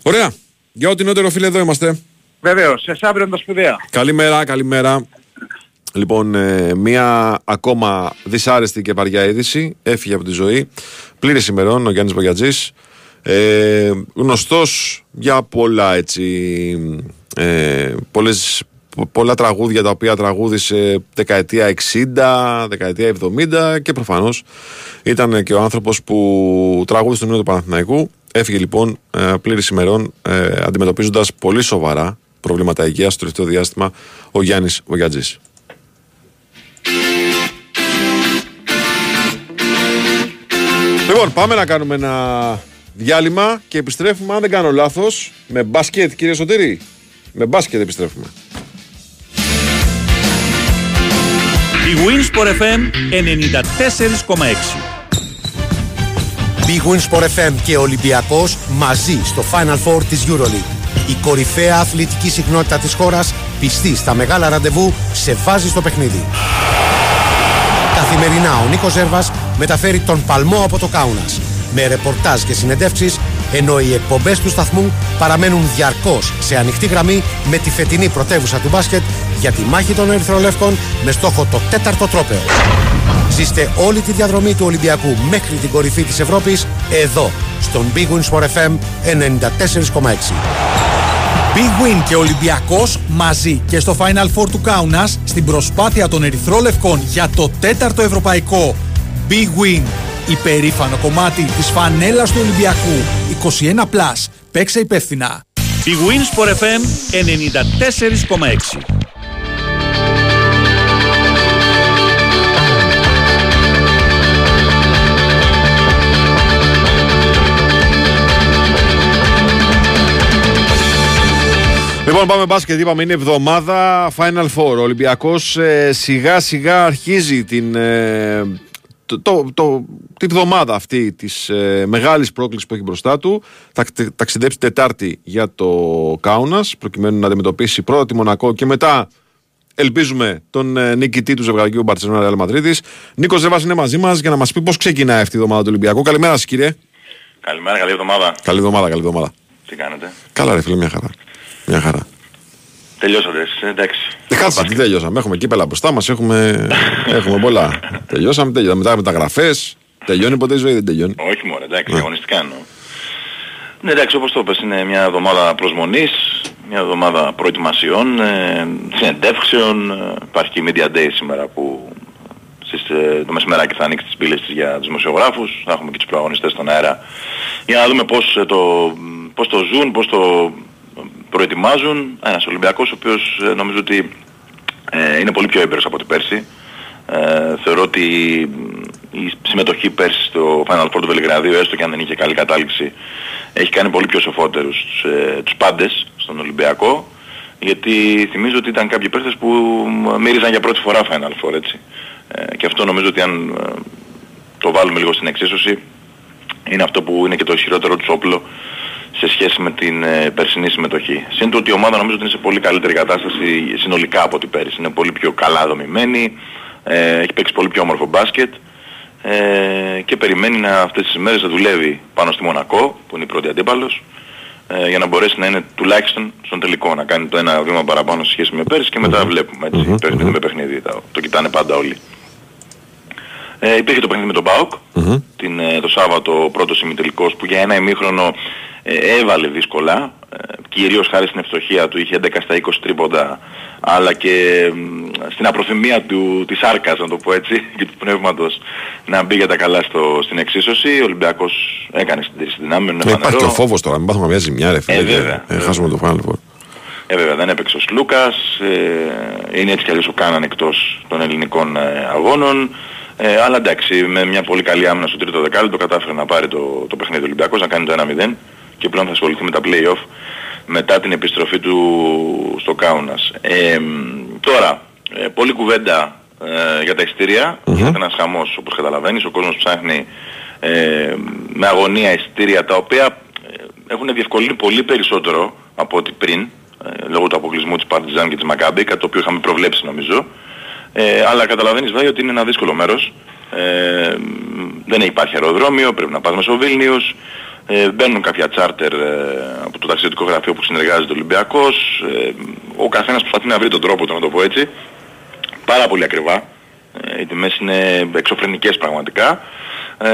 Ωραία. Για ό,τι νότερο, φίλε, εδώ είμαστε. Βεβαίως, σε αύριο είναι τα σπουδαία. Καλημέρα, καλημέρα. Λοιπόν, ε, μία ακόμα δυσάρεστη και βαριά είδηση. Έφυγε από τη ζωή. Πλήρης ημερών ο Γιάννης Βογιατζής. Ε, γνωστός για πολλά έτσι, ε, πολλές, πολλά τραγούδια τα οποία τραγούδισε δεκαετία 60, δεκαετία 70 και προφανώς ήταν και ο άνθρωπος που τραγούδισε τον νέο του Παναθηναϊκού. Έφυγε λοιπόν ε, πλήρης ημερών ε, αντιμετωπίζοντας πολύ σοβαρά προβλήματα υγείας στο τελευταίο διάστημα ο Γιάννης Βογιατζής. Λοιπόν, πάμε να κάνουμε ένα διάλειμμα και επιστρέφουμε, αν δεν κάνω λάθος, με μπάσκετ, κύριε Σωτήρη. Με μπάσκετ επιστρέφουμε. Η Winsport FM 94,6 Big Win Sport FM και Ολυμπιακός μαζί στο Final Four της EuroLeague. Η κορυφαία αθλητική συχνότητα της χώρας πιστή στα μεγάλα ραντεβού σε βάζει στο παιχνίδι. Καθημερινά ο Νίκος Ζέρβας μεταφέρει τον παλμό από το Κάουνας με ρεπορτάζ και συνεντεύξεις ενώ οι εκπομπές του σταθμού παραμένουν διαρκώς σε ανοιχτή γραμμή με τη φετινή πρωτεύουσα του μπάσκετ για τη μάχη των Ερυθρολεύκων με στόχο το τέταρτο τρόπεο. Ζήστε όλη τη διαδρομή του Ολυμπιακού μέχρι την κορυφή της Ευρώπης εδώ στον Big Win Sport FM 94,6. Big Win και Ολυμπιακός μαζί και στο Final Four του Κάουνας στην προσπάθεια των Ερυθρόλευκων για το τέταρτο ευρωπαϊκό. Big Win, υπερήφανο κομμάτι της φανέλας του Ολυμπιακού. 21+, παίξε υπεύθυνα. Big Win Sport FM 94,6 Λοιπόν, πάμε μπάσκετ. Είπαμε είναι εβδομάδα Final Four. Ο Ολυμπιακός ε, σιγά σιγά αρχίζει την, ε, το, το, το, τη βδομάδα αυτή της ε, μεγάλης πρόκλησης που έχει μπροστά του. Θα ταξιδέψει Τετάρτη για το Κάουνα, προκειμένου να αντιμετωπίσει πρώτα τη Μονακό και μετά ελπίζουμε τον ε, νικητή του ζευγαριού Μπαρσελόνα Ρεάλ Μαδρίτη. Νίκος Ζεβάς είναι μαζί μας για να μας πει πώς ξεκινάει αυτή η εβδομάδα του Ολυμπιακού. Καλημέρα σας, κύριε. Καλημέρα, καλή εβδομάδα. Καλή εβδομάδα, καλή εβδομάδα. Τι κάνετε; Καλά, ρε φίλε, μια χαρά. Μια χαρά. Τελειώσατε εσείς, εντάξει. Ε, κάτσε, τι τελειώσαμε. Έχουμε κύπελα μπροστά μας, έχουμε, έχουμε πολλά. τελειώσαμε, τελειώσαμε. Μετά μεταγραφές, τελειώνει ποτέ η ζωή, δεν τελειώνει. Όχι μόνο, εντάξει, αγωνιστικά εννοώ. Ναι, εντάξει, όπως το είπες, είναι μια εβδομάδα προσμονής, μια εβδομάδα προετοιμασιών, ε, συνεντεύξεων, ε, υπάρχει και η Media Day σήμερα που στις, ε, το μεσημεράκι θα ανοίξει τις πύλες της για τους δημοσιογράφους, θα έχουμε και τους προαγωνιστές στον αέρα για να δούμε πώς, ε, το, πώς το ζουν, πώς το προετοιμάζουν. Ένας Ολυμπιακός ο οποίος ε, νομίζω ότι ε, είναι πολύ πιο έμπειρος από την πέρσι. Ε, θεωρώ ότι η συμμετοχή πέρσι στο Final Four του Βελιγραδίου, έστω και αν δεν είχε καλή κατάληξη, έχει κάνει πολύ πιο σοφότερους τους, ε, τους πάντες στον Ολυμπιακό. Γιατί θυμίζω ότι ήταν κάποιοι παίχτες που μύριζαν για πρώτη φορά Final Four, έτσι. Ε, και αυτό νομίζω ότι αν ε, το βάλουμε λίγο στην εξίσωση, είναι αυτό που είναι και το ισχυρότερο τους όπλο σε σχέση με την ε, περσινή συμμετοχή. Συν ότι η ομάδα νομίζω ότι είναι σε πολύ καλύτερη κατάσταση συνολικά από την πέρυσι. Είναι πολύ πιο καλά δομημένη, ε, έχει παίξει πολύ πιο όμορφο μπάσκετ ε, και περιμένει να αυτές τις μέρες να δουλεύει πάνω στη Μονακό, που είναι η πρώτη αντίπαλος, ε, για να μπορέσει να είναι τουλάχιστον στον τελικό, να κάνει το ένα βήμα παραπάνω σε σχέση με πέρυσι και μετά βλέπουμε έτσι, mm-hmm. παιχνίδι με παιχνίδι, το, το κοιτάνε πάντα όλοι. Ε, υπήρχε το παιχνίδι με τον ΠΑΟΚ, mm-hmm. την, ε, το Σάββατο πρώτο ημιτελικός που για ένα ημίχρονο ε, έβαλε δύσκολα, ε, κυρίως χάρη στην ευστοχία του, είχε 11 στα 20 τρίποντα, αλλά και στην απροθυμία του, της άρκας, να το πω έτσι, και του πνεύματος να μπει για τα καλά στο, στην εξίσωση. Ο Ολυμπιακός έκανε συντήρηση δυνάμεων. Ε, υπάρχει και ο φόβος τώρα, μην πάθουμε μια ζημιά ρε φίλε. Ε, βέβαια. Ε, χάσουμε το Final Ε, βέβαια, δεν έπαιξε ο Σλούκας, ε, είναι έτσι κι αλλιώς ο Κάναν εκτός των ελληνικών ε, αγώνων. Ε, αλλά εντάξει, με μια πολύ καλή άμυνα στο τρίτο δεκάλεπτο κατάφερε να πάρει το, το παιχνίδι του Ολυμπιακός, να κάνει το 1-0 και πλέον θα ασχοληθεί με τα play-off μετά την επιστροφή του στο Κάουνας. Ε, τώρα, ε, πολλή κουβέντα ε, για τα ειστήρια, mm-hmm. γίνεται ένας χαμός όπως καταλαβαίνεις, ο κόσμος ψάχνει ε, με αγωνία ειστήρια τα οποία ε, έχουν διευκολύνει πολύ περισσότερο από ό,τι πριν, λόγω του αποκλεισμού της Παρτιζάν και της Μακάμπη, κάτι το οποίο είχαμε προβλέψει νομίζω. Ε, αλλά καταλαβαίνεις βέβαια ότι είναι ένα δύσκολο μέρος. Ε, δεν υπάρχει αεροδρόμιο, πρέπει να πας μέσω Βίλνιος. Ε, μπαίνουν κάποια τσάρτερ ε, από το ταξιδιωτικό γραφείο που συνεργάζεται ο Ολυμπιακός. Ε, ο καθένας προσπαθεί να βρει τον τρόπο του να το πω έτσι. πάρα πολύ ακριβά. Ε, οι τιμές είναι εξωφρενικές πραγματικά. Ε,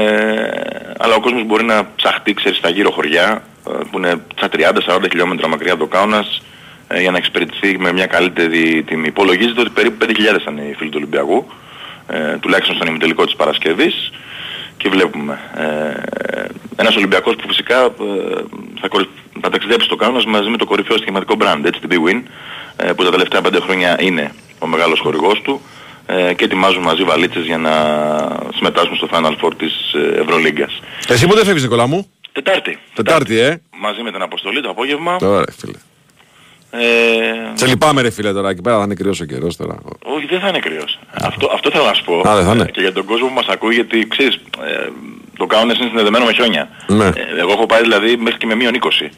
αλλά ο κόσμος μπορεί να ψαχτεί, ξέρεις, στα γύρω χωριά ε, που είναι στα 30-40 χιλιόμετρα μακριά από το Κάουνας ε, για να εξυπηρετηθεί με μια καλύτερη τιμή. Υπολογίζεται ότι περίπου 5.000 ήταν οι φίλοι του Ολυμπιακού, ε, τουλάχιστον στον ημιτελικό της Παρασκευής και βλέπουμε. Ε, ένας Ολυμπιακός που φυσικά ε, θα, κορυ... θα ταξιδέψει στο Κάουνας μαζί με το κορυφαίο στοιχηματικό brand, έτσι, την Big Win, ε, που τα τελευταία 5 χρόνια είναι ο μεγάλος χορηγός του ε, και ετοιμάζουν μαζί βαλίτσες για να συμμετάσχουν στο Final Four της ε, Ευρωλίγκας. Εσύ πότε φεύγεις Νικόλα μου; Τετάρτη. Τετάρτη, ε. Μαζί με την αποστολή το απόγευμα. Ωραία, φίλε. Ε, Σε λυπάμαι ρε φίλε τώρα, εκεί πέρα θα είναι κρυός ο καιρός τώρα. όχι, δεν θα είναι κρυός. Αυτό, αυτό θέλω να σου πω. Α, δεν θα είναι. Ε, Και για τον κόσμο που μας ακούει, γιατί ξέρεις, ε, το κάνουν είναι συνδεδεμένο με χιόνια. Ναι. Ε, εγώ έχω πάει δηλαδή μέχρι και με μείον 20.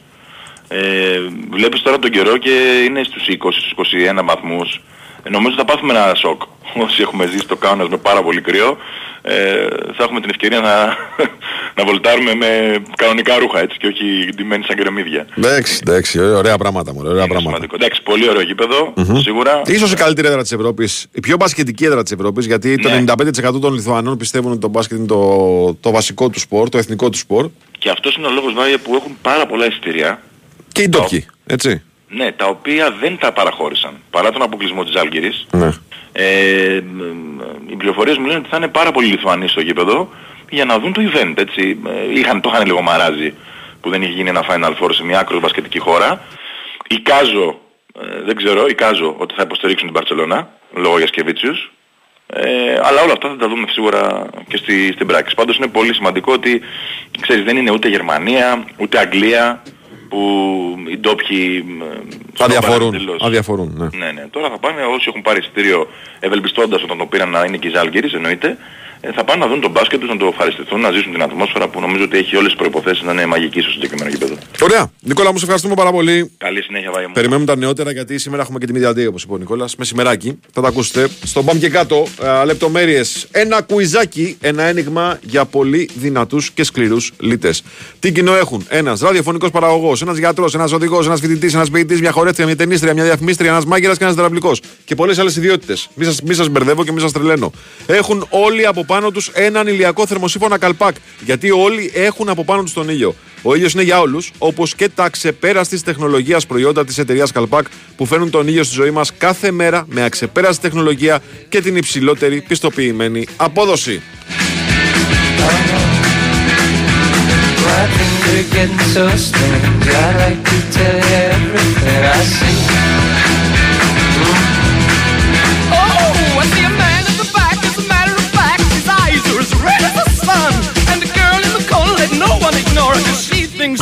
Ε, βλέπεις τώρα τον καιρό και είναι στους 20, στους 21 βαθμούς. Ε, νομίζω θα πάθουμε ένα σοκ. Όσοι έχουμε ζήσει το Κάουνας με πάρα πολύ κρύο, ε, θα έχουμε την ευκαιρία να, να βολτάρουμε με κανονικά ρούχα έτσι και όχι ντυμένοι σαν κερεμίδια. Εντάξει, εντάξει, ωραία πράγματα μου, ωραία πράγματα. Σημαντικό. Εντάξει, πολύ ωραίο γήπεδο, σίγουρα. Ίσως η καλύτερη έδρα της Ευρώπης, η πιο μπασκετική έδρα της Ευρώπης, γιατί Ναι. το 95% των Λιθουανών πιστεύουν ότι το μπάσκετ είναι το, το βασικό του σπορ, το εθνικό του σπορ. Και αυτός είναι ο λόγος Βάγια που έχουν πάρα πολλά εισιτήρια, Και οι ντόπιοι, έτσι. Ναι, τα οποία δεν τα παραχώρησαν, παρά τον αποκλεισμό της Άλγηρης. Ναι. Ε, μ, οι πληροφορίες μου λένε ότι θα είναι πάρα πολλοί Λιθουανοί στο γήπεδο για να δουν το event, έτσι. Ε, είχαν, το είχαν λίγο μαράζει που δεν είχε γίνει ένα Final Four σε μια άκρος μπασκετική χώρα. Εικάζω, ε, δεν ξέρω, εικάζω ότι θα υποστηρίξουν την Μπαρτσελώνα λόγω Γιασκεβίτσιους. Ε, αλλά όλα αυτά θα τα δούμε σίγουρα και στη, στην πράξη. Πάντως είναι πολύ σημαντικό ότι ξέρεις, δεν είναι ούτε Γερμανία, ούτε Αγγλία που οι ντόπιοι ε, Αδιαφορούν, τελώς. αδιαφορούν, ναι. Ναι, ναι. Τώρα θα πάνε όσοι έχουν πάρει εισιτήριο ευελπιστώντας όταν το πήραν να είναι και οι Ζάλγκυρης εννοείται. Ε, Θα πάνε να δουν τον μπάσκετ τους, να το ευχαριστηθούν, να ζήσουν την ατμόσφαιρα που νομίζω ότι έχει όλες τις προϋποθέσεις να είναι μαγική στο συγκεκριμένο γήπεδο. Ωραία. Νικόλα μου, σε ευχαριστούμε πάρα πολύ. Καλή συνέχεια, Βάγια μου. Περιμένουμε τα νεότερα γιατί σήμερα έχουμε και τη Media Day όπως είπε ο Νικόλας. Μεσημεράκι. Θα τα ακούσετε. Στον πάμε και κάτω. Ε, λεπτομέρειες. Ένα κουιζάκι, ένα ένιγμα για πολύ δυνατούς και σκληρούς λίτες. Τι κοινό έχουν; Ένας ραδιοφωνικός παραγωγός, ένας γιατρός, ένας οδηγός, ένας φοιτητής, ένας ποιητής, μια χορεύτρια, μια ταινίστρια, μια διαφημίστρια, ένας μάγειρας και ένας δραυλικός. Και πολλές άλλες ιδιότητες. Μη σας, μη σας μπερδεύω και μη σας τρελαίνω. Έχουν όλοι από πάνω τους έναν ηλιακό θερμοσύφωνα καλπάκ. Γιατί όλοι έχουν από πάνω τους τον ήλιο. Ο ήλιος είναι για όλους, όπως και τα ξεπέραστης τεχνολογίας προϊόντα της εταιρείας Καλπάκ που φέρνουν τον ήλιο στη ζωή μας κάθε μέρα με αξεπέραστη τεχνολογία και την υψηλότερη πιστοποιημένη απόδοση. Oh, I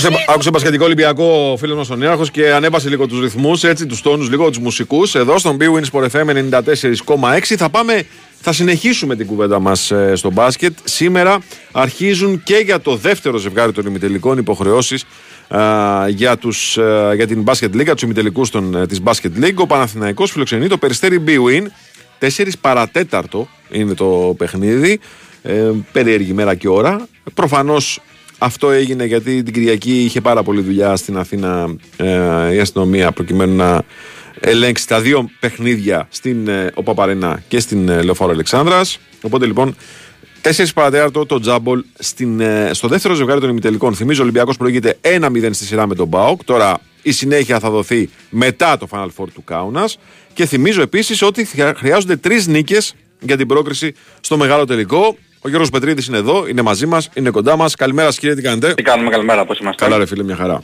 Άκουσε, άκουσε μπασκετικό Ολυμπιακό φίλος μας ο Νέαρχος και ανέβασε λίγο τους ρυθμούς, έτσι, τους τόνους, λίγο τους μουσικούς. Εδώ στον Big Win Sport FM 94,6. Θα πάμε, θα συνεχίσουμε την κουβέντα μας στο μπάσκετ. Σήμερα αρχίζουν και για το δεύτερο ζευγάρι των ημιτελικών υποχρεώσεις για, τους, α, για την Basket League, για τους ημιτελικούς της Basket League. Ο Παναθηναϊκός φιλοξενεί το περιστέρι Big Win. 4 παρατέταρτο είναι το παιχνίδι. Ε, περίεργη μέρα και ώρα. Προφανώς αυτό έγινε γιατί την Κυριακή είχε πάρα πολλή δουλειά στην Αθήνα ε, η αστυνομία προκειμένου να ελέγξει τα δύο παιχνίδια στην ε, ΟΠΑΠΑΡΕΝΑ και στην ε, Λεωφόρο Αλεξάνδρας. Οπότε λοιπόν 4 παρατέταρτο το τζάμπολ στην, ε, στο δεύτερο ζευγάρι των ημιτελικών. Θυμίζω ο Ολυμπιακός προηγείται 1-0 στη σειρά με τον Μπάουκ. Τώρα η συνέχεια θα δοθεί μετά το Final Four του Κάουνας. Και θυμίζω επίσης ότι χρειά- χρειάζονται τρεις νίκες για την πρόκριση στο μεγάλο τελικό. Ο Γιώργος Πετρίδης είναι εδώ, είναι μαζί μας, είναι κοντά μας. Καλημέρα σας κύριε, τι κάνετε; Τι κάνουμε, καλημέρα, πώς είμαστε; Καλά ρε φίλε, μια χαρά.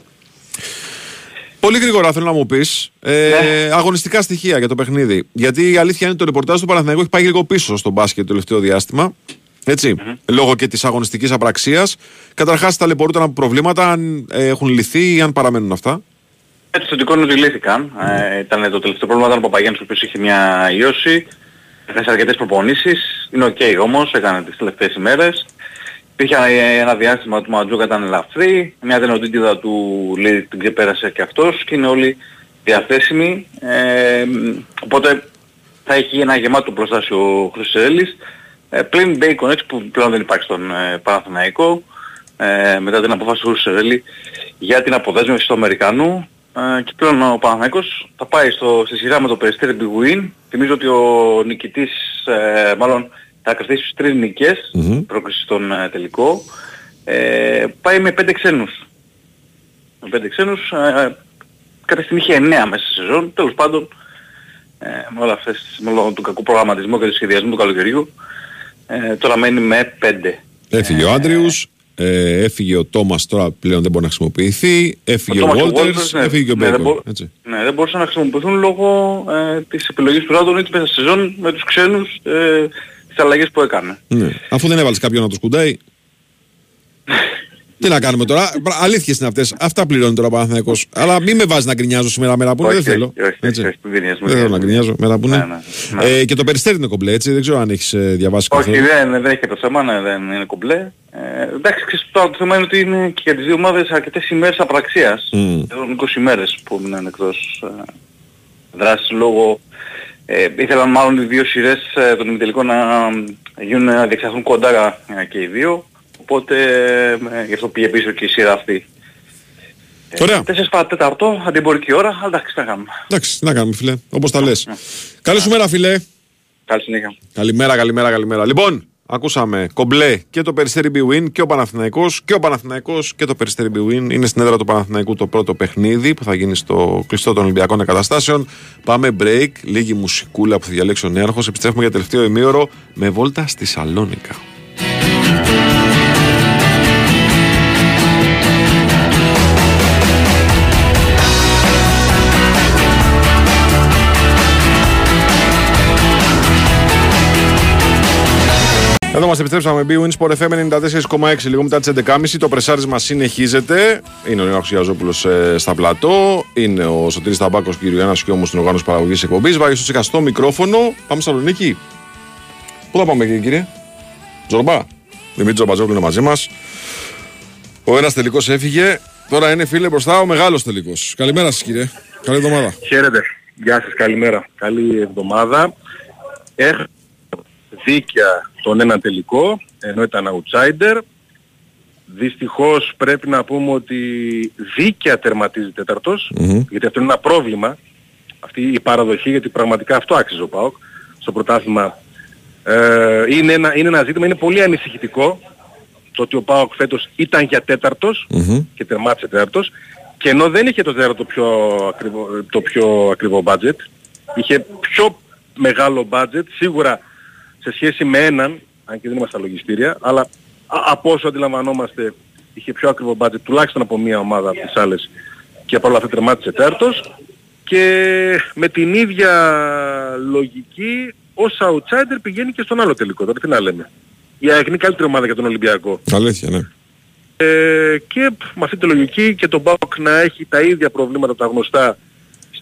Πολύ γρήγορα θέλω να μου πεις ε, αγωνιστικά στοιχεία για το παιχνίδι. Γιατί η αλήθεια είναι ότι το ρεπορτάζ του Παναθηναϊκού έχει πάει λίγο πίσω στο μπάσκετ το τελευταίο διάστημα. Έτσι, λόγω και της αγωνιστικής απραξίας. Καταρχάς, ταλαιπωρούνταν από προβλήματα, αν ε, έχουν λυθεί ή αν παραμένουν αυτά. Έτσι στο δικό ότι λύθηκαν. Ε, ήταν το τελευταίο πρόβλημα ήταν ο Παπαγιάννης ο οποίος είχε μια ιώση. Έκανε αρκετές προπονήσεις. Είναι οκ όμως, έκανε τις τελευταίες ημέρες. Υπήρχε ένα, ένα διάστημα του Ματζούκα ήταν ελαφρύ. Μια αδενίτιδα του λέει την ξεπέρασε και αυτός και είναι όλοι διαθέσιμοι. Ε, οπότε θα έχει ένα γεμάτο προστάσιο ο Χρυσέλης. Ε, πλην Bacon έτσι που πλέον δεν υπάρχει στον ε, Παναθηναϊκό ε, μετά την απόφαση του Χρυσέλη για την αποδέσμευση του Αμερικανού Ε, και πλέον ο Παναθηναϊκός θα πάει στο, στη σειρά με το Περιστέρι Big Win. Θυμίζω ότι ο νικητής, ε, μάλλον θα κρατήσει στους τρεις νικές, πρόκληση στον ε, τελικό. Ε, πάει με πέντε ξένους. Με πέντε ξένους, ε, κατά στιγμή είχε εννέα μέσα στη σεζόν. Τέλος πάντων, ε, με όλα αυτές, με όλο τον κακό προγραμματισμό και το σχεδιασμό του καλοκαιριού, ε, τώρα μένει με πέντε. Έφυγε ο Άντριους, ε, έφυγε ο Τόμας τώρα πλέον δεν μπορεί να χρησιμοποιηθεί, έφυγε ο, Thomas Βόλτερς, ναι, έφυγε και ο ναι, δεν Μπέικον. μπο- έτσι. Ναι, δεν μπορούσαν να χρησιμοποιηθούν λόγω ε, της επιλογής του Ράντον ή μέσα στη σεζόν με τους ξένους ε, τις αλλαγές που έκανε. Ναι. Αφού δεν έβαλες κάποιον να το σκουντάει. Τι να κάνουμε τώρα, Πρα- αλήθειες είναι αυτές. Αυτά πληρώνει τώρα ο Παναθηναϊκός. Αλλά μην με βάζεις να γκρινιάζω σήμερα μέρα που είναι, δεν Όχι, θέλω. όχι, όχι, Έτσι. όχι, μην γκρινιάζεις, μην Δεν θέλω να γκρινιάζεις. γκρινιάζω μέρα που είναι. Ναι, ναι, ναι. Ε, και το περιστέρι είναι κομπλέ, έτσι. Δεν ξέρω αν έχεις ε, διαβάσει Όχι, καθόλου. δεν, δεν έχει το θέμα, ναι, δεν είναι κομπλέ. Ε, εντάξει, ξέρεις, τώρα το θέμα είναι ότι είναι και για τις δύο ομάδες αρκετές ημέρες απραξίας. Μμ. Εδώ 20 ημέρες που έμειναν εκτός ε, δράσης λόγω... Ε, ήθελαν μάλλον οι δύο σειρές ε, των ημιτελικών να, ε, γίνουν, να διεξαχθούν κοντά ε, και οι δύο. Οπότε ε, γι' αυτό πήγε πίσω και η σειρά αυτή. Ωραία. 4 παρα τέταρτο, αντιμπορική ώρα, αλλά εντάξει, τι να κάνουμε. Εντάξει, τι να κάνουμε, φίλε. Όπως τα λες. Ναι. Καλή σου μέρα, φίλε. Καλή συνέχεια. Καλημέρα, καλημέρα, καλημέρα. Λοιπόν, ακούσαμε κομπλέ και το Περιστέρι Big Win και ο Παναθηναϊκός και ο Παναθηναϊκός και το Περιστέρι Big Win. Είναι στην έδρα του Παναθηναϊκού το πρώτο παιχνίδι που θα γίνει στο κλειστό των Ολυμπιακών Εγκαταστάσεων. Πάμε break, λίγη μουσικούλα που θα διαλέξει ο Νέαρχος. Επιστρέφουμε για τελευταίο ημίωρο με βόλτα στη Σαλόνικα. Εδώ μας επιστρέψαμε. BWIN Sport FM 94,6 λίγο μετά τις 11.30. Το πρεσάρισμα συνεχίζεται. Είναι ο Νέο Γιαζόπουλος ε, στα πλατό. Είναι ο Σωτήρης Ταμπάκος και ο Γιάννα Κιόμου στην οργάνωση παραγωγής εκπομπής. Βάγει στο στο μικρόφωνο. Πάμε στη Θεσσαλονίκη. Πού θα πάμε, κύριε; Τζορμπά. Δημήτρης Τζομπατζόπουλο είναι μαζί μας. Ο ένας τελικός έφυγε. Τώρα είναι φίλε μπροστά ο μεγάλος τελικός. Καλημέρα σας, κύριε. Καλή εβδομάδα. Χαίρετε. Γεια σας, καλημέρα. Καλή εβδομάδα. Έχω δίκαια τον ένα τελικό, ενώ ήταν outsider. Δυστυχώς πρέπει να πούμε ότι δίκαια τερματίζει τέταρτος, γιατί αυτό είναι ένα πρόβλημα. Αυτή η παραδοχή, γιατί πραγματικά αυτό άξιζε ο ΠΑΟΚ στο πρωτάθλημα. Ε, είναι, ένα, είναι ένα ζήτημα, είναι πολύ ανησυχητικό το ότι ο ΠΑΟΚ φέτος ήταν για τέταρτος και τερμάτισε τέταρτος και ενώ δεν είχε το τέταρτο πιο ακριβό, το πιο ακριβό budget, είχε πιο μεγάλο budget, σίγουρα σε σχέση με έναν, αν και δεν είμαστε στα λογιστήρια, αλλά α- από όσο αντιλαμβανόμαστε είχε πιο ακριβό budget τουλάχιστον από μία ομάδα από τις άλλες και παρόλα αυτά τερμάτισε τέταρτος και με την ίδια λογική ως outsider πηγαίνει και στον άλλο τελικό. Τώρα τι να λέμε. Η ΑΕΚ είναι η καλύτερη ομάδα για τον Ολυμπιακό. Αλήθεια, ναι. Ε, και με αυτή τη λογική και τον ΠΑΟΚ να έχει τα ίδια προβλήματα τα γνωστά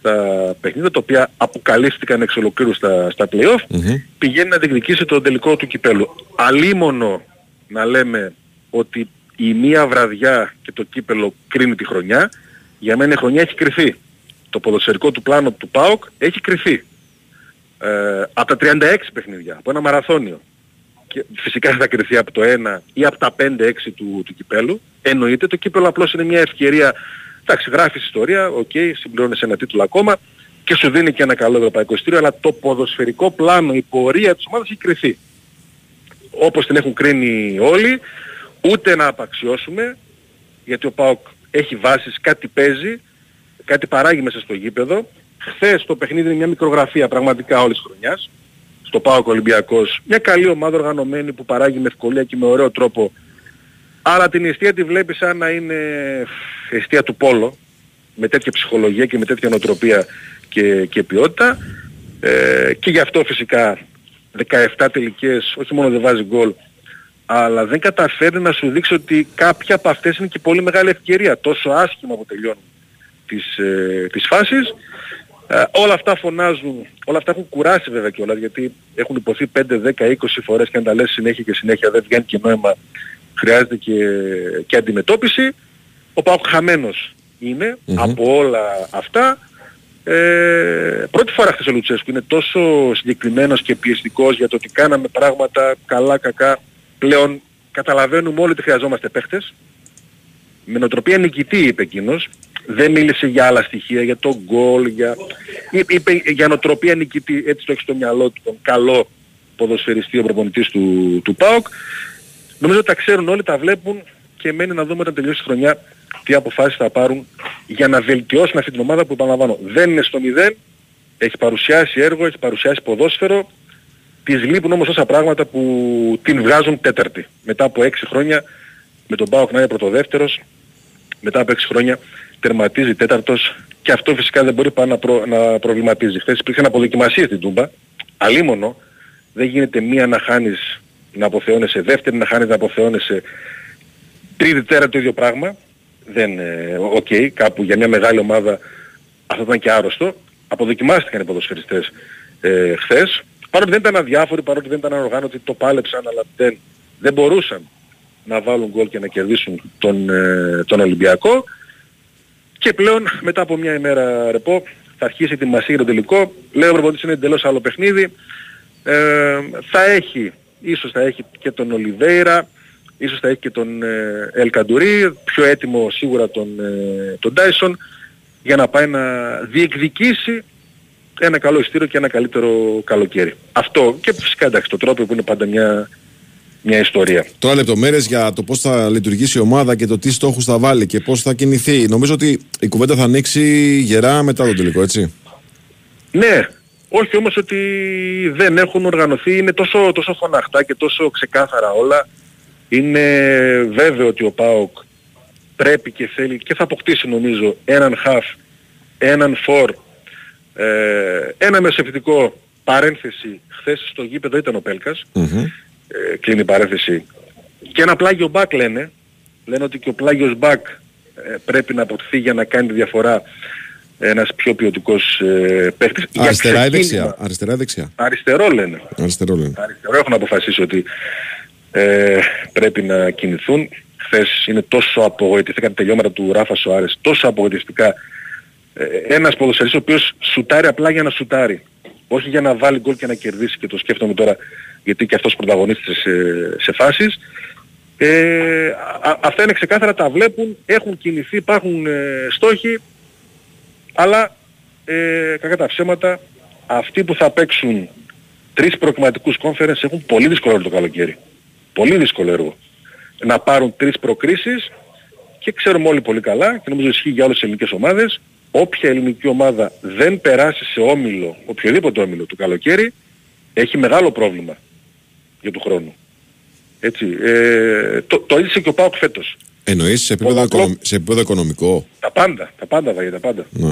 στα παιχνίδια, τα οποία αποκαλύφθηκαν εξ ολοκλήρου στα, στα play-off, πηγαίνει να διεκδικήσει το τελικό του κυπέλου. Αλίμονο να λέμε ότι η μία βραδιά και το κύπελο κρίνει τη χρονιά, για μένα η χρονιά έχει κριθεί. Το ποδοσφαιρικό του πλάνο του ΠΑΟΚ έχει κριθεί. Ε, από τα 36 παιχνίδια, από ένα μαραθώνιο και φυσικά δεν θα κρυθεί από το 1 ή από τα 5-6 του, του κυπέλου. Εννοείται το κύπελο απλώς είναι μια ευκαιρία, εντάξει γράφεις ιστορία, ok, okay, συμπληρώνεις ένα τίτλο ακόμα και σου δίνει και ένα καλό ευρωπαϊκό ειστήριο, αλλά το ποδοσφαιρικό πλάνο, η πορεία της ομάδας έχει κρυθεί. Όπως την έχουν κρίνει όλοι, ούτε να απαξιώσουμε, γιατί ο ΠΑΟΚ έχει βάσεις, κάτι παίζει, κάτι παράγει μέσα στο γήπεδο. Χθες το παιχνίδι είναι μια μικρογραφία πραγματικά όλης της χρονιάς στο ΠΑΟΚ Ολυμπιακός. Μια καλή ομάδα οργανωμένη που παράγει με ευκολία και με ωραίο τρόπο. Αλλά την αιστεία τη βλέπεις σαν να είναι αιστεία του Πόλο. Με τέτοια ψυχολογία και με τέτοια νοοτροπία και, και ποιότητα. Ε, και γι' αυτό φυσικά 17 τελικές, όχι μόνο δεν βάζει γκολ, αλλά δεν καταφέρνει να σου δείξει ότι κάποια από αυτές είναι και πολύ μεγάλη ευκαιρία. Τόσο άσχημα που τελειώνουν τις, ε, τις φάσεις. Ε, όλα αυτά φωνάζουν, όλα αυτά έχουν κουράσει βέβαια κιόλας γιατί έχουν υποθεί 5, 10, 20 φορές και αν τα λες συνέχεια και συνέχεια δεν βγαίνει και νόημα, χρειάζεται και, και αντιμετώπιση. Ο Πάοκ χαμένος είναι από όλα αυτά. Ε, πρώτη φορά χθες ο Λουτσέσκου είναι τόσο συγκεκριμένος και πιεστικός για το ότι κάναμε πράγματα καλά, κακά. Πλέον καταλαβαίνουμε όλοι ότι χρειαζόμαστε παίχτες. Με νοοτροπία νικητή είπε εκείνος, δεν μίλησε για άλλα στοιχεία, για τον γκολ, για... είπε, είπε για νοοτροπία νικητή, έτσι το έχει στο μυαλό του, τον καλό ποδοσφαιριστή ο προπονητής του, του ΠΑΟΚ. Νομίζω ότι τα ξέρουν όλοι, τα βλέπουν και μένει να δούμε όταν τελειώσει η χρονιά τι αποφάσεις θα πάρουν για να βελτιώσουν αυτή την ομάδα που επαναλαμβάνω δεν είναι στο μηδέν, έχει παρουσιάσει έργο, έχει παρουσιάσει ποδόσφαιρο, της λείπουν όμως όσα πράγματα που την βγάζουν τέταρτη. Μετά από έξι χρόνια με τον ΠΑΟΚ να είναι πρωτοδεύτερος, μετά από έξι χρόνια τερματίζει τέταρτος και αυτό φυσικά δεν μπορεί πάνω να, προ, να προβληματίζει. Χθες υπήρχαν αποδοκιμασίες στην Τούμπα, αλίμονο, δεν γίνεται μία να χάνεις να αποθεώνεσαι, δεύτερη να χάνεις να αποθεώνεσαι, τρίτη μέρα το ίδιο πράγμα. Δεν, ε, ok, okay, κάπου για μια μεγάλη ομάδα αυτό ήταν και άρρωστο. Αποδοκιμάστηκαν οι ποδοσφαιριστές ε, χθες. Παρότι δεν ήταν αδιάφοροι, παρότι δεν ήταν ανοργάνωτοι, το πάλεψαν, αλλά δεν, δεν μπορούσαν να βάλουν γκολ και να κερδίσουν τον, ε, τον Ολυμπιακό. Και πλέον μετά από μια ημέρα ρεπό θα αρχίσει τη μασία το τελικό. Λέω ο προπονητής είναι εντελώς άλλο παιχνίδι. Ε, θα έχει, ίσως θα έχει και τον Ολιβέηρα, ίσως θα έχει και τον ε, Ελκαντουρί, πιο έτοιμο σίγουρα τον, ε, τον Dyson για να πάει να διεκδικήσει ένα καλό ειστήριο και ένα καλύτερο καλοκαίρι. Αυτό και φυσικά εντάξει το τρόπο που είναι πάντα μια, μια ιστορία. Τώρα λεπτομέρειες για το πώς θα λειτουργήσει η ομάδα και το τι στόχους θα βάλει και πώς θα κινηθεί. Νομίζω ότι η κουβέντα θα ανοίξει γερά μετά τον τελικό, έτσι. Ναι, όχι όμως ότι δεν έχουν οργανωθεί, είναι τόσο, τόσο φωναχτά και τόσο ξεκάθαρα όλα. Είναι βέβαιο ότι ο ΠΑΟΚ πρέπει και θέλει και θα αποκτήσει νομίζω έναν χαφ, έναν φορ, ε, ένα μεσευτικό παρένθεση χθες στο γήπεδο ήταν ο πελκας ε, κλείνει η παρένθεση και ένα πλάγιο μπακ λένε λένε ότι και ο πλάγιος μπακ ε, πρέπει να αποκτηθεί για να κάνει τη διαφορά ένας πιο ποιοτικός ε, παίχτης. Αριστερά ή δεξιά; Αριστερά ή δεξιά; Αριστερό λένε. Αριστερό λένε. Αριστερό έχουν αποφασίσει ότι ε, πρέπει να κινηθούν. Χθες είναι τόσο απογοητευτικά τελειώματα του Ράφα Σοάρες, τόσο απογοητευτικά ε, ένας ποδοσφαιριστής ο οποίος σουτάρει απλά για να σουτάρει. Όχι για να βάλει γκολ και να κερδίσει και το σκέφτομαι τώρα γιατί και αυτός πρωταγωνίστησε σε, σε φάσεις. Ε, α, αυτά είναι ξεκάθαρα, τα βλέπουν, έχουν κινηθεί, υπάρχουν ε, στόχοι, αλλά ε, κακά τα ψέματα, αυτοί που θα παίξουν τρεις προκριματικούς conference έχουν πολύ δύσκολο έργο το καλοκαίρι. Πολύ δύσκολο έργο. Να πάρουν τρεις προκρίσεις και ξέρουμε όλοι πολύ καλά και νομίζω ισχύει για όλες τις ελληνικές ομάδες όποια ελληνική ομάδα δεν περάσει σε όμιλο, οποιοδήποτε όμιλο του καλοκαίρι, έχει μεγάλο πρόβλημα για του χρόνου. Έτσι. Ε, το, το και ο Πάοκ φέτος. Εννοείς σε επίπεδο, οικονομ... σε επίπεδο οικονομικό; Τα πάντα, τα πάντα βαγεί, τα πάντα. Ναι.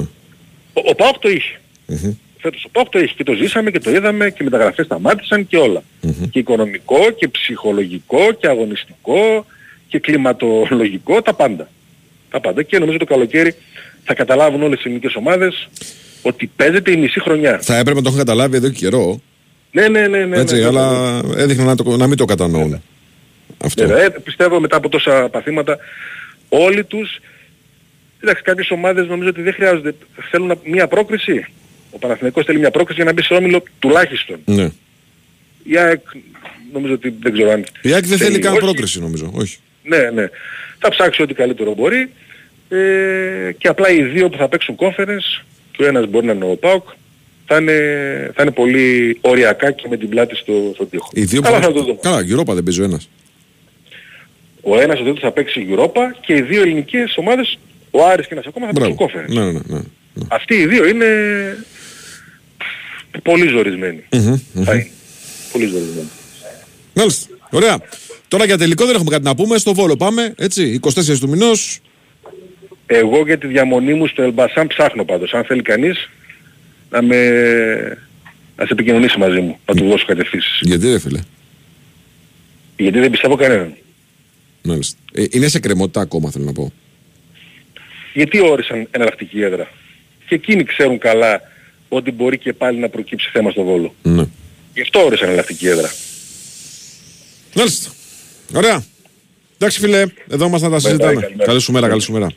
Ο, ο Πάοκ το είχε. Mm-hmm. Φέτος ο Πάοκ το είχε και το ζήσαμε και το είδαμε και μεταγραφές σταμάτησαν και όλα. Mm-hmm. Και οικονομικό και ψυχολογικό και αγωνιστικό και κλιματολογικό, τα πάντα. Τα πάντα. Και νομίζω το καλοκαίρι θα καταλάβουν όλες οι ελληνικές ομάδες ότι παίζεται η μισή χρονιά. Θα έπρεπε να το έχουν καταλάβει εδώ και καιρό. Ναι, ναι, ναι. ναι Έτσι, ναι, αλλά ναι, έδειχνε να, το, να μην το κατανοούν. Ναι, Αυτό. Ναι, πιστεύω μετά από τόσα παθήματα όλοι τους Εντάξει, κάποιες ομάδες νομίζω ότι δεν χρειάζονται. Θέλουν μια πρόκριση. Ο Παναθηναϊκός θέλει μια πρόκριση για να μπει σε όμιλο τουλάχιστον. Ναι. Η ΑΕΚ νομίζω ότι δεν ξέρω αν... Η ΑΕΚ δεν θέλει καν πρόκριση νομίζω. Όχι. Ναι, ναι. Θα ψάξει ό,τι καλύτερο μπορεί. Ε, και απλά οι δύο που θα παίξουν conference, και ο ένας μπορεί να είναι ο ΠΑΟΚ, θα είναι, θα είναι πολύ οριακά και με την πλάτη στο, στο τοίχο. Οι δύο Καλά, θα το δούμε. Καλά, Europa δεν παίζει ο ένας. Ο ένας ο θα παίξει Europa και οι δύο ελληνικές ομάδες, ο Άρης και ένας ακόμα θα παίξουν conference. Ναι, ναι, ναι, ναι. Αυτοί οι δύο είναι πολύ ζορισμένοι. Mm-hmm, Θα είναι. Πολύ ζορισμένοι. Μάλιστα. Ωραία. Τώρα για τελικό δεν έχουμε κάτι να πούμε. Στο Βόλο πάμε, έτσι, 24 του μηνός. Εγώ για τη διαμονή μου στο Ελμπασάν ψάχνω πάντως. Αν θέλει κανείς να με... να σε επικοινωνήσει μαζί μου, να του δώσω κατευθύνσεις. Γιατί δεν φίλε; Γιατί δεν πιστεύω κανέναν. Μάλιστα. Ε, είναι σε κρεμότητα ακόμα θέλω να πω. Γιατί όρισαν εναλλακτική έδρα; Και εκείνοι ξέρουν καλά ότι μπορεί και πάλι να προκύψει θέμα στο Βόλο. Ναι. Γι' αυτό όρισαν εναλλακτική έδρα. Μάλιστα. Ωραία. Εντάξει φίλε, εδώ μας να τα συζητάμε. Καλή σου μέρα, καλή σου μέρα.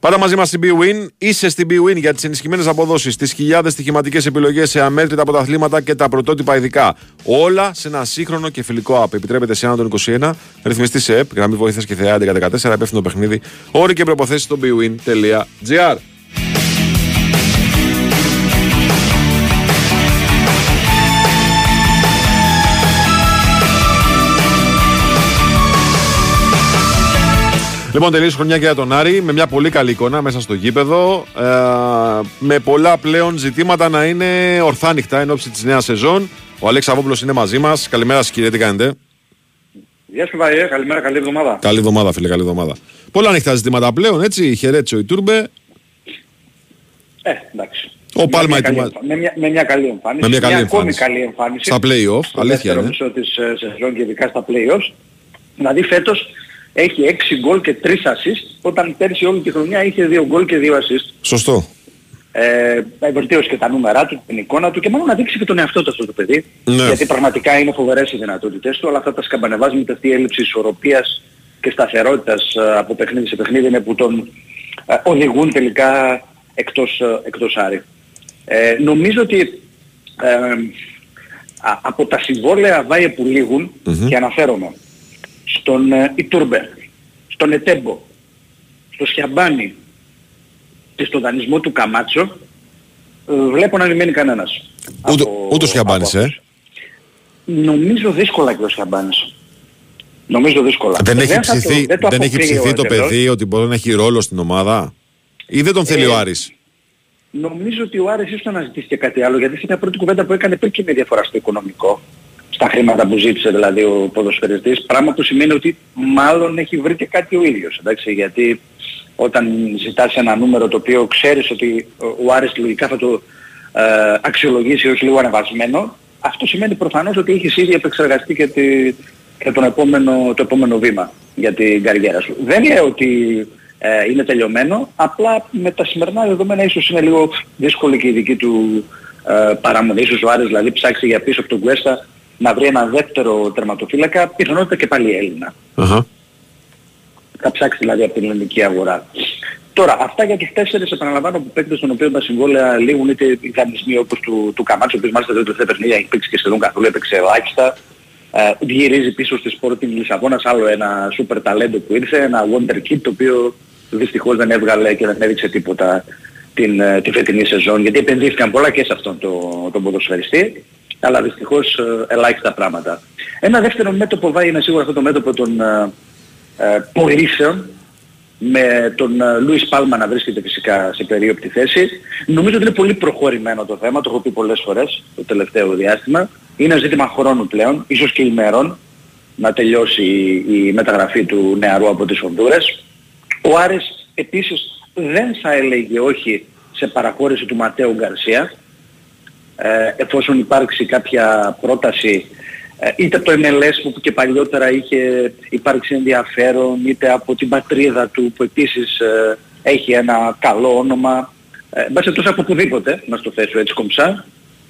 Πάντα μαζί μας στην BWIN. Είσαι στην BWIN για τις ενισχυμένες αποδόσεις, τις χιλιάδες στοιχηματικές επιλογές σε αμέτρητα πρωταθλήματα και τα πρωτότυπα ειδικά. Όλα σε ένα σύγχρονο και φιλικό app. Επιτρέπεται σε έναν των 21, ρυθμιστή σε app, γραμμή βοήθειας και θεά 1114, υπεύθυνο παιχνίδι. Όροι και προποθέσει στο bwin.gr. Λοιπόν, τελείωσε χρονιά και για τον Άρη με μια πολύ καλή εικόνα μέσα στο γήπεδο. Ε, με πολλά πλέον ζητήματα να είναι ορθά νυχτά εν ώψη της νέας σεζόν. Ο Αλέξ Αβόπουλο είναι μαζί μας. Καλημέρα σας, κύριε, τι κάνετε; Γεια σου Βαϊέ, καλημέρα, καλή εβδομάδα. Καλή εβδομάδα, φίλε, καλή εβδομάδα. Πολλά ανοιχτά ζητήματα πλέον, έτσι. Χαιρέτησε ο Ιτούρμπε. Ε, εντάξει. Ο Πάλμα με, μια καλή, ετοιμα... εμφα- με, μια, με μια καλή εμφάνιση. Με μια καλή ακόμη εμφάνιση. καλή εμφάνιση. Στα play-off, Στο αλήθεια δεύτερο είναι. μισό της ε, σεζόν και ειδικά στα play-offs. Δηλαδή φέτος έχει 6 γκολ και 3 assist, όταν πέρσι όλη τη χρονιά είχε 2 γκολ και 2 assist. Σωστό. Ε, βελτίωσε και τα νούμερά του, την εικόνα του και μόνο να δείξει και τον εαυτό του αυτό το παιδί. Ναι. Γιατί πραγματικά είναι φοβερές οι δυνατότητες του, αλλά αυτά τα σκαμπανεβάσματα, αυτή η έλλειψη ισορροπίας και σταθερότητας ε, από παιχνίδι σε παιχνίδι είναι που τον ε, οδηγούν τελικά εκτός, ε, εκτός Άρη. Ε, νομίζω ότι ε, α- από τα συμβόλαια βάιε που λήγουν και αναφέρομαι στον ε, Ιτούρμπε, στον Ετέμπο, στο Σιαμπάνι και στον δανεισμό του Καμάτσο ε, βλέπω να μην μένει κανένας. Ούτε, ούτε ο Σιαμπάνης, ε. Νομίζω δύσκολα και ο Σιαμπάνης. Νομίζω δύσκολα. Δεν έχει θα το- ψηθεί, δεν το δεν έχει αποκλείει ο ψηθεί το Εντελός. παιδί ότι μπορεί να έχει ρόλο στην ομάδα; Ή δεν τον θέλει Ε, ο Άρης; Νομίζω ότι ο Άρης ίσως να αναζητήσει και κάτι άλλο, γιατί είναι μια πρώτη κουβέντα που έκανε πριν και μια διαφορά στο οικονομικό. Στα χρήματα που ζήτησε δηλαδή ο ποδοσφαιριστής, πράγμα που σημαίνει ότι μάλλον έχει βρει και κάτι ο ίδιος, εντάξει, γιατί όταν ζητάς ένα νούμερο το οποίο ξέρεις ότι ο Άρης λογικά θα το ε, αξιολογήσει ως λίγο ανεβασμένο, αυτό σημαίνει προφανώς ότι έχεις ήδη επεξεργαστεί και, τη, και τον επόμενο, το επόμενο βήμα για την καριέρα σου. Δεν λέω ότι ε, είναι τελειωμένο, απλά με τα σημερινά δεδομένα ίσως είναι λίγο δύσκολη και η δική του ε, παραμονή. Ίσως ο Άρης δηλαδή ψάξει για πίσω από τον Κουέστα να βρει ένα δεύτερο τερματοφύλακα, πιθανότητα και πάλι Έλληνα. Αχα. Θα ψάξει δηλαδή από την ελληνική αγορά. Τώρα, αυτά για τους τέσσερις επαναλαμβάνω που παίκτες των οποίων τα συμβόλαια λήγουν είτε οι δανεισμοί όπως του, του Καμάτσο, ο οποίος μάλιστα δεν τελευταία παιχνίδια έχει παίξει και σχεδόν καθόλου, έπαιξε ελάχιστα. Ε, γυρίζει πίσω στη Sporting Λισαβόνας άλλο ένα σούπερ ταλέντο που ήρθε, ένα Wonder Kid το οποίο δυστυχώς δεν έβγαλε και δεν έδειξε τίποτα την, ε, τη φετινή σεζόν γιατί επενδύθηκαν πολλά και σε αυτόν τον, τον ποδοσφαιριστή αλλά δυστυχώς ε, ελάχιστα πράγματα. Ένα δεύτερο μέτωπο βάει είναι σίγουρα αυτό το μέτωπο των ε, ε, πωλήσεων με τον ε, Λούις Πάλμα να βρίσκεται φυσικά σε περίοπτη θέση. Νομίζω ότι είναι πολύ προχωρημένο το θέμα, το έχω πει πολλές φορές το τελευταίο διάστημα. Είναι ένα ζήτημα χρόνου πλέον, ίσως και ημερών, να τελειώσει η, η μεταγραφή του νεαρού από τις Ονδούρες. Ο Άρης επίσης δεν θα έλεγε όχι σε παραχώρηση του Ματέου Γκαρσία, ε, εφόσον υπάρξει κάποια πρόταση ε, είτε από το MLS που και παλιότερα είχε υπάρξει ενδιαφέρον, είτε από την πατρίδα του που επίσης ε, έχει ένα καλό όνομα. Ε, εν πάση τόσο από οπουδήποτε, να στο θέσω έτσι κομψά,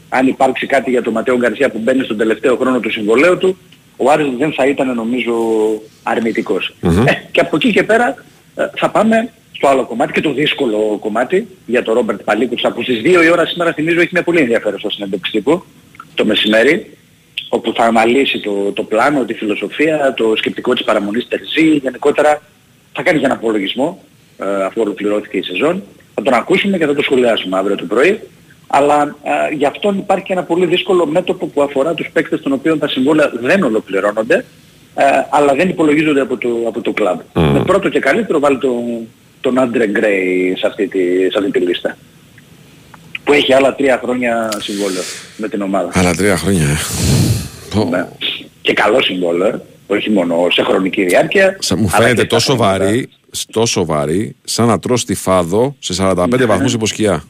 αν υπάρξει κάτι για τον Ματέο Γκαρσία που μπαίνει στον τελευταίο χρόνο του συμβολέου του, ο Άρης δεν θα ήταν νομίζω αρνητικός. Ε, και από εκεί και πέρα ε, θα πάμε στο άλλο κομμάτι και το δύσκολο κομμάτι για τον Ρόμπερτ Παλίκουτσα που στις 2 η ώρα σήμερα θυμίζω έχει μια πολύ ενδιαφέρουσα συνέντευξη τύπου το μεσημέρι όπου θα αναλύσει το, το πλάνο, τη φιλοσοφία, το σκεπτικό της παραμονής Τερζή, γενικότερα θα κάνει και ένα απολογισμό ε, αφού ολοκληρώθηκε η σεζόν. Θα τον ακούσουμε και θα το σχολιάσουμε αύριο το πρωί. Αλλά ε, γι' αυτόν υπάρχει και ένα πολύ δύσκολο μέτωπο που αφορά τους παίκτες των οποίων τα συμβόλαια δεν ολοκληρώνονται ε, αλλά δεν υπολογίζονται από το, από το κλαμπ. Με πρώτο και καλύτερο βάλει τον, τον Άντρε Γκρέι σε αυτή, τη, σε αυτή τη λίστα. Που έχει άλλα τρία χρόνια συμβόλαιο με την ομάδα. Άλλα τρία χρόνια, ε. Ναι. Και καλό συμβόλαιο, ε. όχι μόνο σε χρονική διάρκεια. Σα- Μου αλλά φαίνεται και στα τόσο χρονικά. βαρύ, τόσο βαρύ, σαν να τρως τη φάδο σε 45 Ναι. βαθμούς υποσκιά.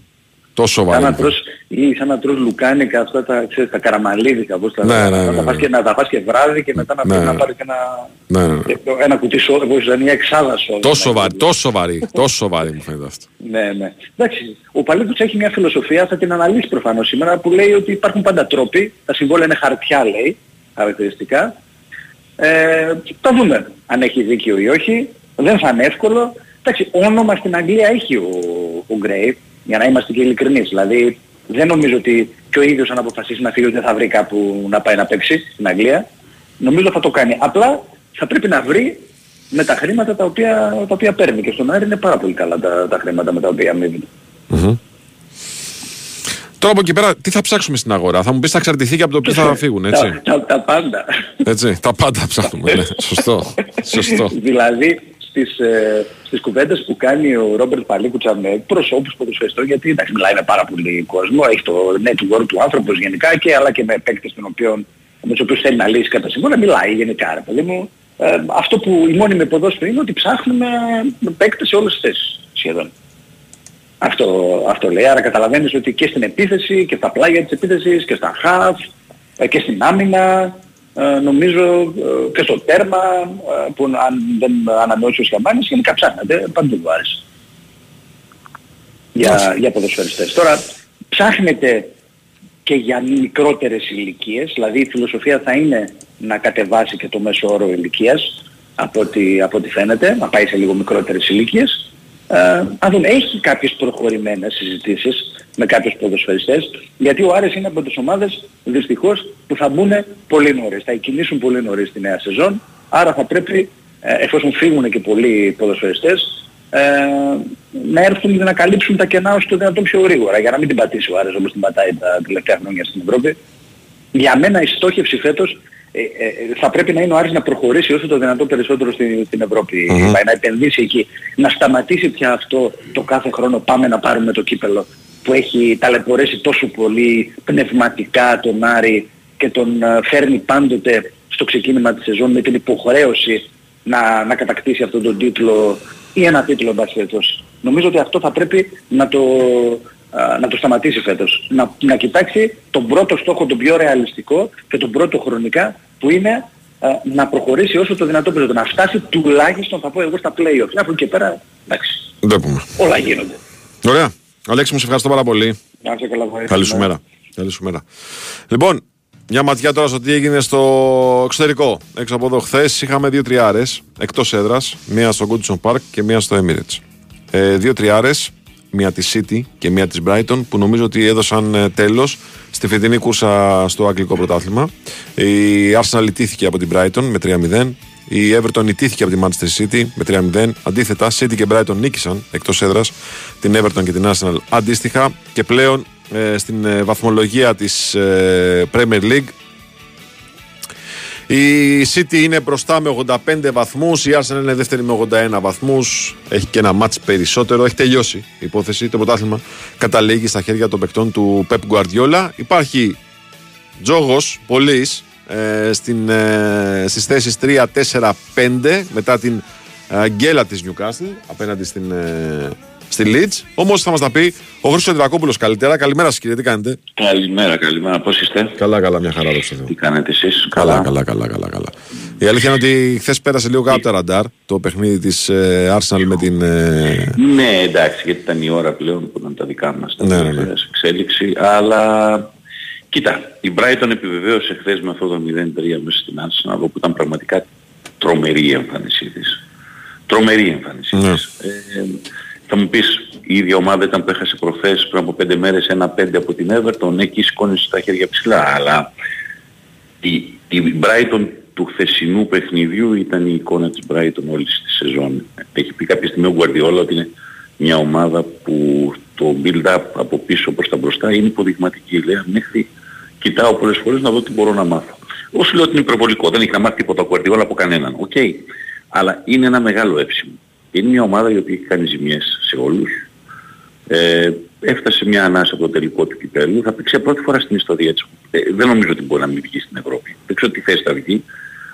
Τόσο Σαν βαρύ. να τρως, ή σαν να τρως λουκάνικα αυτά τα, ξέρεις, τα καραμαλίδικα, πώς τα Ναι, λένε, ναι, να, ναι, τα ναι. πας και, να τα πας και βράδυ και μετά να, Ναι, πεις να ναι. πάρεις και ένα, Ναι, ναι, ναι. ένα κουτί σόδα, όπως ήταν μια εξάδα σόδα. Τόσο βαρύ, τόσο βαρύ, τόσο βαρύ μου φαίνεται αυτό. Ναι, ναι. Εντάξει, ο Παλίκουτς έχει μια φιλοσοφία, θα την αναλύσει προφανώς σήμερα, που λέει ότι υπάρχουν πάντα τρόποι, τα συμβόλαια είναι χαρτιά λέει, χαρακτηριστικά. Ε, θα δούμε αν έχει δίκιο ή όχι, δεν θα είναι εύκολο. Εντάξει, όνομα στην Αγγλία έχει ο, ο Γκρέι, για να είμαστε και ειλικρινείς. Δηλαδή δεν νομίζω ότι και ο ίδιος αν αποφασίσει να φύγει ότι δεν θα βρει κάπου να πάει να παίξει στην Αγγλία. Νομίζω θα το κάνει. Απλά θα πρέπει να βρει με τα χρήματα τα οποία, τα οποία παίρνει. Και στον Άρη είναι πάρα πολύ καλά τα, τα χρήματα με τα οποία αμείβει. Τώρα από εκεί πέρα, τι θα ψάξουμε στην αγορά; Θα μου πεις θα εξαρτηθεί και από το πού θα φύγουν, έτσι; Τα, τα, τα πάντα. έτσι. Τα πάντα ψάχνουμε. ναι. Σωστό. Σωστό. δηλαδή στις, ε, στις κουβέντες που κάνει ο Ρόμπερτ Παλίκουτσα με προσώπους ποδοσφαιριστών γιατί εντάξει μιλάει με πάρα πολύ κόσμο, έχει το network του άνθρωπος γενικά και αλλά και με παίκτες των οποίων με τους οποίους θέλει να λύσει κατά συμβόλαια, μιλάει γενικά ρε παιδί μου. Ε, αυτό που η μόνιμη ποδόσφαιρο είναι ότι ψάχνουμε παίκτες σε όλες τις θέσεις σχεδόν. Αυτό, αυτό λέει. Άρα καταλαβαίνεις ότι και στην επίθεση και στα πλάγια της επίθεσης και στα half ε, και στην άμυνα ε, νομίζω ε, και στο τέρμα ε, που αν δεν ανανεώσει ο Σιαμπάνης γενικά ψάχνεται παντού του άρεσε. Για, για ποδοσφαιριστές. Τώρα ψάχνεται και για μικρότερες ηλικίες, δηλαδή η φιλοσοφία θα είναι να κατεβάσει και το μέσο όρο ηλικίας από ό,τι, από ό,τι φαίνεται, να πάει σε λίγο μικρότερες ηλικίες. Ε, αν δεν έχει κάποιες προχωρημένες συζητήσεις με κάποιους ποδοσφαιριστές, γιατί ο Άρης είναι από τις ομάδες δυστυχώς που θα μπουν πολύ νωρίς, θα κινήσουν πολύ νωρίς τη νέα σεζόν, άρα θα πρέπει, ε, εφόσον φύγουν και πολλοί ποδοσφαιριστές, ε, να έρθουν να καλύψουν τα κενά όσο το δυνατόν πιο γρήγορα, για να μην την πατήσει ο Άρης όπως την πατάει τα τελευταία χρόνια στην Ευρώπη. Για μένα η στόχευση φέτος ε, ε, θα πρέπει να είναι ο Άρης να προχωρήσει όσο το δυνατόν περισσότερο στην, στην Ευρώπη. Μμμ. Να επενδύσει εκεί. Να σταματήσει πια αυτό το κάθε χρόνο πάμε να πάρουμε το κύπελο που έχει ταλαιπωρήσει τόσο πολύ πνευματικά τον Άρη και τον ε, φέρνει πάντοτε στο ξεκίνημα της σεζόν με την υποχρέωση να, να κατακτήσει αυτόν τον τίτλο ή ένα τίτλο εν πάση περιπτώσει. Νομίζω ότι αυτό θα πρέπει να το, α, να το σταματήσει φέτος. Να, να κοιτάξει τον πρώτο στόχο, τον πιο ρεαλιστικό και τον πρώτο χρονικά που είναι α, να προχωρήσει όσο το δυνατόν περισσότερο. Να φτάσει τουλάχιστον θα πω εγώ στα play-off. Από εκεί και πέρα εντάξει. Βλέπουμε. Όλα γίνονται. Ωραία. Αλέξη μου, σε ευχαριστώ πάρα πολύ. Να είσαι καλά, βοήθεια. Καλή σου μέρα. Καλή σου μέρα. Λοιπόν, μια ματιά τώρα στο τι έγινε στο εξωτερικό. Έξω από εδώ, χθες είχαμε δύο τριάρες εκτός έδρας. Μία στο Goodson Park και μία στο Emirates. Ε, δύο τριάρες, μία της City και μία της Brighton, που νομίζω ότι έδωσαν ε, τέλος στη φετινή κούρσα στο Αγγλικό Πρωτάθλημα. Η Arsenal ιτήθηκε από την Brighton με 3-0. Η Everton ιτήθηκε από τη Manchester City με 3-0. Αντίθετα, City και Brighton νίκησαν εκτός έδρας την Everton και την Arsenal αντίστοιχα. Και πλέον ε, στην ε, βαθμολογία της ε, Premier League. Η City είναι μπροστά με 85 βαθμούς, η Arsenal είναι δεύτερη με 81 βαθμούς, έχει και ένα μάτς περισσότερο, έχει τελειώσει η υπόθεση, το πρωτάθλημα καταλήγει στα χέρια των παικτών του Pep Guardiola. Υπάρχει τζόγος πολλής ε, στην, ε, στις θέσεις 3, 4, 5 μετά την ε, γκέλα της Newcastle απέναντι στην, ε, στη Leeds. Όμως θα μας τα πει ο Χρήστος Εντρακόπουλος καλύτερα. Καλημέρα σας κύριε, τι κάνετε; Καλημέρα, καλημέρα. Πώς είστε; Καλά, καλά, μια χαρά δόξα τω Θεώ. Τι κάνετε εσείς; Καλά, καλά, καλά, καλά, καλά. Η αλήθεια είναι ότι χθες πέρασε λίγο κάτω από τα ραντάρ το παιχνίδι της ε, Arsenal με την... ε, Ναι, εντάξει, γιατί ήταν η ώρα πλέον που ήταν τα δικά μας τα Ναι, ναι, ναι. τελευταία σε εξέλιξη. Αλλά κοίτα, η Brighton επιβεβαίωσε χθες με αυτό το 0-3 μέσα στην Arsenal που ήταν πραγματικά τρομερή η εμφάνισή της. Τρομερή η εμφάνισή Ναι. της. Ε, θα μου πεις, η ίδια ομάδα ήταν που έχασε προχθές πριν από πέντε μέρες ένα πέντε από την Everton, εκεί σηκώνεις τα χέρια ψηλά, αλλά η, η Brighton του χθεσινού παιχνιδιού ήταν η εικόνα της Brighton όλη τη σεζόν. Έχει πει κάποια στιγμή ο Guardiola ότι είναι μια ομάδα που το build-up από πίσω προς τα μπροστά είναι υποδειγματική. Λέει μέχρι κοιτάω πολλές φορές να δω τι μπορώ να μάθω. Όσο λέω ότι είναι υπερβολικό, δεν έχει να μάθει τίποτα ο Guardiola από κανέναν. Οκ. Αλλά είναι ένα μεγάλο έψιμο. Είναι μια ομάδα η οποία έχει κάνει ζημιές σε όλους. Ε, έφτασε μια ανάσα από το τελικό του κυπέλου. Θα παίξει για πρώτη φορά στην ιστορία της. Ε, δεν νομίζω ότι μπορεί να μην βγει στην Ευρώπη. Δεν ξέρω τι θέση θα βγει,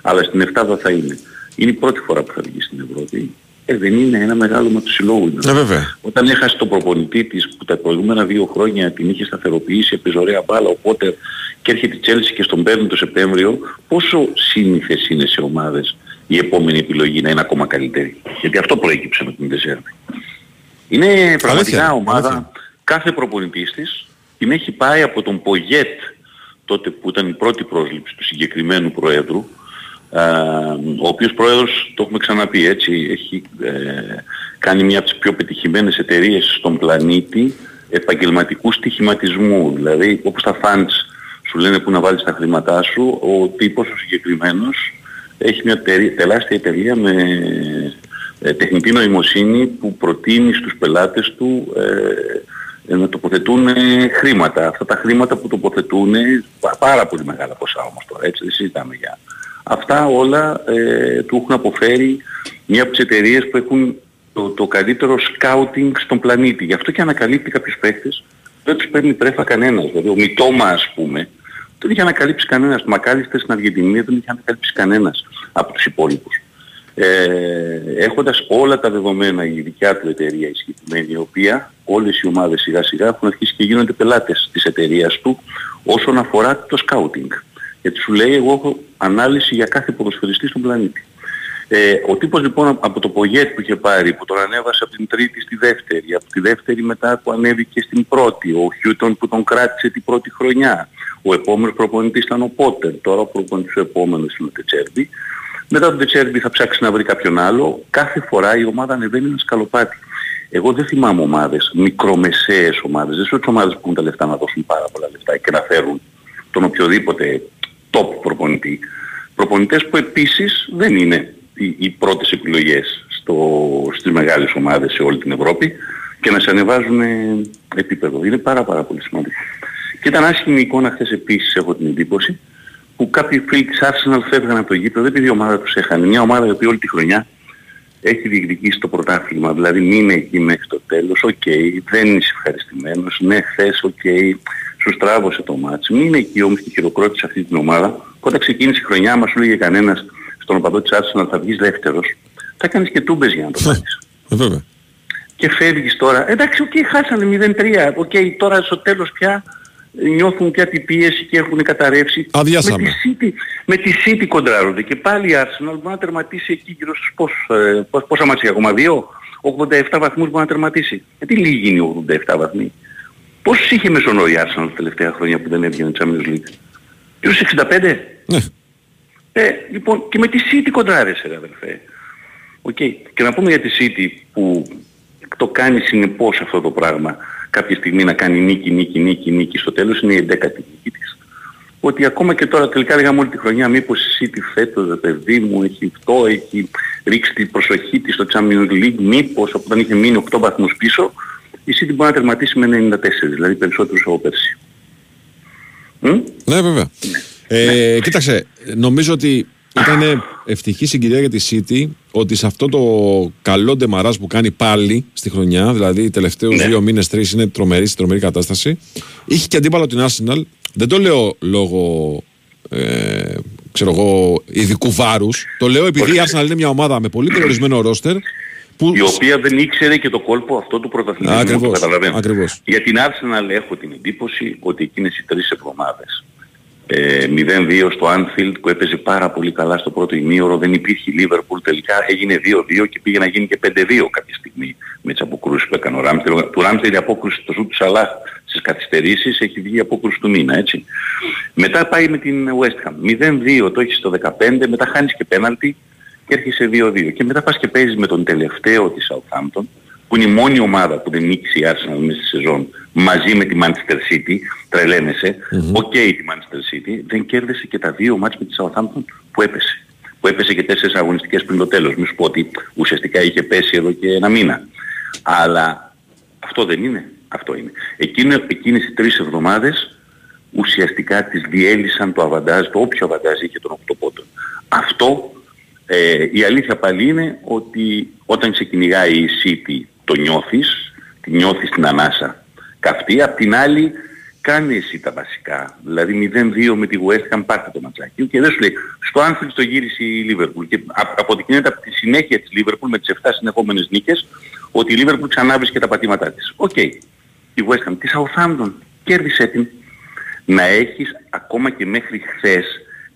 αλλά στην Εφτάδα θα είναι. Είναι η πρώτη φορά που θα βγει στην Ευρώπη. Ε, δεν είναι ένα μεγάλο με του συλλόγου. Ε, βέβαια. Όταν έχασε τον προπονητή της που τα προηγούμενα δύο χρόνια την είχε σταθεροποιήσει, έπαιζε ωραία μπάλα, οπότε και έρχεται η Τσέλση και στον παίρνει το Σεπτέμβριο, πόσο σύνηθες είναι σε ομάδες η επόμενη επιλογή να είναι ακόμα καλύτερη. Γιατί αυτό προέκυψε με την Τεσέρνη. Είναι πραγματικά ομάδα, κάθε προπονητής της την έχει πάει από τον Πογέτ τότε που ήταν η πρώτη πρόσληψη του συγκεκριμένου Προέδρου α, ο οποίος πρόεδρος, το έχουμε ξαναπεί έτσι, έχει ε, κάνει μια από τις πιο πετυχημένες εταιρείες στον πλανήτη επαγγελματικούς στοιχηματισμούς. Δηλαδή, όπως τα funds σου λένε που να βάλεις τα χρήματά σου, ο τύπος ο συγκεκριμένος έχει μια τερι- τεράστια εταιρεία με ε, τεχνητή νοημοσύνη που προτείνει στους πελάτες του ε, ε, να τοποθετούν ε, χρήματα. Αυτά τα χρήματα που τοποθετούν, πα- πάρα πολύ μεγάλα ποσά όμως τώρα, έτσι δεν συζητάμε για. Αυτά όλα ε, του έχουν αποφέρει μια από τις εταιρείες που έχουν το, το καλύτερο σκάουτινγκ στον πλανήτη. Γι' αυτό και ανακαλύπτει κάποιους παίχτες, δεν τους παίρνει τρέφα κανένας. Δηλαδή ο Μητώμα ας πούμε, δεν είχε ανακαλύψει κανένας. Το Μακάλιστερ στην Αργεντινή δεν είχε ανακαλύψει κανένας από τους υπόλοιπους. Ε, έχοντας όλα τα δεδομένα η δικιά του εταιρεία η συγκεκριμένη, η οποία όλες οι ομάδες σιγά σιγά έχουν αρχίσει και γίνονται πελάτες της εταιρείας του όσον αφορά το σκάουτινγκ. Γιατί σου λέει εγώ έχω ανάλυση για κάθε ποδοσφαιριστή στον πλανήτη. Ε, ο τύπος λοιπόν από το Πογέτ που είχε πάρει, που τον ανέβασε από την τρίτη στη δεύτερη, από τη δεύτερη μετά που ανέβηκε στην πρώτη, ο Χιούτον που τον κράτησε την πρώτη χρονιά, ο επόμενος προπονητής ήταν ο Πότερ, τώρα ο προπονητής ο επόμενος είναι ο Τετσέρμπι. Μετά τον Τετσέρμπι θα ψάξει να βρει κάποιον άλλο, κάθε φορά η ομάδα ανεβαίνει ένα σκαλοπάτι. Εγώ δεν θυμάμαι ομάδες, μικρομεσαίες ομάδες, δεν σου τις ομάδες που έχουν τα λεφτά να δώσουν πάρα πολλά λεφτά και να φέρουν τον οποιοδήποτε top προπονητή. Προπονητές που επίσης δεν είναι οι, οι πρώτες επιλογές στο, στις μεγάλες ομάδες σε όλη την Ευρώπη και να σε ανεβάζουν ε, επίπεδο. Είναι πάρα πάρα πολύ σημαντικό. Και ήταν άσχημη η εικόνα χθες επίσης έχω την εντύπωση που κάποιοι φίλοι της Arsenal φεύγαν από το γήπεδο επειδή η ομάδα τους έχανε. Μια ομάδα η οποία όλη τη χρονιά έχει διεκδικήσει το πρωτάθλημα. Δηλαδή μείνε εκεί μέχρι το τέλος, οκ, δεν είσαι ευχαριστημένος, ναι χθες, οκ, σου στράβωσε το ματς. Μείνε εκεί όμως και χειροκρότησε αυτή την ομάδα. Όταν ξεκίνησε η χρονιά αν σου έλεγε κανένας στον οπαδό της Arsenal θα βγεις δεύτερος. Θα κάνεις και τούμπες για να το κάνεις. Ε, βέβαια. και φεύγεις τώρα. Εντάξει, οκ, χάσανε 0-3. Οκ, τώρα στο τέλος πια νιώθουν πια την πίεση και έχουν καταρρεύσει. Αδειάσαμε. Με τη City, με τη City κοντράρονται και πάλι η Arsenal μπορεί να τερματίσει εκεί γύρω στους πόσους, ε, πόσα- πόσα ματς ακόμα, δύο, 87 βαθμούς μπορεί να τερματίσει. Γιατί λίγοι είναι οι 87 βαθμοί; Πόσους είχε μέσο όρο η Arsenal τα τελευταία χρόνια που δεν έβγαινε Champions League; Γύρω στους 65. Ναι. Ε, λοιπόν, και με τη City κοντράρεσαι ρε αδελφέ. Οκ. Και να πούμε για τη City που το κάνει συνεπώς αυτό το πράγμα κάποια στιγμή να κάνει νίκη, νίκη, νίκη, νίκη στο τέλος είναι η 11η νίκη της. Ότι ακόμα και τώρα τελικά λέγαμε όλη τη χρονιά μήπως η City φέτος ρε παιδί μου έχει αυτό, έχει ρίξει την προσοχή της στο Champions League μήπως όταν είχε μείνει 8 βαθμούς πίσω η City μπορεί να τερματίσει με 94, δηλαδή περισσότερους από πέρσι. Μμ; Ναι, βέβαια. Ε, Κοίταξε, νομίζω ότι ήταν ευτυχή συγκυρία για τη City ότι σε αυτό το καλό ντεμαράζ που κάνει πάλι στη χρονιά, δηλαδή οι τελευταίους Ναι. δύο μήνες, τρεις είναι τρομερή, στην τρομερή κατάσταση. Είχε και αντίπαλο την Arsenal. Δεν το λέω λόγω ε, ξέρω εγώ, ειδικού βάρους. Το λέω επειδή η Arsenal είναι μια ομάδα με πολύ περιορισμένο ρόστερ που η οποία δεν ήξερε και το κόλπο αυτό του πρωταθλητισμού. Ακριβώς, το καταλαβαίνω. ακριβώς. Για την Arsenal έχω την εντύπωση ότι εκείνες οι τρεις εβδομάδες ε, 0-2 στο Anfield που έπαιζε πάρα πολύ καλά στο πρώτο ημίωρο. Δεν υπήρχε η Liverpool τελικά. Έγινε 2-2 και πήγε να γίνει και 5-2 κάποια στιγμή με τις αποκρούσεις που έκανε ο Ράμστελ. Του Ράμστελ η απόκρουση το σου του Σαλάχ στις καθυστερήσεις έχει βγει η απόκρουση του μήνα έτσι. Μετά πάει με την West Ham. 0-2 το έχεις στο 15 μετά χάνεις και πέναλτι και έρχεσαι 2-2 και μετά πας και παίζεις με τον τελευταίο της Southampton που είναι η μόνη ομάδα που δεν νίκησε η Arsenal μέσα στη σεζόν μαζί με τη Manchester City, τρελαίνεσαι, οκ τη Manchester City, δεν κέρδισε και τα δύο ματς με τη Southampton που έπεσε. Που έπεσε και τέσσερις αγωνιστικές πριν το τέλος. Μη σου πω ότι ουσιαστικά είχε πέσει εδώ και ένα μήνα. Αλλά αυτό δεν είναι. Αυτό είναι. Εκείνο, εκείνες οι τρεις εβδομάδες ουσιαστικά της διέλυσαν το αβαντάζ, το όποιο αβαντάζ είχε των οκτώ πόντων. Αυτό ε, η αλήθεια πάλι είναι ότι όταν σε κυνηγάει η City το νιώθεις, τη νιώθεις την ανάσα καυτή, απ' την άλλη κάνε εσύ τα βασικά. Δηλαδή 0-2 με τη West Ham πάρ' το το ματσάκι και δεν σου λέει στο Anfield το γύρισε η Liverpool και α- αποδεικνύεται από τη συνέχεια της Liverpool με τις 7 συνεχόμενες νίκες ότι η Liverpool ξανά βρίσκει τα πατήματά της. Οκ. Η West Ham, τη Southampton, κέρδισε την. Να έχεις ακόμα και μέχρι χθες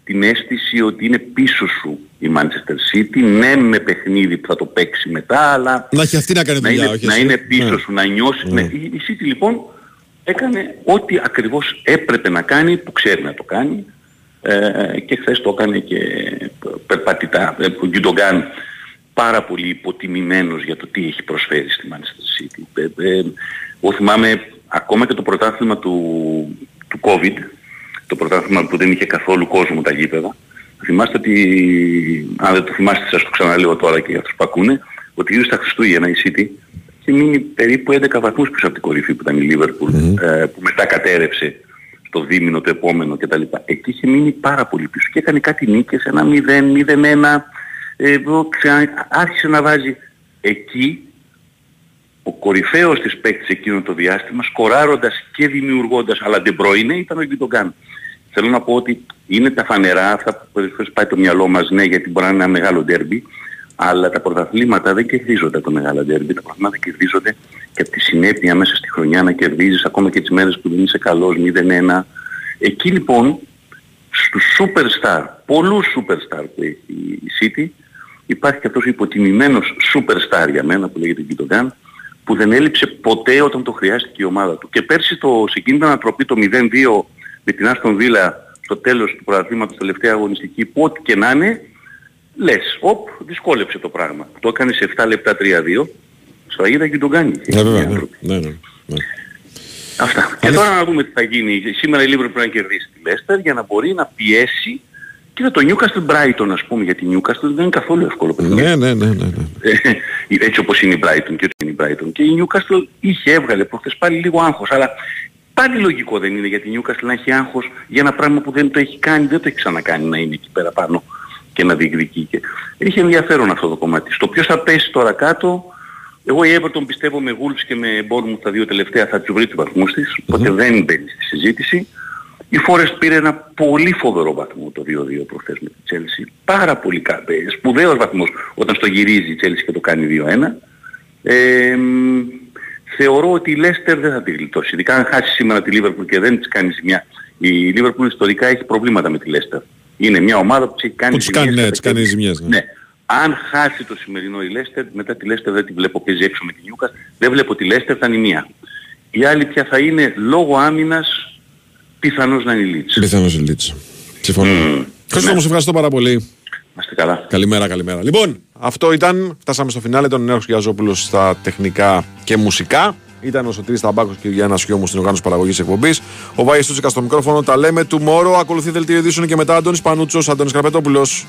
την αίσθηση ότι είναι πίσω σου η Manchester City, ναι με παιχνίδι που θα το παίξει μετά, αλλά Να έχει αυτή να κάνει να δουλειά, είναι, όχι να εσύ. είναι πίσω Ναι. σου, να νιώσεις. Ναι. Ναι. Η, η City λοιπόν έκανε ό,τι ακριβώς έπρεπε να κάνει, που ξέρει να το κάνει, Ε, και χθες το έκανε και περπατητά. Ε, ο Γκιντογκάν πάρα πολύ υποτιμημένος για το τι έχει προσφέρει στη Manchester City. Ε, ε, εγώ θυμάμαι ακόμα και το πρωτάθλημα του, του COVID, το πρωτάθλημα που δεν είχε καθόλου κόσμο τα γήπεδα, θυμάστε ότι, αν δεν το θυμάστε σας το ξαναλέω τώρα και για αυτούς που ακούνε, ότι γύρω στα Χριστούγεννα η City είχε μείνει περίπου 11 βαθμούς πίσω από την κορυφή που ήταν η Liverpool, ε, που μετά κατέρευσε στο δίμηνο το επόμενο κτλ. Εκεί είχε μείνει πάρα πολύ πίσω και έκανε κάτι νίκες, ένα 0-0-1, εδώ ξα... άρχισε να βάζει εκεί ο κορυφαίος της παίκτης εκείνο το διάστημα, σκοράροντας και δημιουργώντας, αλλά δεν προεινέ, ήταν ο Γκίτογκάν. Θέλω να πω ότι είναι τα φανερά, αυτά που περισσότερες πάει το μυαλό μας, ναι, γιατί μπορεί να είναι ένα μεγάλο ντέρμπι, αλλά τα πρωταθλήματα δεν κερδίζονται από το μεγάλο ντέρμπι, τα πρωταθλήματα κερδίζονται και από τη συνέπεια μέσα στη χρονιά να κερδίζεις ακόμα και τις μέρες που δεν είσαι καλός, 0-1. Εκεί λοιπόν, στους superstar, πολλούς superstar που έχει η City, υπάρχει και αυτός ο υποτιμημένος superstar για μένα που λέγεται Γκίτογκάν, που δεν έλειψε ποτέ όταν το χρειάστηκε η ομάδα του. Και πέρσι το, σε εκείνη την ανατροπή το 0-2 με την Άστον Βίλα στο τέλος του πρωταθλήματος τελευταία αγωνιστική που ό,τι και να είναι, λες, οπ, δυσκόλεψε το πράγμα. Το έκανε σε 7 λεπτά 3-2, σφαγίδα και τον κάνει. Ναι, βέβαια, ναι, ναι, ναι, ναι. Αυτά. Και τώρα να δούμε τι θα γίνει. Σήμερα η Λίβερ πρέπει να κερδίσει τη Λέστερ για να μπορεί να πιέσει και το Newcastle Brighton ας πούμε, γιατί Newcastle δεν είναι καθόλου εύκολο παιχνίδι. Ναι, ναι, ναι, ναι. ναι. Έτσι όπως είναι η Brighton και έτσι είναι η Brighton. Και η Newcastle είχε, έβγαλε προχθές πάλι λίγο άγχος, αλλά πάλι λογικό δεν είναι γιατί η Newcastle να έχει άγχος για ένα πράγμα που δεν το έχει κάνει, δεν το έχει ξανακάνει να είναι εκεί πέρα πάνω και να διεκδικεί. Και... Έχει ενδιαφέρον αυτό το κομμάτι. Στο ποιος θα πέσει τώρα κάτω, εγώ η Everton πιστεύω με Wolves και με Bournemouth τα δύο τελευταία θα τους βρει τους βαθμούς της, οπότε δεν μπαίνει στη συζήτηση. Η Forest πήρε ένα πολύ φοβερό βαθμό το 2-2 προχθές με τη Chelsea. Πάρα πολύ κα... ε, σπουδαίος βαθμός όταν στο γυρίζει η Chelsea και το κάνει 2-1. Ε, θεωρώ ότι η Leicester δεν θα τη γλιτώσει. Ειδικά αν χάσει σήμερα τη Liverpool και δεν της κάνεις ζημιά. Η Liverpool ιστορικά έχει προβλήματα με τη Leicester. Είναι μια ομάδα που της έχει κάνει που ζημιές. Κάνει, ναι, τις κάνει ζημιές. Ναι. ναι. Αν χάσει το σημερινό η Leicester, μετά τη Leicester δεν τη βλέπω παίζει έξω με τη Newcastle, δεν βλέπω τη Leicester, θα είναι η μία. Η άλλη πια θα είναι λόγω άμυνας πιθανώς να είναι η Λίτς. Πιθανώς η Λίτς. Συμφωνώ. Mm. Χρήστο μου, σε ευχαριστώ πάρα πολύ. Είμαστε καλά. Καλημέρα, καλημέρα. Λοιπόν, αυτό ήταν. Φτάσαμε στο φινάλε. Τον Νέο Γιαζόπουλος στα τεχνικά και μουσικά. Ήταν ο Σωτήρης Ταμπάκος και ο Γιάννας Χιόμου στην οργάνωση παραγωγής εκπομπής. Ο Βάης Τούτσικα στο μικρόφωνο. Τα λέμε του Μόρο. Ακολουθεί δελτίο ειδήσεων και μετά Αντώνης Πανούτσος, Αντώνης Καρπετόπουλος.